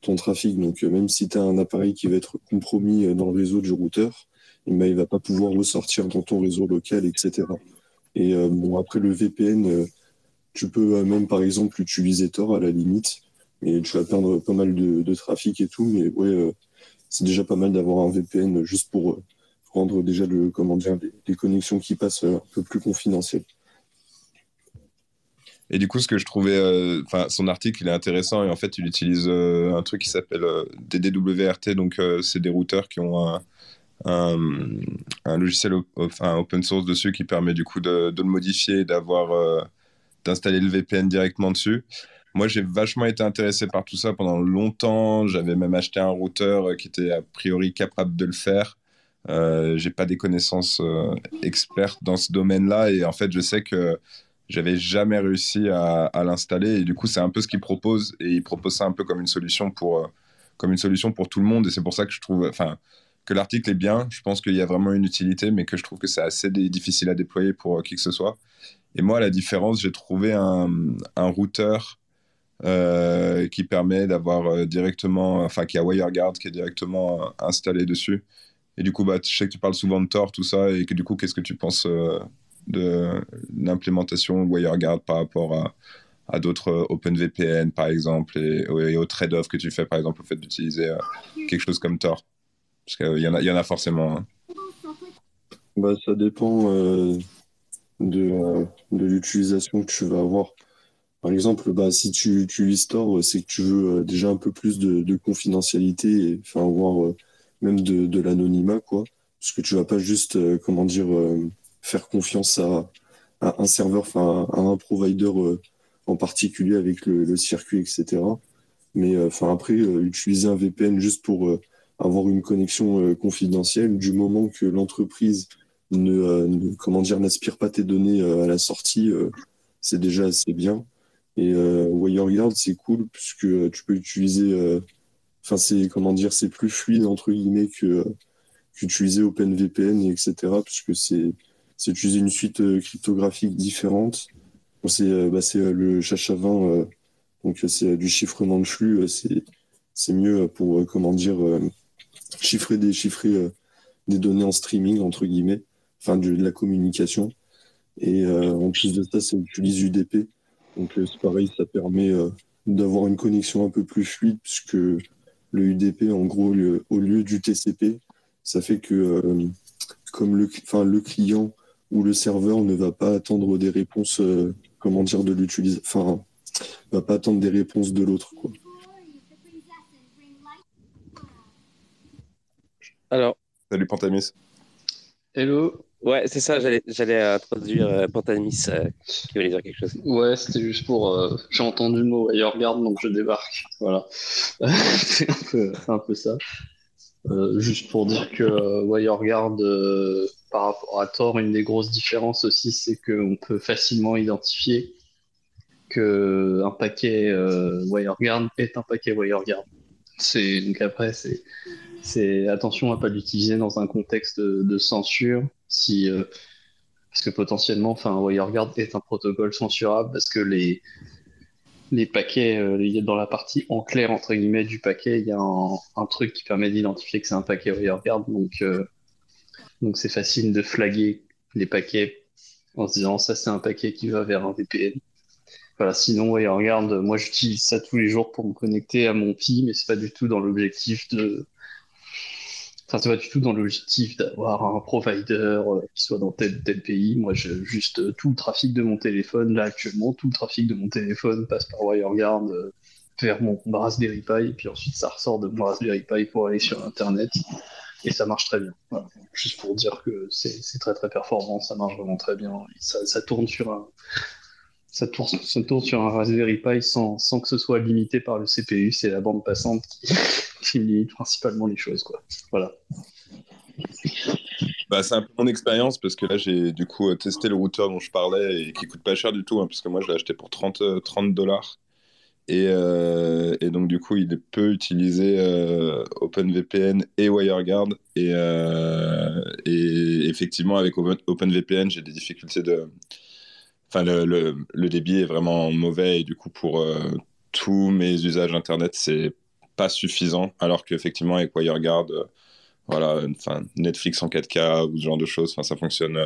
ton trafic. Donc même si tu as un appareil qui va être compromis dans le réseau du routeur, eh ben, il va pas pouvoir ressortir dans ton réseau local, etc. Et bon après le VPN tu peux euh, même, par exemple, utiliser Tor à la limite, mais tu vas perdre pas mal de, trafic et tout. Mais ouais, euh, c'est déjà pas mal d'avoir un VPN juste pour euh, rendre déjà le, comment dire, les, connexions qui passent un peu plus confidentielles. Et du coup, ce que je trouvais, euh, enfin, son article, il est intéressant et en fait, il utilise euh, un truc qui s'appelle euh, DDWRT, donc c'est des routeurs qui ont un, un, logiciel enfin, open source dessus qui permet du coup de, de le modifier et d'avoir d'installer le VPN directement dessus. Moi, j'ai vachement été intéressé par tout ça pendant longtemps. J'avais même acheté un routeur qui était a priori capable de le faire. Euh, j'ai pas des connaissances expertes dans ce domaine-là. Et en fait, je sais que j'avais jamais réussi à, l'installer. Et du coup c'est un peu ce qu'il propose et il propose ça un peu comme une solution pour euh, comme une solution pour tout le monde. Et c'est pour ça que je trouve enfin que l'article est bien. Je pense qu'il y a vraiment une utilité mais que je trouve que c'est assez difficile à déployer pour euh, qui que ce soit. Et moi à la différence j'ai trouvé un routeur euh, qui permet d'avoir euh, directement enfin qui a WireGuard qui est directement installé dessus et du coup bah je sais que tu parles souvent de Tor tout ça et que du coup qu'est-ce que tu penses de l'implémentation WireGuard par rapport à, d'autres OpenVPN, par exemple, et, au trade-off que tu fais, par exemple, au fait d'utiliser euh, quelque chose comme Tor? Parce qu'il y, y en a forcément. Hein. Bah, ça dépend euh, euh, de l'utilisation que tu vas avoir. Par exemple, bah, si tu utilises Tor, c'est que tu veux déjà un peu plus de, de confidentialité, enfin, voire même de, l'anonymat, quoi. Parce que tu vas pas juste, comment dire, faire confiance à, un serveur, enfin à un provider euh, en particulier avec le, circuit, etc. Mais euh, après, euh, utiliser un VPN juste pour avoir une connexion confidentielle, du moment que l'entreprise ne, comment dire n'aspire pas tes données à la sortie, c'est déjà assez bien. Et WireGuard, c'est cool puisque tu peux utiliser, enfin c'est comment dire, c'est plus fluide entre guillemets que qu'utiliser OpenVPN, etc. puisque c'est c'est utiliser une suite euh, cryptographique différente. c'est euh, bah, euh, le SHA-20, donc c'est du chiffrement de flux. c'est mieux pour comment dire chiffrer déchiffrer des données en streaming entre guillemets, enfin de, la communication. Et en plus de ça, ça utilise UDP. Donc c'est pareil, ça permet d'avoir une connexion un peu plus fluide puisque le UDP, en gros, au lieu du TCP, ça fait que comme le, enfin, le client où le serveur ne va pas attendre des réponses, euh, comment dire, de l'utilisateur, enfin, va pas attendre des réponses de l'autre, quoi. Alors. Salut Pantamis. Hello. Ouais, c'est ça, j'allais introduire euh, Pantamis euh, qui voulait dire quelque chose. Ouais, c'était juste pour. J'ai entendu le mot regarde donc je débarque. Voilà. c'est un, peu ça. juste pour dire que WireGuard par rapport à Tor, une des grosses différences aussi, c'est qu'on peut facilement identifier que un paquet euh, WireGuard est un paquet WireGuard. Donc après c'est attention à pas l'utiliser dans un contexte de, censure si euh, parce que potentiellement enfin WireGuard est un protocole censurable parce que les les paquets euh, dans la partie en clair entre guillemets du paquet il y a un, truc qui permet d'identifier que c'est un paquet WireGuard donc donc c'est facile de flaguer les paquets en se disant ça c'est un paquet qui va vers un VPN. Voilà, sinon, ouais, regarde, moi j'utilise ça tous les jours pour me connecter à mon PI, mais c'est pas du tout dans l'objectif de. Enfin, c'est pas du tout dans l'objectif d'avoir un provider euh, qui soit dans tel tel pays. Moi, je, juste euh, tout le trafic de mon téléphone, là actuellement, tout le trafic de mon téléphone passe par WireGuard euh, vers mon Raspberry Pi, puis ensuite ça ressort de mon Raspberry Pi pour aller sur Internet et ça marche très bien. Juste pour dire que c'est très très performant, ça marche vraiment très bien. Ça, tourne sur un ça tourne, sur un Raspberry Pi sans, sans, que ce soit limité par le CPU. C'est la bande passante qui, limite principalement les choses. Quoi. Voilà. Bah, c'est un peu mon expérience parce que là j'ai du coup testé le routeur dont je parlais et qui coûte pas cher du tout, hein, parce que moi je l'ai acheté pour 30, 30 dollars. Et, euh, et, donc, du coup, il peut utiliser euh, OpenVPN et WireGuard. Et, euh, et effectivement, avec OpenVPN, j'ai des difficultés de. Enfin, le, le, le, débit est vraiment mauvais. Et du coup, pour tous mes usages Internet, c'est pas suffisant. Alors qu'effectivement, avec WireGuard, voilà, enfin, Netflix en 4K ou ce genre de choses, enfin, ça fonctionne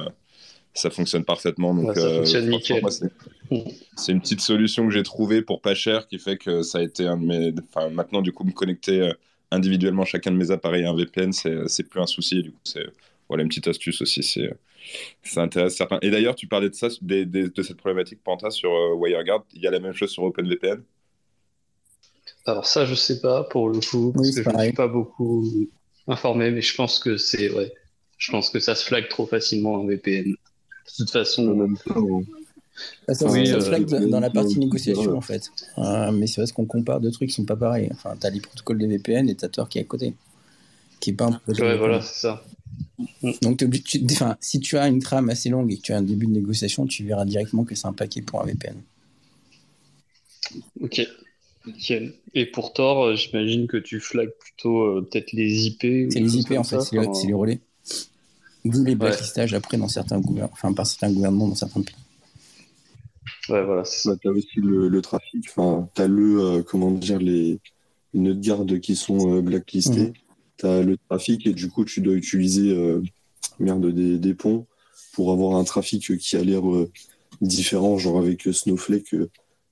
ça fonctionne parfaitement. Donc, euh. C'est une petite solution que j'ai trouvée pour pas cher qui fait que ça a été un de mes. Enfin, maintenant, du coup, me connecter euh, individuellement chacun de mes appareils à un VPN, c'est plus un souci. Du coup, voilà une petite astuce aussi. C'est ça intéresse certains. Et d'ailleurs, tu parlais de ça, de cette problématique Panta sur WireGuard. Il y a la même chose sur OpenVPN? Alors ça, je sais pas pour le coup, parce que je ne suis pas beaucoup informé, mais je pense que c'est ouais, je pense que ça se flag trop facilement en VPN. De toute façon, même ça, ça, oui, ça flag dans la partie négociation en fait. Euh, mais c'est parce qu'on compare deux trucs qui sont pas pareils. Enfin, t'as les protocoles de VPN et t'as Tor qui est à côté, qui est pas un protocole. Ouais, voilà, c'est ça. Donc, obligé, enfin, si tu as une trame assez longue et que tu as un début de négociation, tu verras directement que c'est un paquet pour un VPN. Ok. Et pour Tor, euh, j'imagine que tu flags plutôt euh, peut-être les IP. C'est les IP en fait, c'est les, relais. D'où les blacklistages après dans certains gouvernements, enfin par certains gouvernements dans certains pays. Ouais, voilà. Bah, tu as aussi le, trafic, enfin, tu as le, euh, comment dire, les, nœuds de garde qui sont blacklistés. Mhm. Tu as le trafic et du coup, tu dois utiliser merde, des, ponts pour avoir un trafic qui a l'air différent, genre avec Snowflake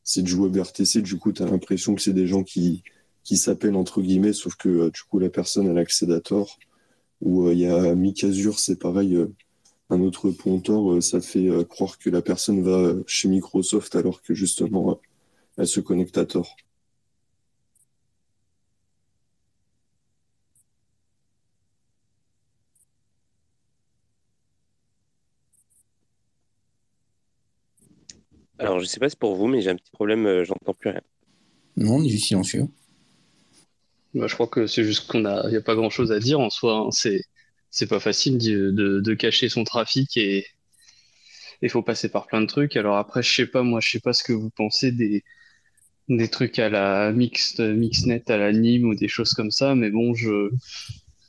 c'est du web RTC, du coup, tu as l'impression que c'est des gens qui, qui s'appellent entre guillemets, sauf que euh, du coup, la personne, elle accède à tort. Ou euh, il y a Mikazure, c'est pareil, euh, un autre point tort, ça fait croire que la personne va chez Microsoft alors que justement, elle se connecte à tort. Alors, je sais pas si c'est pour vous, mais j'ai un petit problème, euh, j'entends plus rien. Non, on est juste silencieux. Bah, je crois que c'est juste qu'on a, il n'y a pas grand chose à dire en soi. Hein. C'est, c'est pas facile de, de, cacher son trafic et il faut passer par plein de trucs. Alors après, je sais pas, moi, je sais pas ce que vous pensez des, des trucs à la mixed, mixnet, à la NIM ou des choses comme ça, mais bon, je,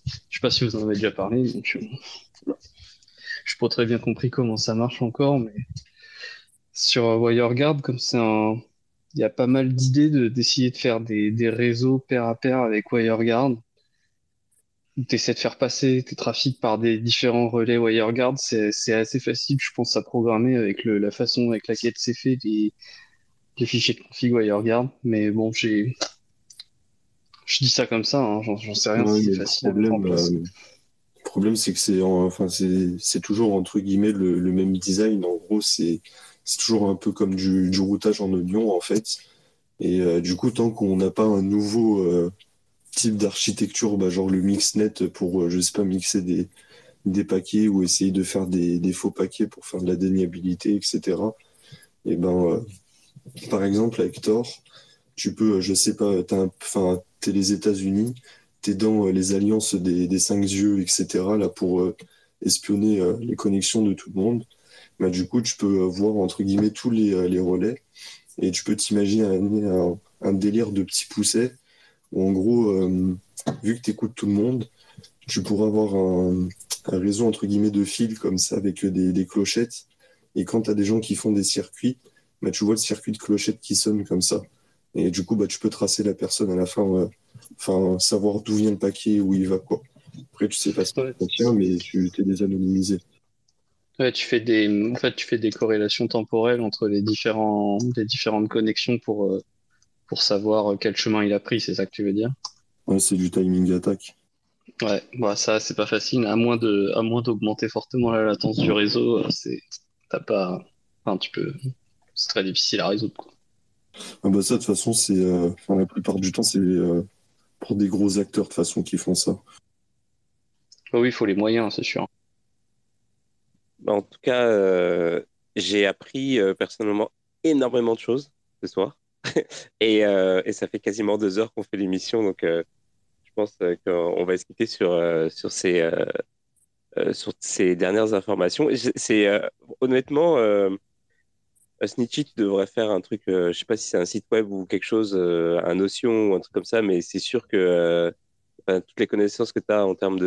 je sais pas si vous en avez déjà parlé, donc je, je pas très bien compris comment ça marche encore, mais sur WireGuard, comme c'est un. Il y a pas mal d'idées de, d'essayer de faire des, des, réseaux pair à pair avec WireGuard. Tu essaies de faire passer tes trafics par des différents relais WireGuard. C'est, assez facile, je pense, à programmer avec le, la façon avec laquelle c'est fait, les, les fichiers de config WireGuard. Mais bon, j'ai. Je dis ça comme ça, hein, j'en, sais rien c'est facile. Problème, euh, le problème, c'est que c'est, enfin, toujours entre guillemets le, le même design. En gros, c'est c'est toujours un peu comme du, routage en oignon en fait. Et euh, du coup, tant qu'on n'a pas un nouveau euh, type d'architecture, bah, genre le mixnet pour, euh, je sais pas, mixer des, paquets ou essayer de faire des, faux paquets pour faire de la déniabilité, etc. Et ben, par exemple, avec Tor, tu peux, je sais pas, enfin, t'es les États-Unis, t'es dans les alliances des, des cinq yeux, etc. là pour espionner les connexions de tout le monde. Bah, du coup, tu peux voir entre guillemets tous les, euh, les relais et tu peux t'imaginer un, un, délire de petits poussets où en gros, euh, vu que tu écoutes tout le monde, tu pourras avoir un, un, réseau entre guillemets de fils comme ça avec des, des clochettes. Et quand tu as des gens qui font des circuits, bah, tu vois le circuit de clochettes qui sonne comme ça. Et du coup, bah, tu peux tracer la personne à la fin, euh, enfin, savoir d'où vient le paquet, où il va. Quoi. Après, tu sais pas ce qu'il contient, mais tu t'es désanonymisé. Ouais, tu fais des, en fait, tu fais des corrélations temporelles entre les, différents, les différentes connexions pour, euh, pour savoir quel chemin il a pris, c'est ça que tu veux dire? Ouais, c'est du timing attack. Ouais, bah ça, c'est pas facile. À moins de, à moins d'augmenter fortement la latence du réseau, euh, c'est, t'as pas, enfin, tu peux, c'est très difficile à résoudre, quoi. Ah bah ça, de toute façon, c'est, euh, la plupart du temps, c'est pour des gros acteurs, de façon, qui font ça. oui, il faut les moyens, c'est sûr. Bah, en tout cas, euh, j'ai appris euh, personnellement énormément de choses ce soir. et, euh, et, ça fait quasiment deux heures qu'on fait l'émission, donc je pense qu'on va se sur, ces, dernières informations. C'est honnêtement, Snitchy, tu devrais faire un truc, je sais pas si c'est un site web ou quelque chose, un Notion ou un truc comme ça, mais c'est sûr que toutes les connaissances que tu as en termes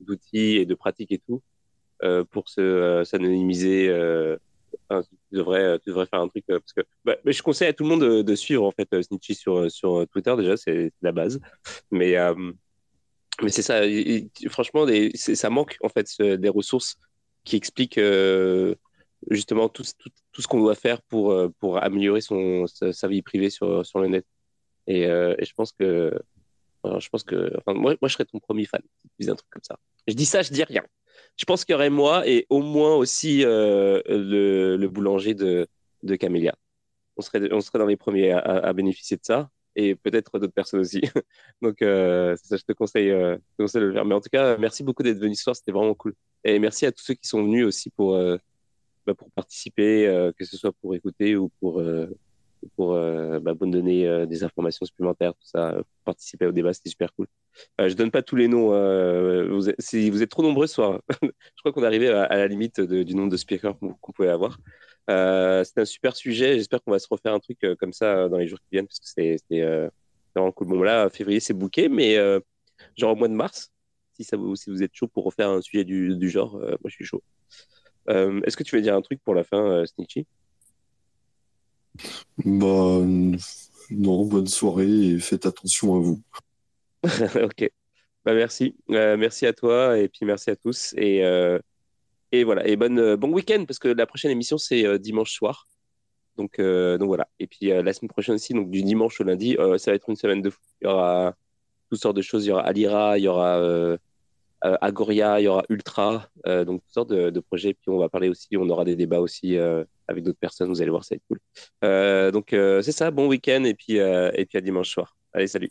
d'outils et de pratiques et tout, euh, pour euh, s'anonymiser. Euh, tu devrais, tu devrais faire un truc parce que bah, je conseille à tout le monde de, suivre en fait Snitchy sur Twitter déjà c'est la base. Mais mais c'est ça franchement ça manque en fait des ressources qui expliquent justement tout, ce qu'on doit faire pour pour améliorer son sa, vie privée sur sur le net. Et, je pense que je pense que enfin, moi, je serais ton premier fan si tu un truc comme ça. Je dis ça je dis rien Je pense qu'il y aurait moi et au moins aussi le, le, boulanger de, Camélia. On serait, on serait dans les premiers à, bénéficier de ça et peut-être d'autres personnes aussi. Donc, euh, ça, je te conseille, euh, de le faire. Mais en tout cas, merci beaucoup d'être venu ce soir, c'était vraiment cool. Et merci à tous ceux qui sont venus aussi pour, euh, bah, pour participer, euh, que ce soit pour écouter ou pour, euh, pour bah, vous donner des informations supplémentaires, tout ça, pour participer au débat, c'était super cool. je donne pas tous les noms, vous, êtes, si vous êtes trop nombreux ce soir. je crois qu'on est arrivé à, la limite du nombre de speakers qu'on pouvait avoir. Euh, c'est un super sujet. J'espère qu'on va se refaire un truc euh, comme ça euh, dans les jours qui viennent parce que c'est vraiment cool. Bon, là, février, c'est bouquet, mais genre au mois de mars, si, vous, êtes chaud pour refaire un sujet du genre, moi je suis chaud. Est-ce que tu veux dire un truc pour la fin, Snitchy? Bah, non, bonne soirée et faites attention à vous. ok. Bah, merci. merci à toi et puis merci à tous. Et et voilà, et euh, bon week-end, parce que la prochaine émission, c'est euh, dimanche soir. Donc, euh, donc voilà. Et puis la semaine prochaine aussi, donc du dimanche au lundi, ça va être une semaine de fou. Il y aura toutes sortes de choses. Il y aura Alira, il y aura Agoria, il y aura Ultra, donc toutes sortes de, de, projets. Puis on va parler aussi, on aura des débats aussi avec d'autres personnes. Vous allez voir, ça va être cool. donc c'est ça, bon week-end et puis, et puis à dimanche soir. Allez, salut.